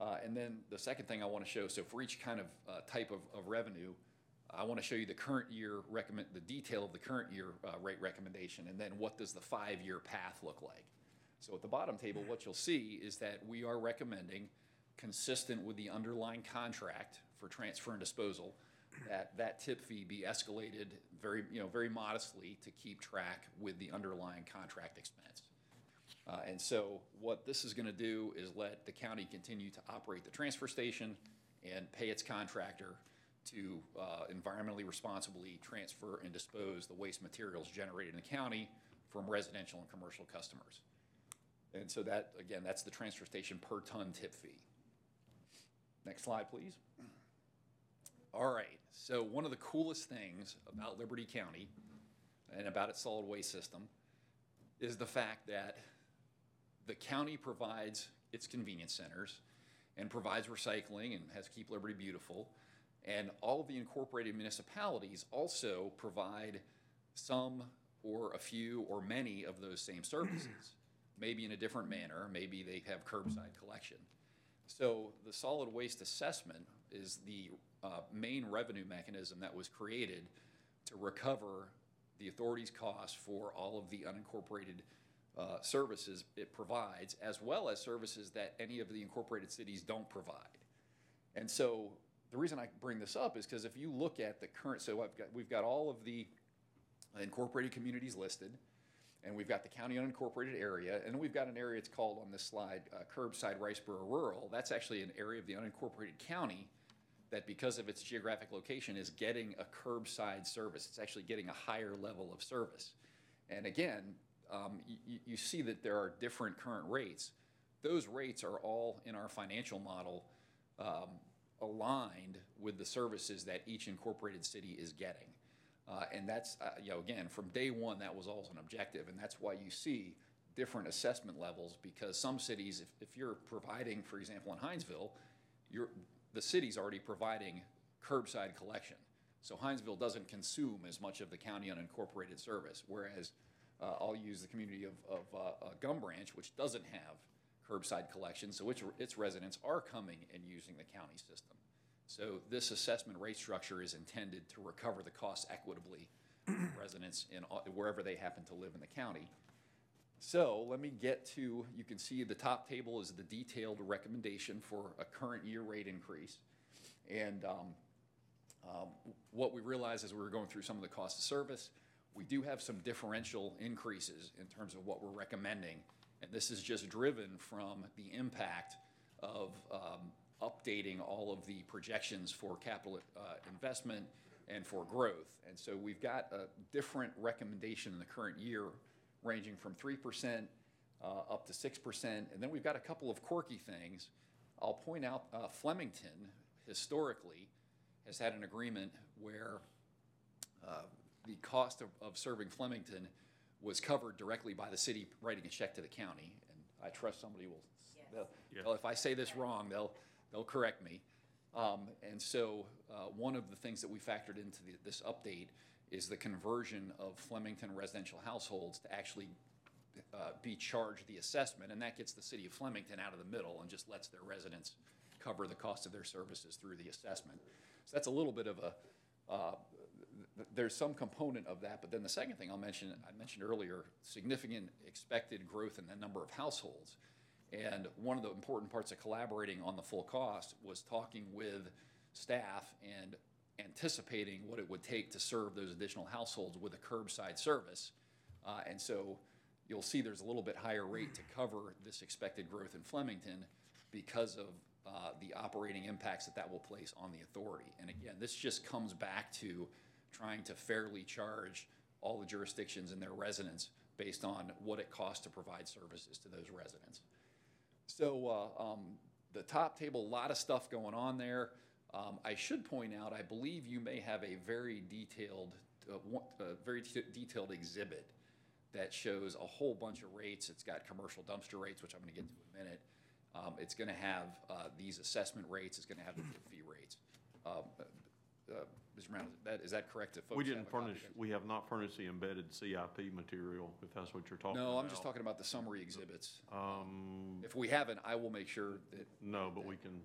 Uh, and then the second thing I want to show, so for each kind of uh, type of, of revenue, I want to show you the current year recommend, the detail of the current year uh, rate recommendation, and then what does the five-year path look like? So at the bottom table, what you'll see is that we are recommending, consistent with the underlying contract for transfer and disposal, that that tip fee be escalated very, you know, very modestly to keep track with the underlying contract expense. Uh, and so what this is going to do is let the county continue to operate the transfer station and pay its contractor to uh, environmentally responsibly transfer and dispose the waste materials generated in the county from residential and commercial customers. And so that, again, that's the transfer station per ton tip fee. Next slide, please. All right, so one of the coolest things about Liberty County and about its solid waste system is the fact that the county provides its convenience centers and provides recycling and has Keep Liberty Beautiful. And all of the incorporated municipalities also provide some or a few or many of those same services. maybe in a different manner, maybe they have curbside collection. So the solid waste assessment is the uh, main revenue mechanism that was created to recover the authority's costs for all of the unincorporated uh, services it provides, as well as services that any of the incorporated cities don't provide. And so the reason I bring this up is because if you look at the current, so I've got, we've got all of the incorporated communities listed, and we've got the county unincorporated area, and we've got an area, it's called on this slide, uh, curbside Riceboro Rural. That's actually an area of the unincorporated county that because of its geographic location is getting a curbside service. It's actually getting a higher level of service. And again, um, you, you see that there are different current rates. Those rates are all in our financial model um, aligned with the services that each incorporated city is getting. Uh, and that's, uh, you know, again, from day one, that was always an objective. And that's why you see different assessment levels because some cities, if, if you're providing, for example, in Hinesville, you're, the city's already providing curbside collection. So Hinesville doesn't consume as much of the county unincorporated service, whereas uh, I'll use the community of, of uh, uh, Gum Branch, which doesn't have curbside collection, so its, its residents are coming and using the county system. So this assessment rate structure is intended to recover the costs equitably for residents in, all- wherever they happen to live in the county. So let me get to, you can see the top table is the detailed recommendation for a current year rate increase. And um, um, what we realized as we were going through some of the cost of service, we do have some differential increases in terms of what we're recommending. And this is just driven from the impact of um, updating all of the projections for capital uh, investment and for growth. And so we've got a different recommendation in the current year, ranging from 3% uh, up to 6%. And then we've got a couple of quirky things. I'll point out uh, Flemington, historically, has had an agreement where uh, the cost of, of serving Flemington was covered directly by the city writing a check to the county. And I trust somebody will, they'll- they'll- if I say this wrong, they'll, they'll correct me. Um, and so, uh, one of the things that we factored into the, this update is the conversion of Flemington residential households to actually uh, be charged the assessment, and that gets the city of Flemington out of the middle and just lets their residents cover the cost of their services through the assessment. So that's a little bit of a, uh, th- there's some component of that, but then the second thing I'll mention, I mentioned earlier, significant expected growth in the number of households. And one of the important parts of collaborating on the full cost was talking with staff and anticipating what it would take to serve those additional households with a curbside service. Uh, and so you'll see there's a little bit higher rate to cover this expected growth in Flemington because of uh, the operating impacts that that will place on the authority. And again, this just comes back to trying to fairly charge all the jurisdictions and their residents based on what it costs to provide services to those residents. So uh, um, the top table, a lot of stuff going on there. Um, I should point out, I believe you may have a very detailed, uh, uh, very de- detailed exhibit that shows a whole bunch of rates. It's got commercial dumpster rates, which I'm going to get to in a minute. Um, It's going to have uh, these assessment rates, it's going to have the fee rates. Mr. Brown, is that, is that correct? if folks We have didn't a copy furnish, of we have not furnished the embedded CIP material, if that's what you're talking about. No, I'm just talking about the summary exhibits. Um, If we haven't, I will make sure that no, but we can,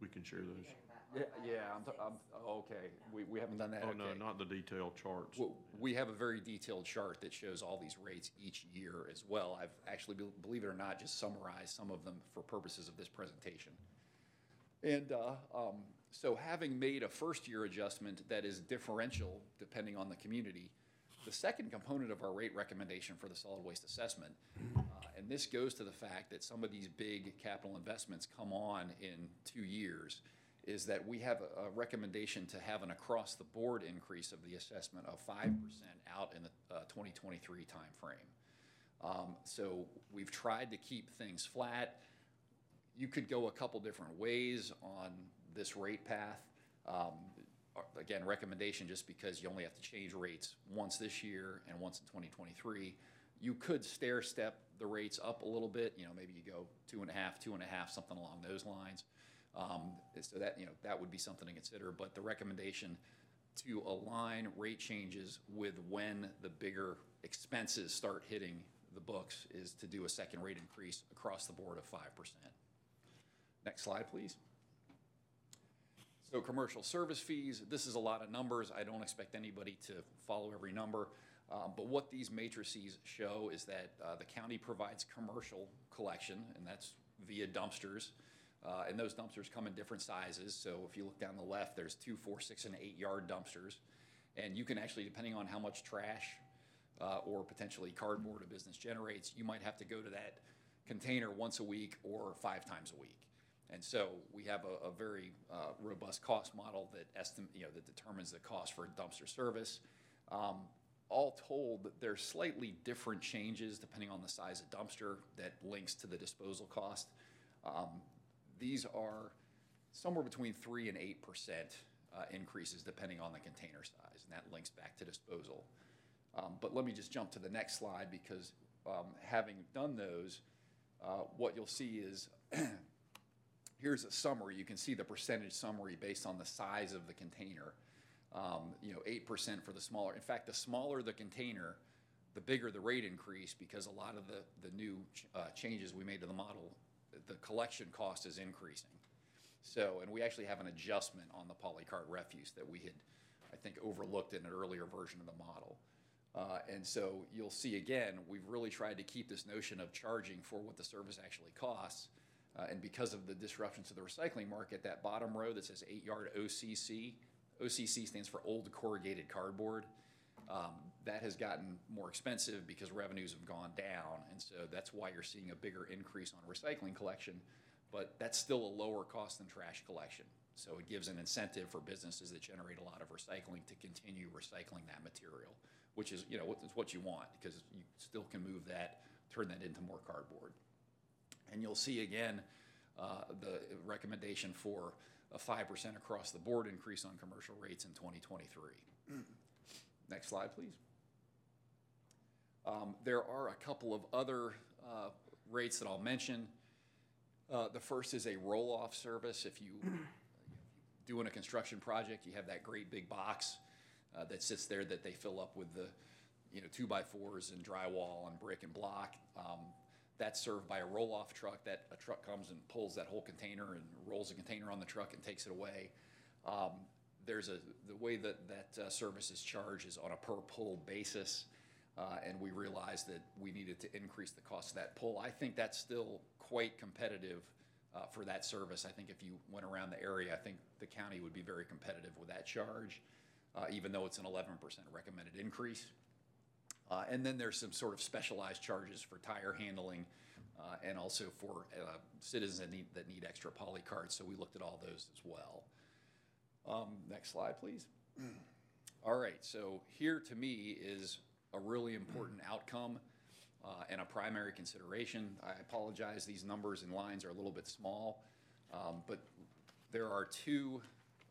we can share those. Yeah, yeah, I'm, t- I'm, okay, we, we haven't done that, Oh, no, okay. not the detailed charts. W- We have a very detailed chart that shows all these rates each year as well. I've actually, be- believe it or not, just summarized some of them for purposes of this presentation. And uh, um, so having made a first-year adjustment that is differential depending on the community, the second component of our rate recommendation for the solid waste assessment, uh, and this goes to the fact that some of these big capital investments come on in two years, is that we have a a recommendation to have an across-the-board increase of the assessment of 5% out in the uh, 2023 timeframe. Um, So we've tried to keep things flat you could go a couple different ways on this rate path. Um, Again, recommendation, just because you only have to change rates once this year and once in 2023. You could stair-step the rates up a little bit, you know, maybe you go two and a half, two and a half, something along those lines. Um, So that, you know, that would be something to consider, but the recommendation to align rate changes with when the bigger expenses start hitting the books is to do a second rate increase across the board of 5%. Next slide, please. So commercial service fees, this is a lot of numbers. I don't expect anybody to follow every number. Um, But what these matrices show is that uh, the county provides commercial collection, and that's via dumpsters. Uh, And those dumpsters come in different sizes. So if you look down the left, there's two, four, six, and eight-yard dumpsters. And you can actually, depending on how much trash uh, or potentially cardboard a business generates, you might have to go to that container once a week or five times a week. And so we have a, a very uh, robust cost model that estim, you know, that determines the cost for dumpster service. Um, all told, there's slightly different changes depending on the size of dumpster that links to the disposal cost. Um, these are somewhere between three and eight percent uh, increases depending on the container size, and that links back to disposal. Um, But let me just jump to the next slide because um, having done those, uh, what you'll see is here's a summary. You can see the percentage summary based on the size of the container. Um, You know, 8% for the smaller. In fact, the smaller the container, the bigger the rate increase because a lot of the, the new ch- uh, changes we made to the model, the collection cost is increasing. So, and we actually have an adjustment on the polycart refuse that we had, I think, overlooked in an earlier version of the model. Uh, And so you'll see again, we've really tried to keep this notion of charging for what the service actually costs. Uh, And because of the disruption to the recycling market, that bottom row that says eight-yard OCC, OCC stands for Old Corrugated Cardboard. Um, That has gotten more expensive because revenues have gone down, and so that's why you're seeing a bigger increase on recycling collection. But that's still a lower cost than trash collection. So it gives an incentive for businesses that generate a lot of recycling to continue recycling that material, which is, you know, what- what you want, because you still can move that, turn that into more cardboard. And you'll see again, uh, the recommendation for a five percent across the board increase on commercial rates in twenty twenty-three. Next slide, please. Um, There are a couple of other uh, rates that I'll mention. Uh, The first is a roll-off service. If you doing a construction project, you have that great big box uh, that sits there that they fill up with the, you know, two-by-fours and drywall and brick and block. Um, That's served by a roll-off truck. That, a truck comes and pulls that whole container and rolls the container on the truck and takes it away. Um, There's a, the way that that uh, service is charged is on a per-pull basis. Uh, And we realized that we needed to increase the cost of that pull. I think that's still quite competitive uh, for that service. I think if you went around the area, I think the county would be very competitive with that charge, uh, even though it's an 11% recommended increase. Uh, And then there's some sort of specialized charges for tire handling uh, and also for uh, citizens that need, that need extra polycarts. So we looked at all those as well. Um, Next slide, please. All right, so here to me is a really important outcome uh, and a primary consideration. I apologize, these numbers and lines are a little bit small, um, but there are two,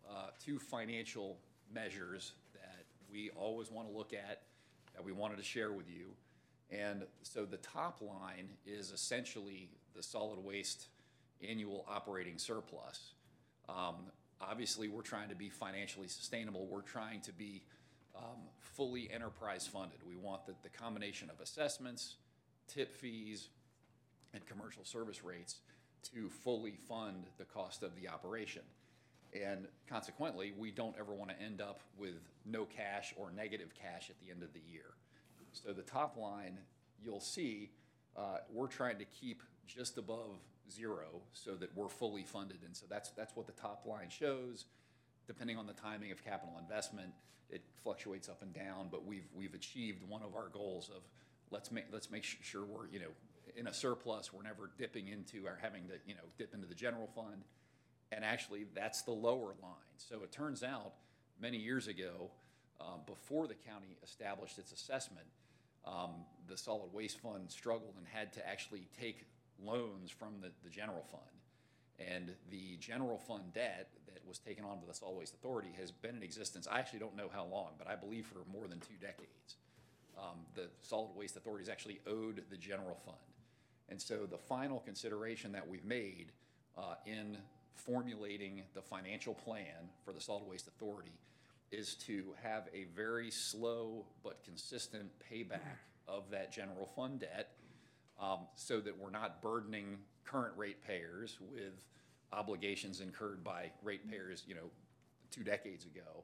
uh, two financial measures that we always want to look at, that we wanted to share with you. And so the top line is essentially the solid waste annual operating surplus. Um, Obviously, we're trying to be financially sustainable. We're trying to be um, fully enterprise funded. We want that the combination of assessments, tip fees, and commercial service rates to fully fund the cost of the operation. And consequently, we don't ever want to end up with no cash or negative cash at the end of the year. So the top line, you'll see, uh, we're trying to keep just above zero so that we're fully funded. And so that's, that's what the top line shows. Depending on the timing of capital investment, it fluctuates up and down, but we've, we've achieved one of our goals of let's make, let's make sure we're, you know, in a surplus, we're never dipping into or having to, you know, dip into the general fund. And actually, that's the lower line. So it turns out, many years ago, um, before the county established its assessment, um, the solid waste fund struggled and had to actually take loans from the, the general fund. And the general fund debt that was taken on by the Solid Waste Authority has been in existence, I actually don't know how long, but I believe for more than two decades. Um, the Solid Waste Authority has actually owed the general fund. And so the final consideration that we've made uh, in formulating the financial plan for the Solid Waste Authority is to have a very slow but consistent payback of that general fund debt um, so that we're not burdening current ratepayers with obligations incurred by ratepayers, you know, two decades ago,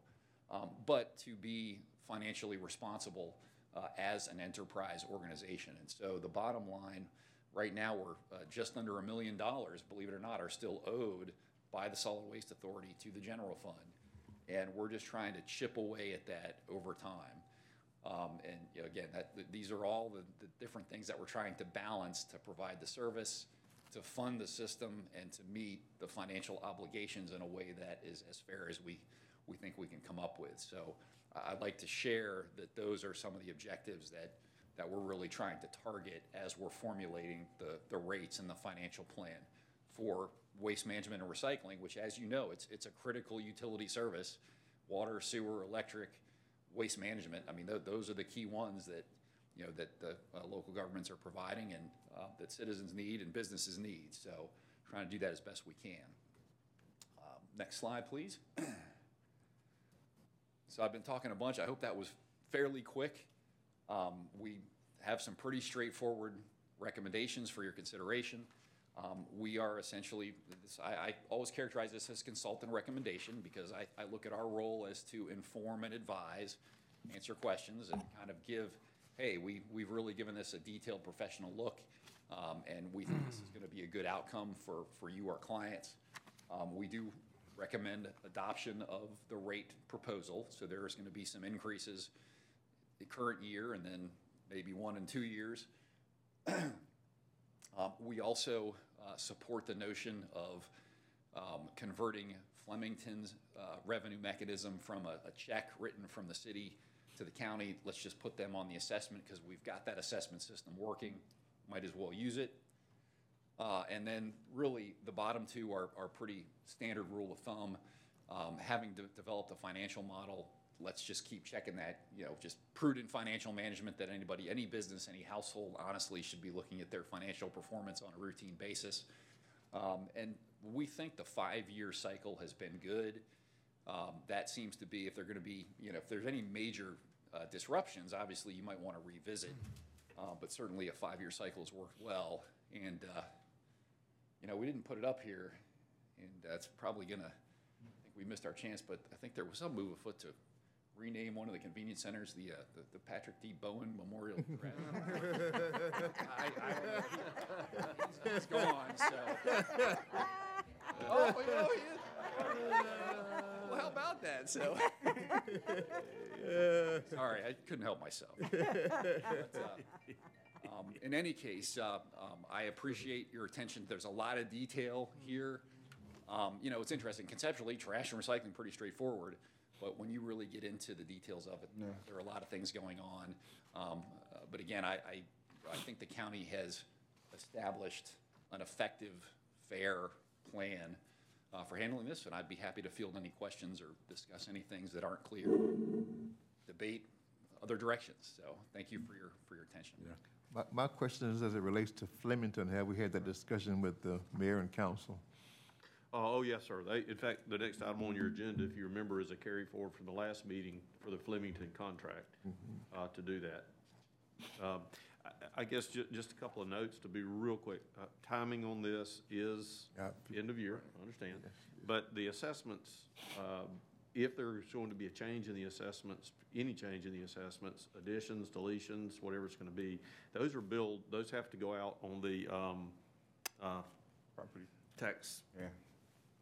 um, but to be financially responsible uh, as an enterprise organization. And so the bottom line, right now, we're uh, just under a million dollars, believe it or not, are still owed by the Solid Waste Authority to the general fund. And we're just trying to chip away at that over time. Um, and you know, again, that, th- these are all the, the different things that we're trying to balance to provide the service, to fund the system, and to meet the financial obligations in a way that is as fair as we, we think we can come up with. So I'd like to share that those are some of the objectives that, that we're really trying to target as we're formulating the, the rates and the financial plan for waste management and recycling, which, as you know, it's, it's a critical utility service, water, sewer, electric, waste management. I mean, tho- those are the key ones that, you know, that the uh, local governments are providing and uh, that citizens need and businesses need. So trying to do that as best we can. Um, Next slide, please. So I've been talking a bunch. I hope that was fairly quick. Um, We have some pretty straightforward recommendations for your consideration. Um, We are essentially, this- I, I always characterize this as consultant recommendation because I, I look at our role as to inform and advise, answer questions, and kind of give, hey, we, we've really given this a detailed professional look, um, and we think this is gonna be a good outcome for, for you, our clients. Um, We do recommend adoption of the rate proposal, so there is gonna be some increases the current year and then maybe one and two years. Um, We also uh, support the notion of um, converting Flemington's uh, revenue mechanism from a a check written from the city to the county. Let's just put them on the assessment because we've got that assessment system working. Might as well use it. Uh, And then really, the bottom two are, are pretty standard rule of thumb. Um, Having de- developed a financial model, let's just keep checking that, you know, just prudent financial management that anybody, any business, any household honestly should be looking at their financial performance on a routine basis. Um, And we think the five-year cycle has been good. Um, That seems to be, if they're going to be, you know, if there's any major uh, disruptions, obviously you might want to revisit. Uh, But certainly a five-year cycle has worked well. And, uh, you know, we didn't put it up here, and that's probably going to, I think we missed our chance, but I think there was some move afoot to rename one of the convenience centers the, uh, the- the Patrick D. Bowen Memorial. I- I don't know. He- He's gone, so. Oh, you know, he is. Well, how about that, so? Sorry, I couldn't help myself. But, uh, um, In any case, uh, um, I appreciate your attention. There's a lot of detail here. Um, You know, it's interesting, conceptually, trash and recycling, pretty straightforward, but when you really get into the details of it, there are a lot of things going on. Um, uh, But again, I, I, I think the county has established an effective, fair plan uh, for handling this, and I'd be happy to field any questions or discuss any things that aren't clear, debate other directions. So thank you for your, for your attention. My, my question is as it relates to Flemington, have we had that discussion with the mayor and council? Oh, oh, yes, sir. They, in fact, the next item on your agenda, if you remember, is a carry forward from the last meeting for the Flemington contract, uh, to do that. Um, I, I guess ju- just a couple of notes to be real quick. Uh, timing on this is end of year, I understand. But the assessments, um, if there's going to be a change in the assessments, any change in the assessments, additions, deletions, whatever it's gonna be, those are billed, those have to go out on the, um, uh, property tax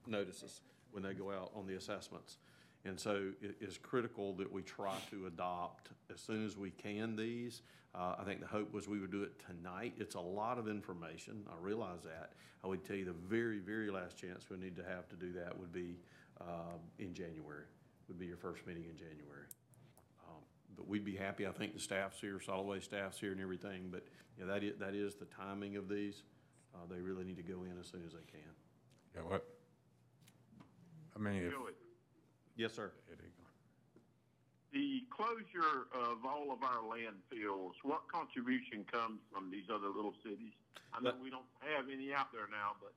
notices when they go out on the assessments. And so it is critical that we try to adopt as soon as we can these. Uh, I think the hope was we would do it tonight. It's a lot of information, I realize that. I would tell you the very, very last chance we need to have to do that would be um, in January, would be your first meeting in January. Um, But we'd be happy, I think the staff's here, solid waste staff's here and everything, but, you that is, that is the timing of these. Uh, They really need to go in as soon as they can. Yeah, what? I mean, if, Joey, Yes, sir. the closure of all of our landfills, what contribution comes from these other little cities? I know we don't have any out there now, but,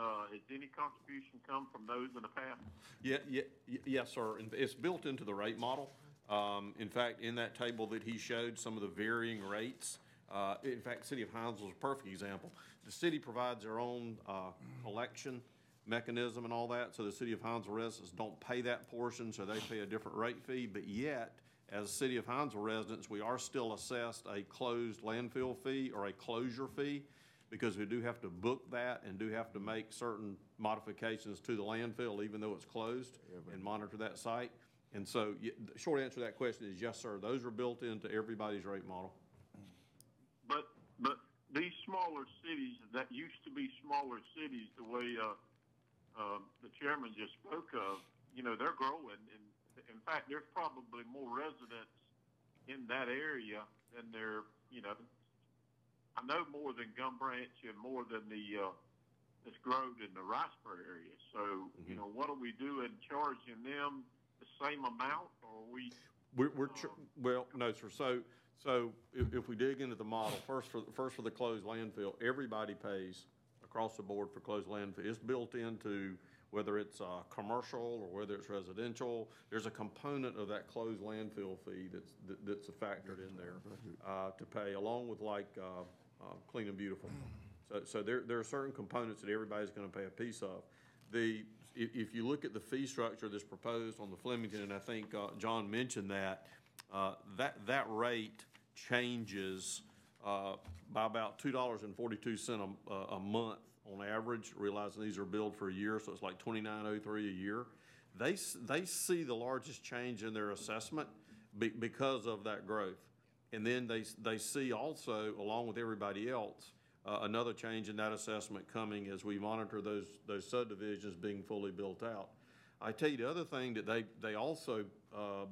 uh, has any contribution come from those in the past? Yeah, yeah, y- yes, sir. And it's built into the rate model. Um, in fact, in that table that he showed, some of the varying rates, uh, in fact, City of Hinesville is a perfect example. The city provides their own, uh, collection mechanism and all that, so the City of Hinesville residents don't pay that portion, so they pay a different rate fee, but yet, as City of Hinesville residents, we are still assessed a closed landfill fee or a closure fee, because we do have to book that and do have to make certain modifications to the landfill, even though it's closed, and monitor that site. And so, y- the short answer to that question is yes, sir, those are built into everybody's rate model. But, but these smaller cities, that used to be smaller cities, the way, uh, uh, the chairman just spoke of, you know, they're growing. And in fact, there's probably more residents in that area than there, you know, I know more than Gum Branch and more than the, uh, this Grove and the Riceboro area. So, you know, what are we doing, charging them the same amount or are we? We're, we're, tr- well, no, sir, so, so if, if we dig into the model, first for, first for the closed landfill, everybody pays across the board for closed landfill. It's built into whether it's, uh, commercial or whether it's residential. There's a component of that closed landfill fee that's, that- that's factored in there, uh, to pay, along with like, uh, uh, Clean and Beautiful. So, so there, there are certain components that everybody's gonna pay a piece of. The, if, you look at the fee structure that's proposed on the Flemington, and I think, uh, John mentioned that, that, that rate changes, uh, by about two dollars and forty-two cent a, a- a month on average, realizing these are billed for a year, so it's like twenty-nine oh three a year. They, they see the largest change in their assessment be, because of that growth. And then they, they see also, along with everybody else, uh, another change in that assessment coming as we monitor those, those subdivisions being fully built out. I tell you, the other thing that they, they also, uh,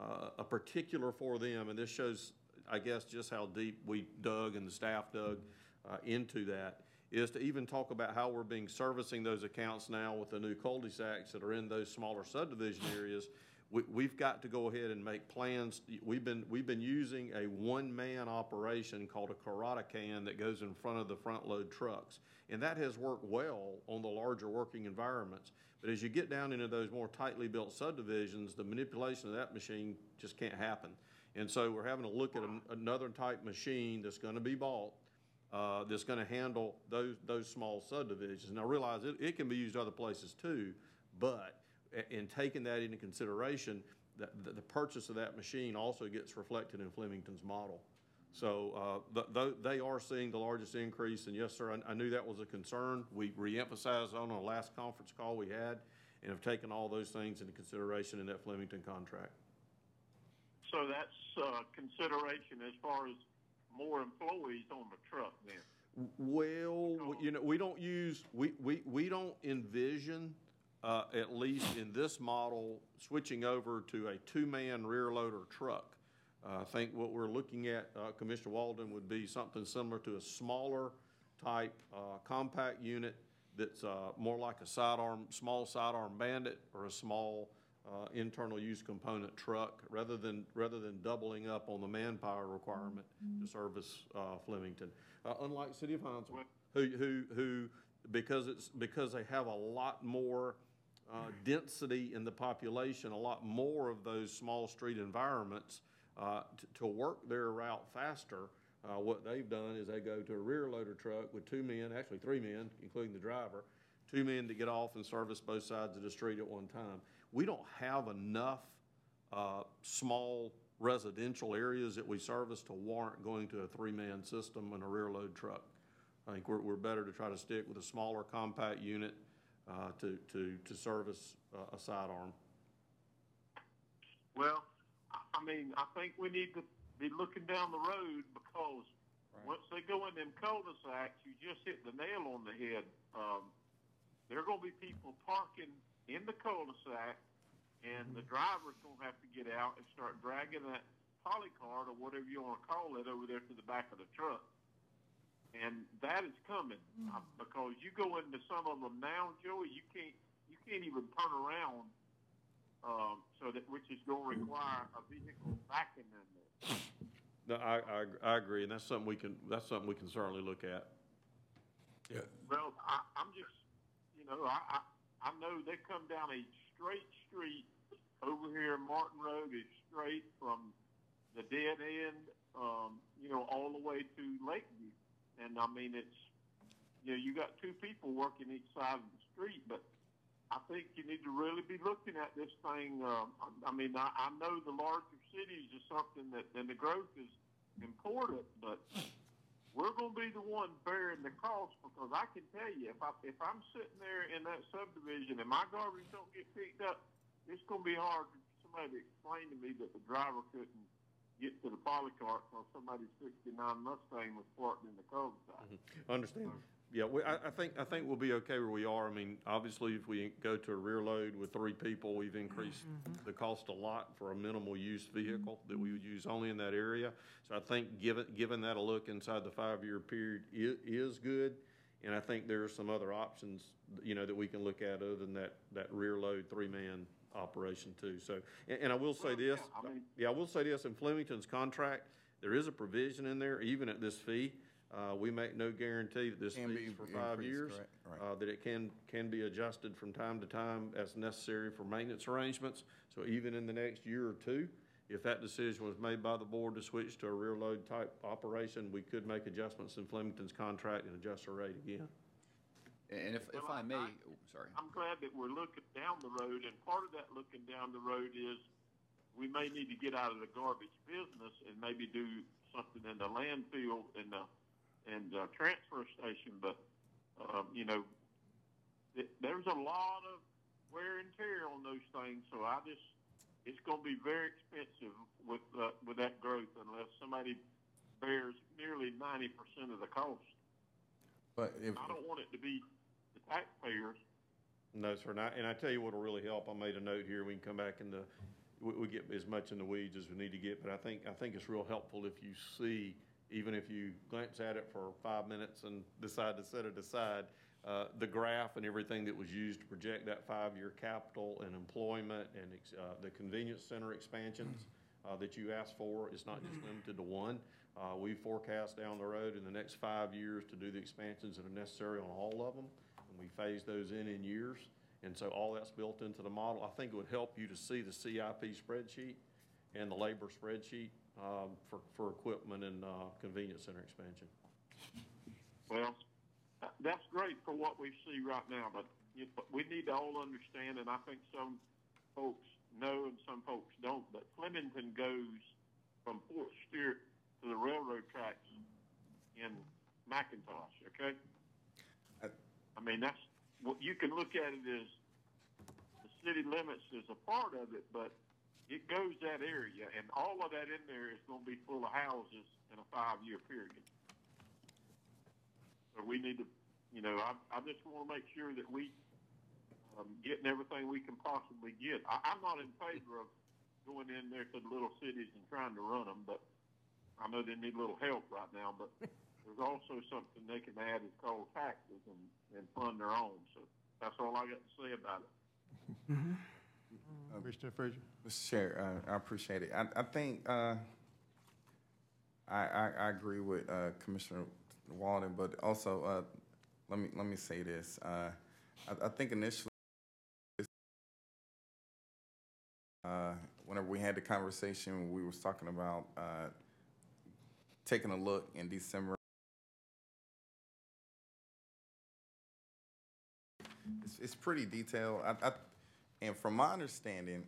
uh, a particular for them, and this shows, I guess, just how deep we dug and the staff dug uh, into that, is to even talk about how we're being servicing those accounts now with the new cul-de-sacs that are in those smaller subdivision areas. We, we've got to go ahead and make plans. We've been, we've been using a one-man operation called a Curotto-Can that goes in front of the front-load trucks. And that has worked well on the larger working environments. But as you get down into those more tightly built subdivisions, the manipulation of that machine just can't happen. And so we're having to look at an- another type machine that's gonna be bought, uh, that's gonna handle those, those small subdivisions. Now realize it, it can be used other places too, but in taking that into consideration, the, the, the purchase of that machine also gets reflected in Flemington's model. So, uh, th- th- they are seeing the largest increase, and yes, sir, I, I knew that was a concern. We reemphasized on our last conference call we had, and have taken all those things into consideration in that Flemington contract. So that's, uh, consideration as far as more employees on the truck then? Well, you know, we don't use, we, we, we don't envision, uh, at least in this model, switching over to a two-man rear loader truck. Uh, I think what we're looking at, uh, Commissioner Walden, would be something similar to a smaller type, uh, compact unit that's, uh, more like a sidearm, small sidearm bandit or a small, uh, internal use component truck, rather than, rather than doubling up on the manpower requirement to service, uh, Flemington. Uh, unlike City of Hinesville, who, who, who, because it's, because they have a lot more, uh, density in the population, a lot more of those small street environments, uh, to work their route faster, uh, what they've done is they go to a rear loader truck with two men, actually three men, including the driver, two men to get off and service both sides of the street at one time. We don't have enough, uh, small residential areas that we service to warrant going to a three-man system and a rear load truck. I think we're, we're better to try to stick with a smaller compact unit, uh, to, to, to service uh, a sidearm. Well, I, mean, I think we need to be looking down the road because once they go in them cul-de-sacs, you just hit the nail on the head. Um, there are gonna be people parking in the cul-de-sac and the driver's gonna have to get out and start dragging that poly cart or whatever you wanna call it over there to the back of the truck. And that is coming, uh, because you go into some of them now, Joey, you can't, you can't even turn around um, so that, which is gonna require a vehicle backing in there. No, I, I, I agree, and that's something we can, that's something we can certainly look at. Yeah. Well, I, I'm just, you know, I, I, I know they come down a straight street over here, Martin Road is straight from the dead end, um, you know, all the way to Lakeview. And I mean, it's, you know, you got two people working each side of the street, but I think you need to really be looking at this thing. Um, I, I mean, I, I know the larger cities is something that, and the growth is important, but we're going to be the one bearing the cost because I can tell you, if I if I'm sitting there in that subdivision and my garbage don't get picked up, it's going to be hard for somebody to explain to me that the driver couldn't get to the polycart because somebody's '69 Mustang was parked in the cul-de-sac. Mm-hmm. Understand. Yeah, we, I, I think, I think we'll be okay where we are. I mean, obviously, if we go to a rear load with three people, we've increased mm-hmm, mm-hmm. the cost a lot for a minimal use mm-hmm. vehicle that we would use only in that area. So I think given, given that a look inside the five-year period i- is good. And I think there are some other options, you know, that we can look at other than that, that rear load, three-man operation too. So, and, and I will say this, yeah, I will say this, in Flemington's contract, there is a provision in there, even at this fee, uh, we make no guarantee that this Can be fee's for five increased, years. correct, right. Uh, that it can, can be adjusted from time to time as necessary for maintenance arrangements. So even in the next year or two, if that decision was made by the board to switch to a rear load type operation, we could make adjustments in Flemington's contract and adjust our rate again. And if, if I may, oh, sorry. I'm glad that we're looking down the road, and part of that looking down the road is we may need to get out of the garbage business and maybe do something in the landfill and the and uh, transfer station. But um, you know, th- there's a lot of wear and tear on those things, so I just it's going to be very expensive with uh, with that growth unless somebody bears nearly ninety percent of the cost. But if, I don't want it to be the taxpayers. No, sir, and I, and I tell you what'll really help, I made a note here, we can come back in the, we, we get as much in the weeds as we need to get, but I think, I think it's real helpful if you see, even if you glance at it for five minutes and decide to set it aside, uh, the graph and everything that was used to project that five-year capital and employment and, ex- uh, the convenience center expansions, uh, that you asked for, it's not just limited to one. Uh, we forecast down the road in the next five years to do the expansions that are necessary on all of them, and we phase those in in years. And so all that's built into the model. I think it would help you to see the CIP spreadsheet and the labor spreadsheet, um, for, for equipment and, uh, convenience center expansion. Well, that's great for what we see right now, but you, we need to all understand, and I think some folks know and some folks don't, but Flemington goes from Fort Stewart to the railroad tracks in McIntosh, okay? I mean, that's, what, you can look at it as the city limits is a part of it, but it goes that area, and all of that in there is gonna be full of houses in a five-year period. So we need to, you know, I, I just want to make sure that we, um, getting everything we can possibly get. I, I'm not in favor of going in there to the little cities and trying to run them, but I know they need a little help right now, but there's also something they can add is called taxes and, and fund their own. So that's all I got to say about it. Commissioner Frazier? Mr. Chair, uh, I appreciate it. I, I think, uh, I, I, I agree with, uh, Commissioner Walden, but also, uh, let me, let me say this. Uh, I, I think initially, uh, whenever we had the conversation, we was talking about, uh, taking a look in December. It's, it's pretty detailed. I, I, and from my understanding,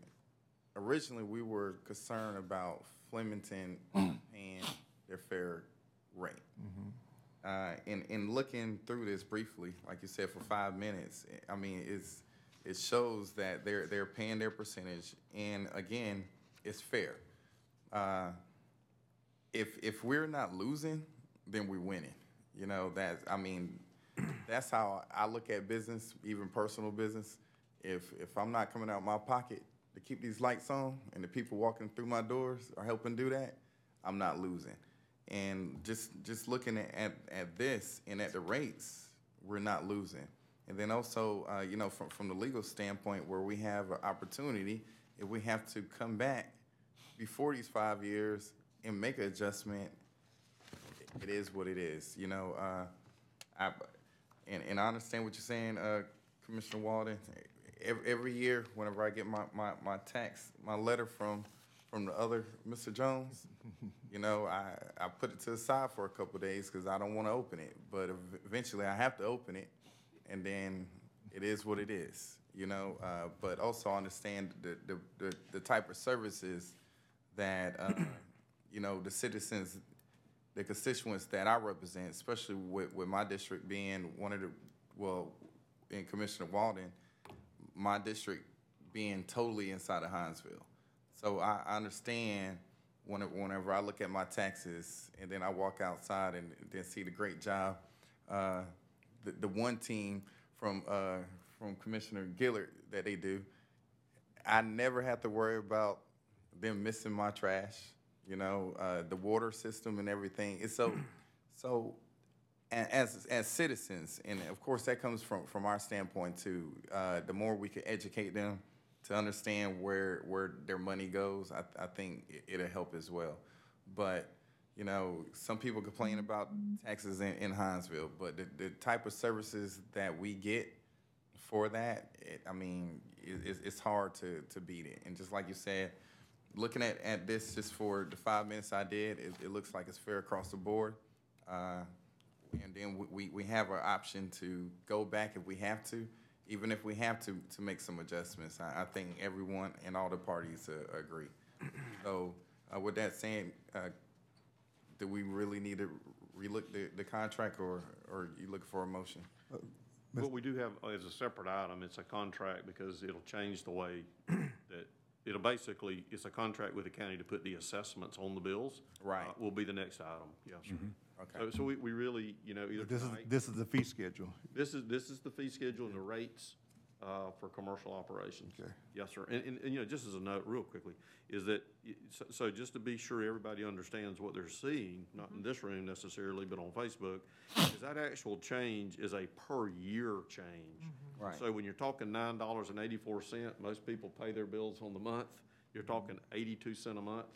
originally we were concerned about Flemington paying their fair rate. Uh, in, in looking through this briefly, like you said, for five minutes, I mean, it's, it shows that they're, they're paying their percentage, and again, it's fair. Uh, if, if we're not losing, then we're winning. You know, that, I mean, that's how I look at business, even personal business. If, if I'm not coming out my pocket to keep these lights on and the people walking through my doors are helping do that, I'm not losing. And just, just looking at, at, at this and at the rates, we're not losing. And then also, uh, you know, from, from the legal standpoint, where we have an opportunity, if we have to come back before these five years and make an adjustment, it is what it is. You know, uh, I, and, and I understand what you're saying, uh, Commissioner Walden. Every, every year, whenever I get my, my, my tax, my letter from, from the other Mr. Jones. You know, I, I put it to the side for a couple days because I don't want to open it, but ev- eventually I have to open it, and then it is what it is, you know? Uh, but also understand the, the, the, the type of services that, uh, you know, the citizens, the constituents that I represent, especially with, with my district being one of the, well, in Commissioner Walden, my district being totally inside of Hinesville. So I, understand when, whenever I look at my taxes and then I walk outside and then see the great job, uh, the, the one team from, uh, from Commissioner Gilliard that they do, I never have to worry about them missing my trash, you know, uh, the water system and everything. It's so, so as as citizens, and of course that comes from from our standpoint too. Uh, the more we can educate them to understand where where their money goes, I, I think it, it'll help as well. But you know, some people complain about taxes in, in Hinesville, but the, the type of services that we get for that, it, I mean, it, it's, it's hard to, to beat it. And just like you said, looking at, at this just for the five minutes I did, it, it looks like it's fair across the board. Uh, and then we- we, we have our option to go back if we have to, even if we have to, to make some adjustments. I, I think everyone and all the parties uh, agree. So uh, with that saying, uh, do we really need to relook the, the contract or, or you looking for a motion? What we do have as a separate item, it's a contract because it'll change the way that, it'll basically, it's a contract with the county to put the assessments on the bills. Right. Uh, Will be the next item, yes, sir. Okay. So, so we, we really, you know, either This is, tonight. this is the fee schedule. This is, this is the fee schedule and the rates uh, for commercial operations. Okay. Yes, sir. And, and, and, you know, just as a note, real quickly, is that, y- so, so just to be sure everybody understands what they're seeing, not in mm-hmm. this room necessarily, but on Facebook, is that actual change is a per-year change. Mm-hmm. Right. So when you're talking nine dollars and eighty-four cent, most people pay their bills on the month. You're mm-hmm. talking eighty-two cent a month,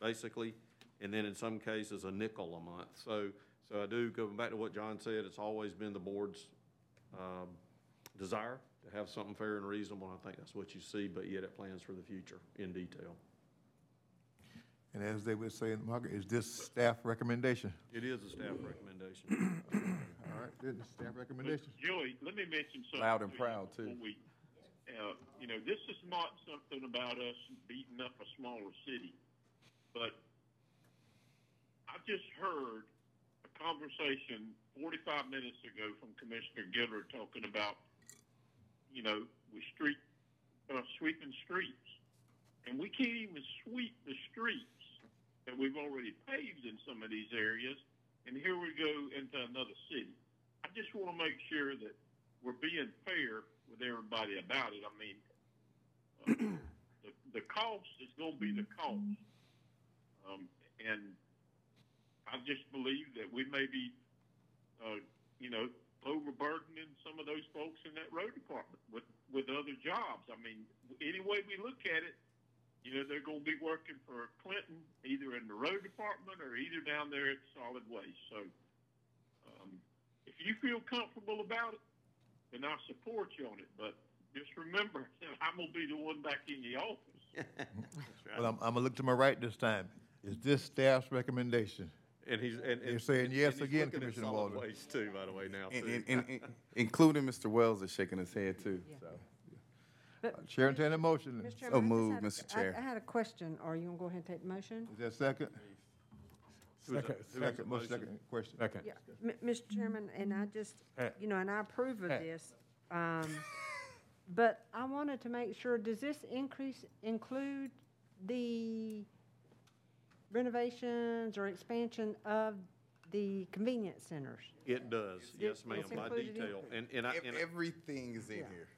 basically, and then in some cases, a nickel a month. So, so I do, going back to what John said, it's always been the board's, um, desire to have something fair and reasonable, and I think that's what you see, but yet it plans for the future in detail. And as they would say in the market, is this staff recommendation? It is a staff recommendation. All right, this is staff recommendation. Joey, let me mention something. Loud and to proud, too. we- Uh, you know, this is not something about us beating up a smaller city, but I just heard a conversation forty-five minutes ago from Commissioner Gilliard talking about, you know, we street, uh, sweeping streets. And we can't even sweep the streets that we've already paved in some of these areas, and here we go into another city. I just want to make sure that we're being fair with everybody about it. I mean, uh, the, the cost is going to be the cost. Um, and I just believe that we may be, uh, you know, overburdening some of those folks in that road department with, with other jobs. I mean, any way we look at it, you know, they're going to be working for Clinton, either in the road department or either down there at solid waste. So, um, if you feel comfortable about it, then I support you on it. But just remember, I'm going to be the one back in the office. Well, I'm, I'm gonna look to my right this time. Is this staff's recommendation? And he's, and. They're and- saying yes and he's again, looking at Commissioner solid Walden. waste too, by the way, now, And, too. and, and, and including Mr. Wells is shaking his head too, so. But, Chair, entertain a motion. Mr. So Chairman, I moved, just Mr. had a- Chair. I, I had a question. Are you gonna go ahead and take the motion? Is that second? Who is Second. Who has second, the motion, motion? second question. Second. Yeah, M- Mr. Chairman, and I just, Pat. you know, and I approve of Pat. this. Um, but I wanted to make sure, does this increase include the renovations or expansion of the convenience centers? It does, yes, ma'am, it's by included in- detail. And, and I, Ev- and I- Everything is in Yeah. here.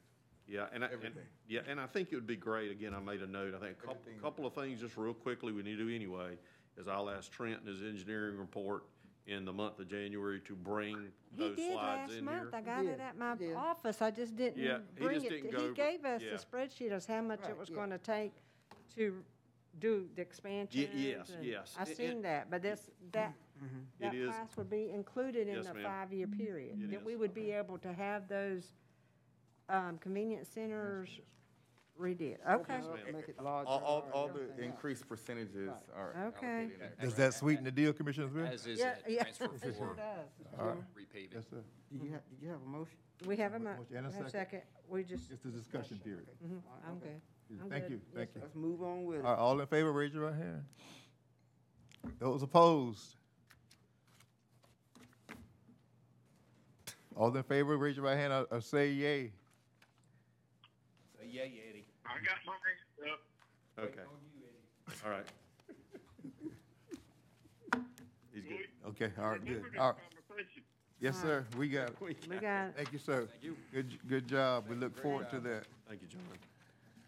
Yeah, and I, and, Everything. yeah, and I think it would be great, again, I made a note, I think a couple, Everything. couple of things just real quickly we need to do anyway, is I'll ask Trent in his engineering report in the month of January to bring He those did slides last in month. I got He it did. at my He did. office. I just didn't he bring just it. didn't to- go He over- gave us yeah. the spreadsheet of how much it Right, was yeah. gonna take to do the expansions. yes, yes. I It- it- seen that, but this, that, that It is- price would be included in Yes, the ma'am. five-year period. It That we is. would be able to have those, um, convenience centers redid, okay. Make it larger. All, all, all the increased percentages are Okay. allocated in that. Does that sweeten the deal, Commissioner Smith? As is Yeah, that yeah, transfer it sure for does. All right. repaving. Yes, sir. Did you have, did you have a motion? We have a mo, Motion and a we have a second, we just, It's the discussion period. mhm, I'm good. I'm Thank good. you, thank you. Let's move on with it. All right, all in favor, raise your right hand. Those opposed? All in favor, raise your right hand or, or say yay. Say yay, Eddie. I got my hand up. Okay. All right. He's good. Okay, all right, good. Remember this All right. conversation. Yes, sir, we got it. We got it. Thank you, sir. Good, good job. We look forward to that. Thank you, John.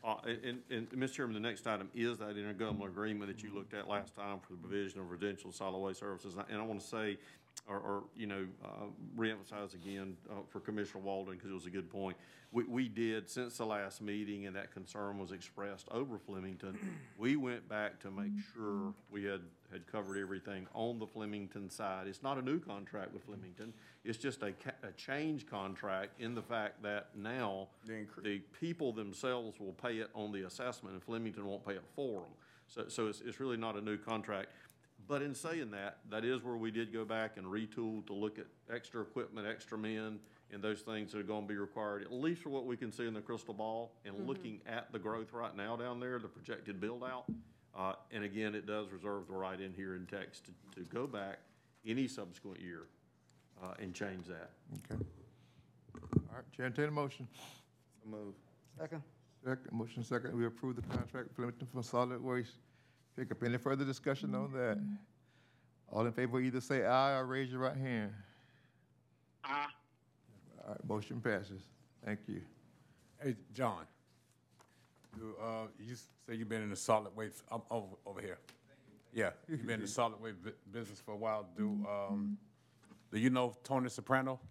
Uh, and, and, Mr. Chairman, the next item is that intergovernmental agreement that you looked at last time for the provision of residential solid waste services. And I want to say, or, or, you know, uh, reemphasize again, uh, for Commissioner Walden, because it was a good point. We, we did, since the last meeting and that concern was expressed over Flemington, we went back to make mm-hmm. sure we had, had covered everything on the Flemington side. It's not a new contract with Flemington. It's just a, ca- a change contract in the fact that now The incre- the people themselves will pay it on the assessment, and Flemington won't pay it for them. So, so it's, it's really not a new contract. But in saying that, that is where we did go back and retool to look at extra equipment, extra men, and those things that are gonna be required, at least for what we can see in the crystal ball, and looking at the growth right now down there, the projected build-out. Uh, and again, it does reserve the right in here in text to, to go back any subsequent year, uh, and change that. Okay. All right, Chair, entertain a motion. So move. Second? Second, motion second, we approve the contract with Flemington for solid waste pickup. Any further discussion on that? All in favor, either say aye or raise your right hand. Aye. All right, motion passes. Thank you. Hey, John, you, uh, you say you've been in the solid waste, I'm over, over here. Yeah, you've been in the solid waste bu- business for a while. Do, um, do you know Tony Soprano?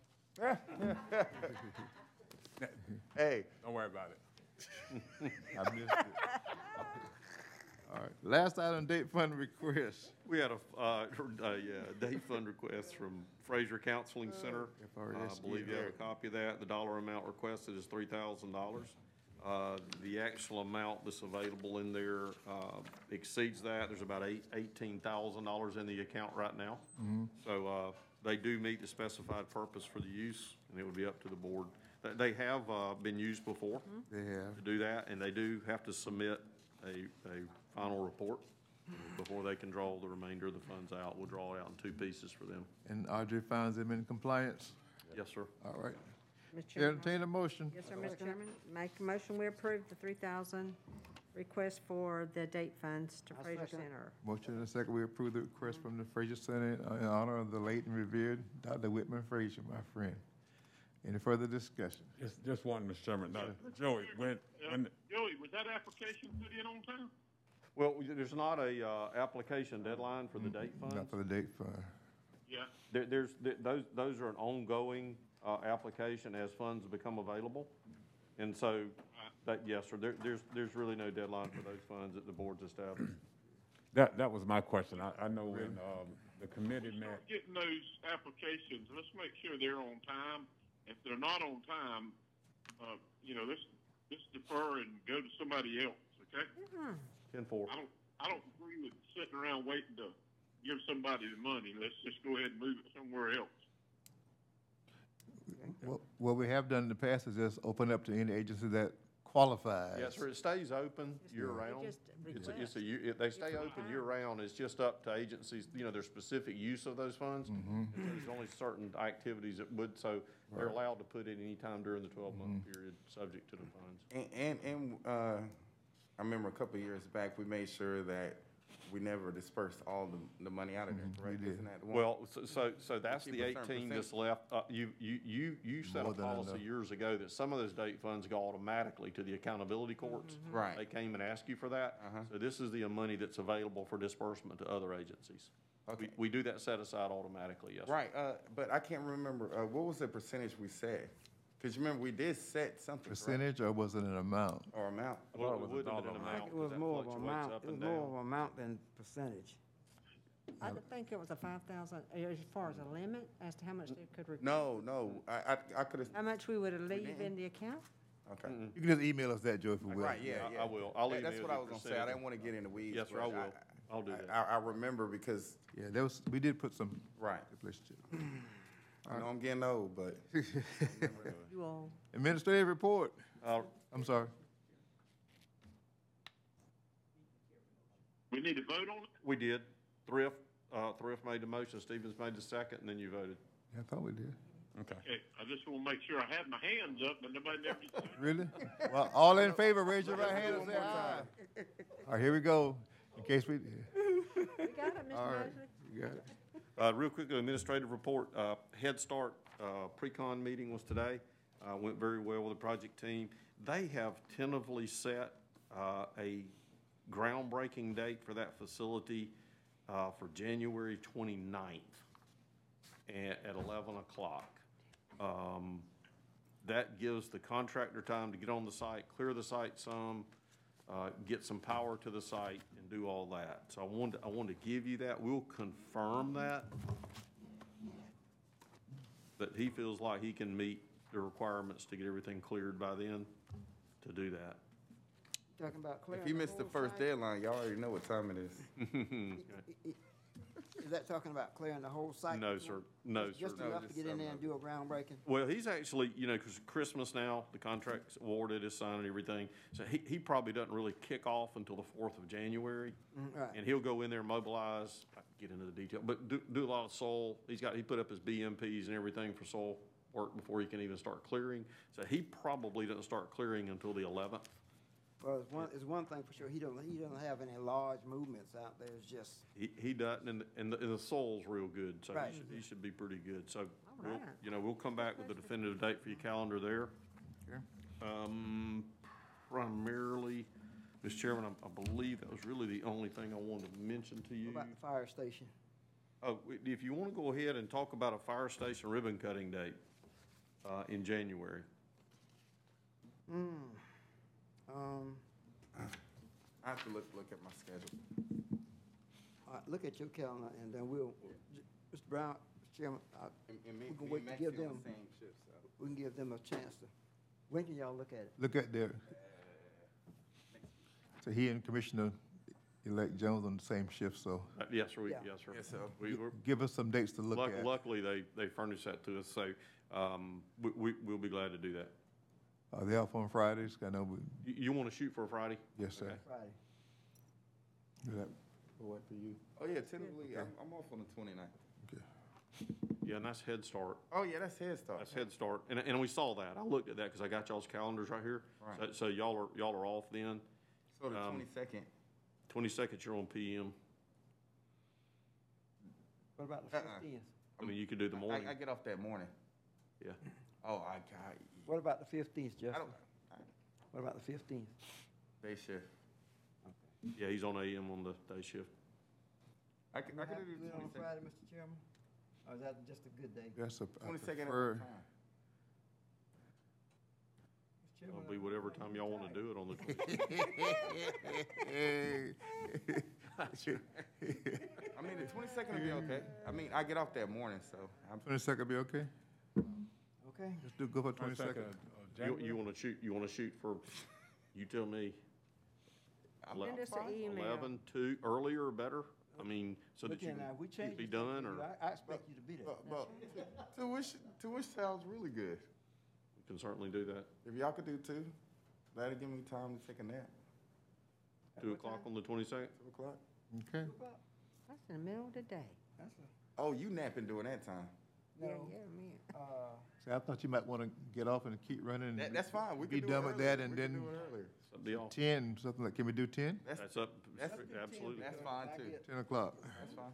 Hey, Don't worry about it. I missed it. All right, last item, date fund request. We had a, uh, uh, yeah, day fund request from Fraser Counseling Center. FRS, I believe you have a copy of that. The dollar amount requested is three thousand dollars. Uh, the actual amount that's available in there, uh, exceeds that. There's about eight, eighteen thousand dollars in the account right now. So, uh, they do meet the specified purpose for the use, and it would be up to the board. They, they have, uh, been used before They have. to do that, and they do have to submit a, a final report before they can draw the remainder of the funds out. We'll draw it out in two pieces for them. And Audrey finds them in compliance. Yes, sir. All right. Mr. Chairman, entertain a motion. Yes, sir, Mr. Chairman. Make a motion, we approve the three thousand request for the date funds to Fraser. Center. Motion and a second, we approve the request from the Fraser Center uh, in honor of the late and revered Dr. Whitman Fraser, my friend. Any further discussion? Just, just one, Mr. Chairman. Now, Joey, when, Uh, when, Joey, was that application put in on time? Well, there's not a, uh, application deadline for the date funds. Not for the date fund. Yeah. There, there's, th- those, those are an ongoing, uh, application as funds become available. And so, that, yes, sir, there, there's, there's really no deadline for those funds that the board's established. that, that was my question. I, I know when, um, the committee met, Start getting those applications, let's make sure they're on time. If they're not on time, uh, you know, let's, let's defer and go to somebody else, okay? Ten four. I don't, I don't agree with sitting around waiting to give somebody the money. Let's just go ahead and move it somewhere else. What, what we have done in the past is just open up to any agency that qualifies. Yes, sir, it stays open year-round. just It's, a- it's a, year- it- they stay open year-round, it's just up to agencies, you know, their specific use of those funds. And so There's only certain activities that would, so they're allowed to put it any time during the twelve-month period, subject to the funds. And, and, and, uh, I remember a couple of years back, we made sure that we never dispersed all the, the money out of there, correct? did. Isn't that the one? Well, so, so, so that's Keep the a certain eighteen that's left, uh, you, you, you, you set a More than policy enough. years ago that some of those date funds go automatically to the accountability courts. Right. They came and asked you for that. Uh-huh. So this is the money that's available for disbursement to other agencies. We, Okay. we do that set aside automatically, yes. sir. Right, uh, but I can't remember, uh, what was the percentage we said? Cause you remember, we did set something, correct? Percentage or was it an amount? Or amount? Well, it it was a would have been dollar an amount. amount. It was 'cause that more of a fluctuates amount, up it was and more of a amount than percentage. I didn't think it was a five thousand, as far as a limit, as to how much they could request. No, no, I, I, I could've, How much we would leave didn't. in the account? Okay. You can just email us that, Joe, if you will. Right, yeah, I- yeah. I will. I'll That- That's email what I you was gonna say. I percentage. didn't wanna get in the weeds. Yes, sir, I but will. I'll do that. I, I remember because, Yeah, there was, we did put some. Right. Relationship. I know I'm getting old, but. You all. Administrative report. Uh, I'm sorry. We need to vote on it? We did. Thrift, uh, Thrift made the motion, Stevens made the second, and then you voted. Yeah, I thought we did. Okay. Okay, I just want to make sure I have my hands up, but nobody never. Really? Well, all in favor, raise your right hand and say aye. All right, here we go. In case we. We got it, Mr. All right, Mosley. you got it. Uh, real quick, administrative report, uh, Head Start, uh, pre-con meeting was today. Uh, went very well with the project team. They have tentatively set, uh, a groundbreaking date for that facility, uh, for January 29th at, at eleven o'clock. Um, that gives the contractor time to get on the site, clear the site some, uh, get some power to the site and do all that. So I wanted, I wanted to give you that. We'll confirm that. That he feels like he can meet the requirements to get everything cleared by then to do that. Talking about clearing If you the missed the whole first site? deadline, y'all already know what time it is. Is that talking about clearing the whole site? No, sir. No, Just- Just. No, enough to just get in some there of and do a groundbreaking? Well, he's actually, you know, because Christmas now, the contract's awarded, is signed and everything. So he, he probably doesn't really kick off until the fourth of January. Mm, right. And he'll go in there, mobilize, I can get into the detail, but do, do a lot of soil. He's got, he put up his BMPs and everything for soil work before he can even start clearing. So he probably doesn't start clearing until the eleventh. Well, it's one, it's one thing for sure, he don't, he doesn't have any large movements out there, it's just, He, he doesn't, and, and the, and the soil's real good, so Right. he should, he should be pretty good. So, we'll, right. you know, we'll come back with a definitive date for your calendar there. Okay. Um, primarily, Mr. Chairman, I, I believe that was really the only thing I wanted to mention to what you. about the fire station? Oh, if you want to go ahead and talk about a fire station ribbon cutting date, uh, in January. Um, I have to look, look at my schedule. all right, look at your calendar, and then we'll, Mr. Brown, Mr. Chairman, I, And- and me- We can me wait and to Maxie give on the them- Same shift, so. we can give them a chance to, when can y'all look at it? Look at there. So he and Commissioner-elect Jones on the same shift, so Uh, Yes, sir, we, Yeah. yes, sir. Yes, sir. We were, give us some dates to look luck- at. luckily, they, they furnished that to us, so, um, we, we, we'll be glad to do that. Are they off on Fridays? I know, we, You, you want to shoot for a Friday? yes, sir. Okay. Friday. Is that- For what, for you? Oh, yeah, tentatively, I'm, I'm off on the twenty-ninth. Yeah, and that's Head Start. Oh, yeah, that's Head Start. That's Head Start, and, and we saw that. I looked at that because I got y'all's calendars right here. Right. So, so y'all are, y'all are off then. So the Um, twenty-second, Twenty-second, you're on PM. What about the Uh-uh. fifteenth? I mean, you could do the morning. I, I get off that morning. Yeah. Oh, I got, What about the fifteenth, I don't, What about the fifteenth? day shift. Yeah, he's on AM on the day shift. I can, I can do the it on twenty-second. Friday, Mr. Chairman? Or is that just a good day? That's a, I Twenty-second at prefer, what time? Chairman, It'll be whatever time y'all want to do it on the twenty. I mean, the twenty-second will be okay. I mean, I get off that morning, so I'm, twenty-second be okay? Mm-hmm. Okay. Let's do, go for twenty-second. You, you want to shoot, you want to shoot for, you tell me. I'm Ele- Send us an email. Eleven, two, earlier or better? I mean, so that Look you here now, we can changed. be done for or. I, I expect you to be there. But, but tuition, tuition sounds really good. we can certainly do that. If y'all could do two, that'd give me time to take a nap. Two o'clock on the twenty-second? Two o'clock? Okay. That's in the middle of the day. That's a, Oh, you napping during that time? Yeah, No. yeah, man. uh, See, I thought you might want to get off and keep running. That, that's fine. We Be can do it done with earlier. that and We can then do it earlier. It's up to y'all. ten, something like, can we do ten? That's, That's up, That's- absolutely. that's fine too. Ten o'clock. That's fine.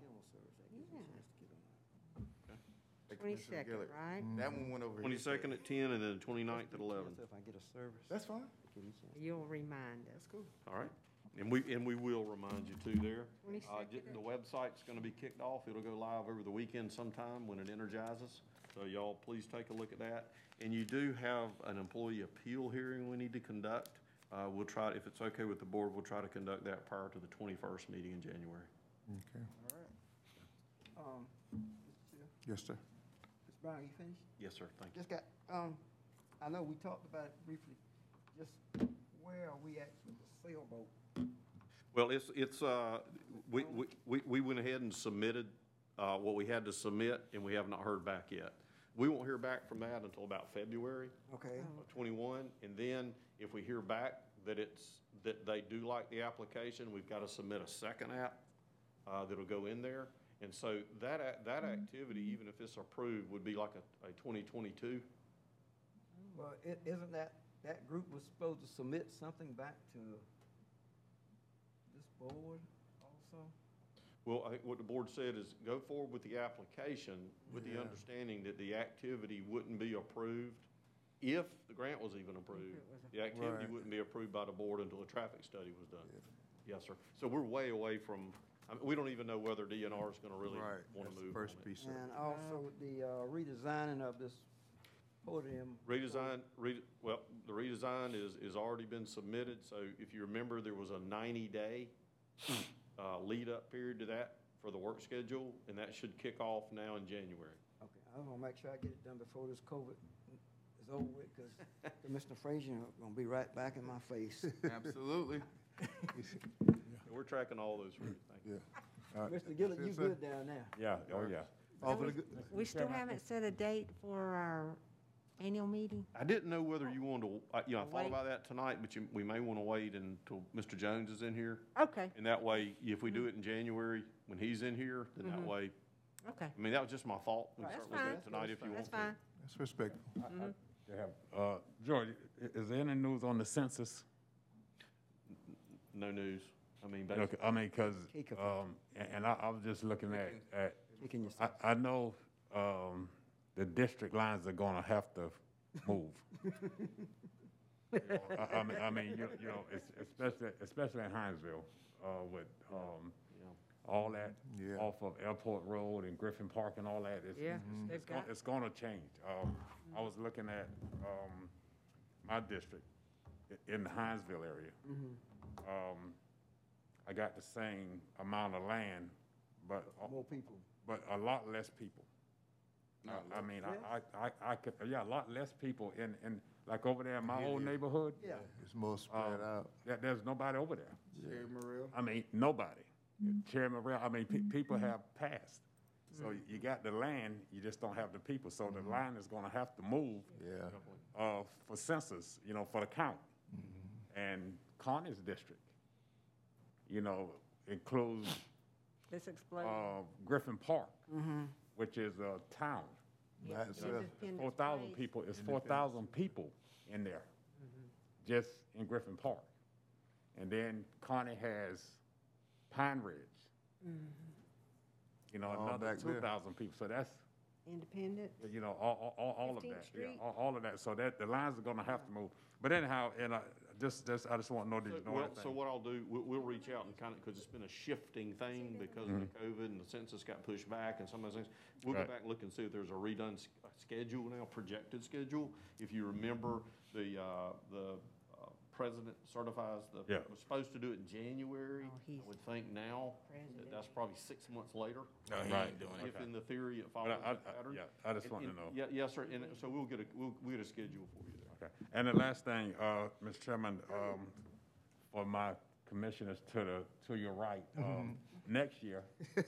Hey, Commissioner Twenty-second, Gillett, right? That one went over here. Twenty-second at ten and then twenty-ninth at eleven. If I get a service. That's fine. give me a chance. You'll remind us. That's cool. All right. And we, and we will remind you too there. Uh, 22nd. j- the website's gonna be kicked off. It'll go live over the weekend sometime when it energizes. So y'all, please take a look at that. And you do have an employee appeal hearing we need to conduct. Uh, we'll try, if it's okay with the board, we'll try to conduct that prior to the twenty-first meeting in January. Okay. All right. Um, Yes, sir. Mr. Brown, you finished? Yes, sir. Thank you. Just got, um, I know we talked about it briefly. just where are we at with the sailboat? Well, it's, it's, uh, we, we, we we went ahead and submitted, uh, what we had to submit, and we have not heard back yet. We won't hear back from that until about February Okay, of twenty-one, and then if we hear back that it's, that they do like the application, we've got to submit a second app, uh, that'll go in there. And so that, ac- that activity, even if it's approved, would be like a, a twenty twenty-two. well, i- isn't that, that group was supposed to submit something back to this board also? Well, I think what the board said is go forward with the application with the Yeah. understanding that the activity wouldn't be approved if the grant was even approved. The activity Right. wouldn't be approved by the board until a traffic study was done. Yes, sir. So we're way away from, I mean, we don't even know whether DNR is gonna really Right, wanna that's the move on first it. piece of it. And also the uh, redesigning of this podium. Redesign, re, well, the redesign is, is already been submitted, so if you remember, there was a ninety-day, uh, lead-up period to that for the work schedule, and that should kick off now in January. Okay, I'm gonna make sure I get it done before this COVID is over with, because Mr. Frazier gonna be right back in my face. Absolutely. And We're tracking all those routes. thank you. Yeah. All right. Mr. Gilliard, you Yes, sir. good down there? Yeah, oh, yeah. All for the good, We still haven't set a date for our annual meeting? I didn't know whether you wanted to, I- you know, I thought Wait. about that tonight, but you, we may want to wait until Mr. Jones is in here. Okay, And that way, if we do it in January, when he's in here, then that way, okay. I mean, that was just my thought. We can That's certainly do it fine. Tonight if you want That's to. fine. that's respectful. They have, uh, George, i- is there any news on the census? No news. I mean, Okay, I mean, cause, Take a- um, and, and I, I was just looking at, at, Speaking yourself. I, I know, um, the district lines are gonna have to move. I, I mean, I mean, you, you know, it's, especially, especially in Hinesville, uh, with, um, all that Yeah. off of Airport Road and Griffin Park and all that, it's, Yeah, it's- they've it's, gon- got- it's gonna change. Um, I was looking at, um, my district i- in the Hinesville area. Um, I got the same amount of land, but, More people. but a lot less people. I- I mean, I, I, I- I could, yeah, a lot less people in, in, like over there in my old neighborhood. Yeah. It's more spread um, out. There, there's nobody over there. Jerry Morrell. I mean, nobody. Chairman Morrell, I mean, pe- people have passed. So you got the land, you just don't have the people. So the line is gonna have to move, Yeah. uh, for census, you know, for the count. And Connie's district, you know, includes, Let's uh, Griffin Park, which is a town. By itself. Four thousand people, it's four thousand people in there, mm-hmm. just in Griffin Park. And then Connie has Pine Ridge. Mm-hmm. You know, All another back two there. thousand people, so that's, Independent? you know, all, all- all, all of 15th that, yeah, Street? all, all of that, so that, the lines are gonna have to move. But anyhow, and I, just, just, I just want to know, did you know well, so what I'll do, we'll, we'll reach out and kind of, because it's been a shifting thing because of the COVID and the census got pushed back and some of those things. We'll go Right. back and look and see if there's a redone s- schedule now, projected schedule. If you remember, the, uh, the president certifies the, Yeah. was supposed to do it in January. Oh, he's I would think now, that that's probably six months later. No, he Right. ain't doing it. If Okay. in the theory it But follows I- I- that pattern. yeah, I just And- wanted to and- know. Yeah, yes, sir, and so we'll get a, we'll, we'll get a schedule for you there. Okay. And the last thing, uh, Mr. Chairman, um, for my commissioners to the, to your right, um, next year,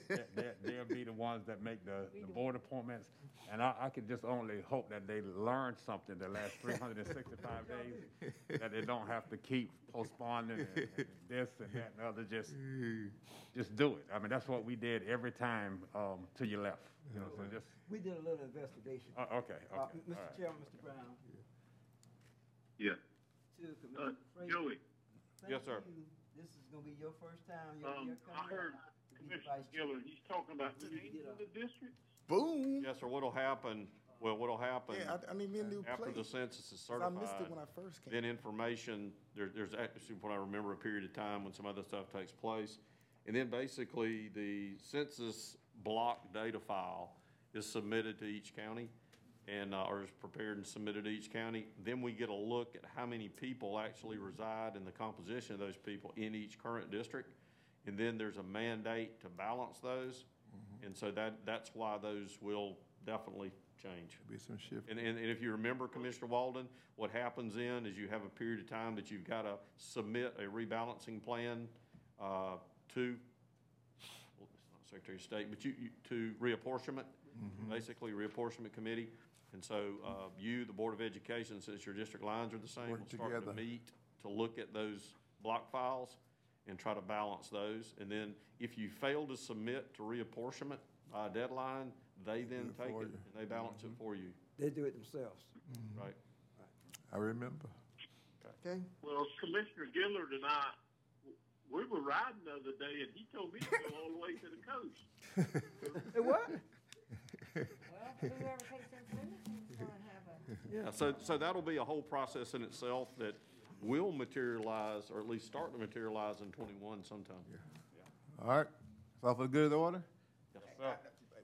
they- they, they'll be the ones that make the, the board appointments. And I, I could just only hope that they learn something the last three hundred and sixty-five days, that they don't have to keep postponing and and this and that and the other, just, just do it. I mean, that's what we did every time, um, to your left, you know, so just, We did a little investigation. uh, okay, okay, Uh, Mr. right. Chairman, Mr. Brown, Yeah. to Uh, Commissioner Frazier. Joey, thank Yes, sir. you. This is gonna be your first time. You're, um, you're I heard to be the Commissioner vice. Giller, he's talking about changing the districts. Boom. Yes, sir, what'll happen, well, what'll happen. Yeah, I, I need me a new After plate. the census is 'cause I missed it when I first came. then information, there, there's actually, what I remember, a period of time when some other stuff takes place. And then basically, the census block data file is submitted to each county and, uh, or is prepared and submitted to each county. Then we get a look at how many people actually reside and the composition of those people in each current district. And then there's a mandate to balance those. And so that, that's why those will definitely change. Be some shift. And, and, and if you remember, Commissioner Walden, what happens then is you have a period of time that you've got to submit a rebalancing plan, uh, to, well, it's not Secretary of State, but you, you, to reapportionment, basically reapportionment committee. And so, uh, you, the Board of Education, since your district lines are the same, will Work start to together. meet to look at those block files and try to balance those. And then if you fail to submit to reapportionment by a deadline, they then it take for it you. and they balance it for you, They do it themselves. right? I remember. Okay? Well, Commissioner Gilliard and I, we were riding the other day, and he told me to go all the way to the coast. Hey, what? Well, whoever takes them is gonna have a. Yeah, so, so that'll be a whole process in itself that will materialize, or at least start to materialize in twenty-one sometime. All right, it's all for the good of the order?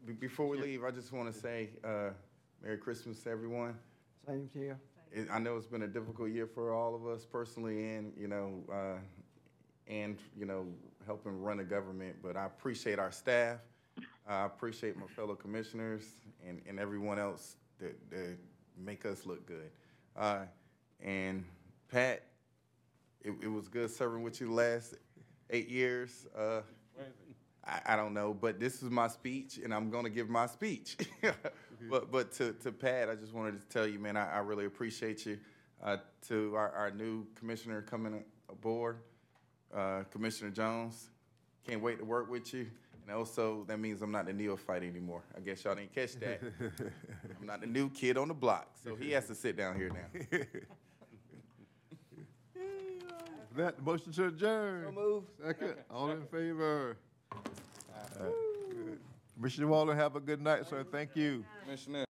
Be- Before we leave, I just want to say, uh, Merry Christmas to everyone. Same here. It, I know it's been a difficult year for all of us personally and, you know, uh, and, you know, helping run a government, but I appreciate our staff. I appreciate my fellow commissioners and, and everyone else that, that make us look good. Uh, and Pat, it, it was good serving with you the last eight years. Uh, I, I don't know, but this is my speech, and I'm going to give my speech. but but to, to Pat, I just wanted to tell you, man, I, I really appreciate you. Uh, to our, our new commissioner coming aboard, uh, Commissioner Jones, can't wait to work with you. And also, that means I'm not the neophyte anymore. I guess y'all didn't catch that. I'm not the new kid on the block, so he has to sit down here now. That, motion to adjourn. So move. Second, all in favor? All right, good. Commissioner Walden, have a good night, sir. Thank you. Commissioner.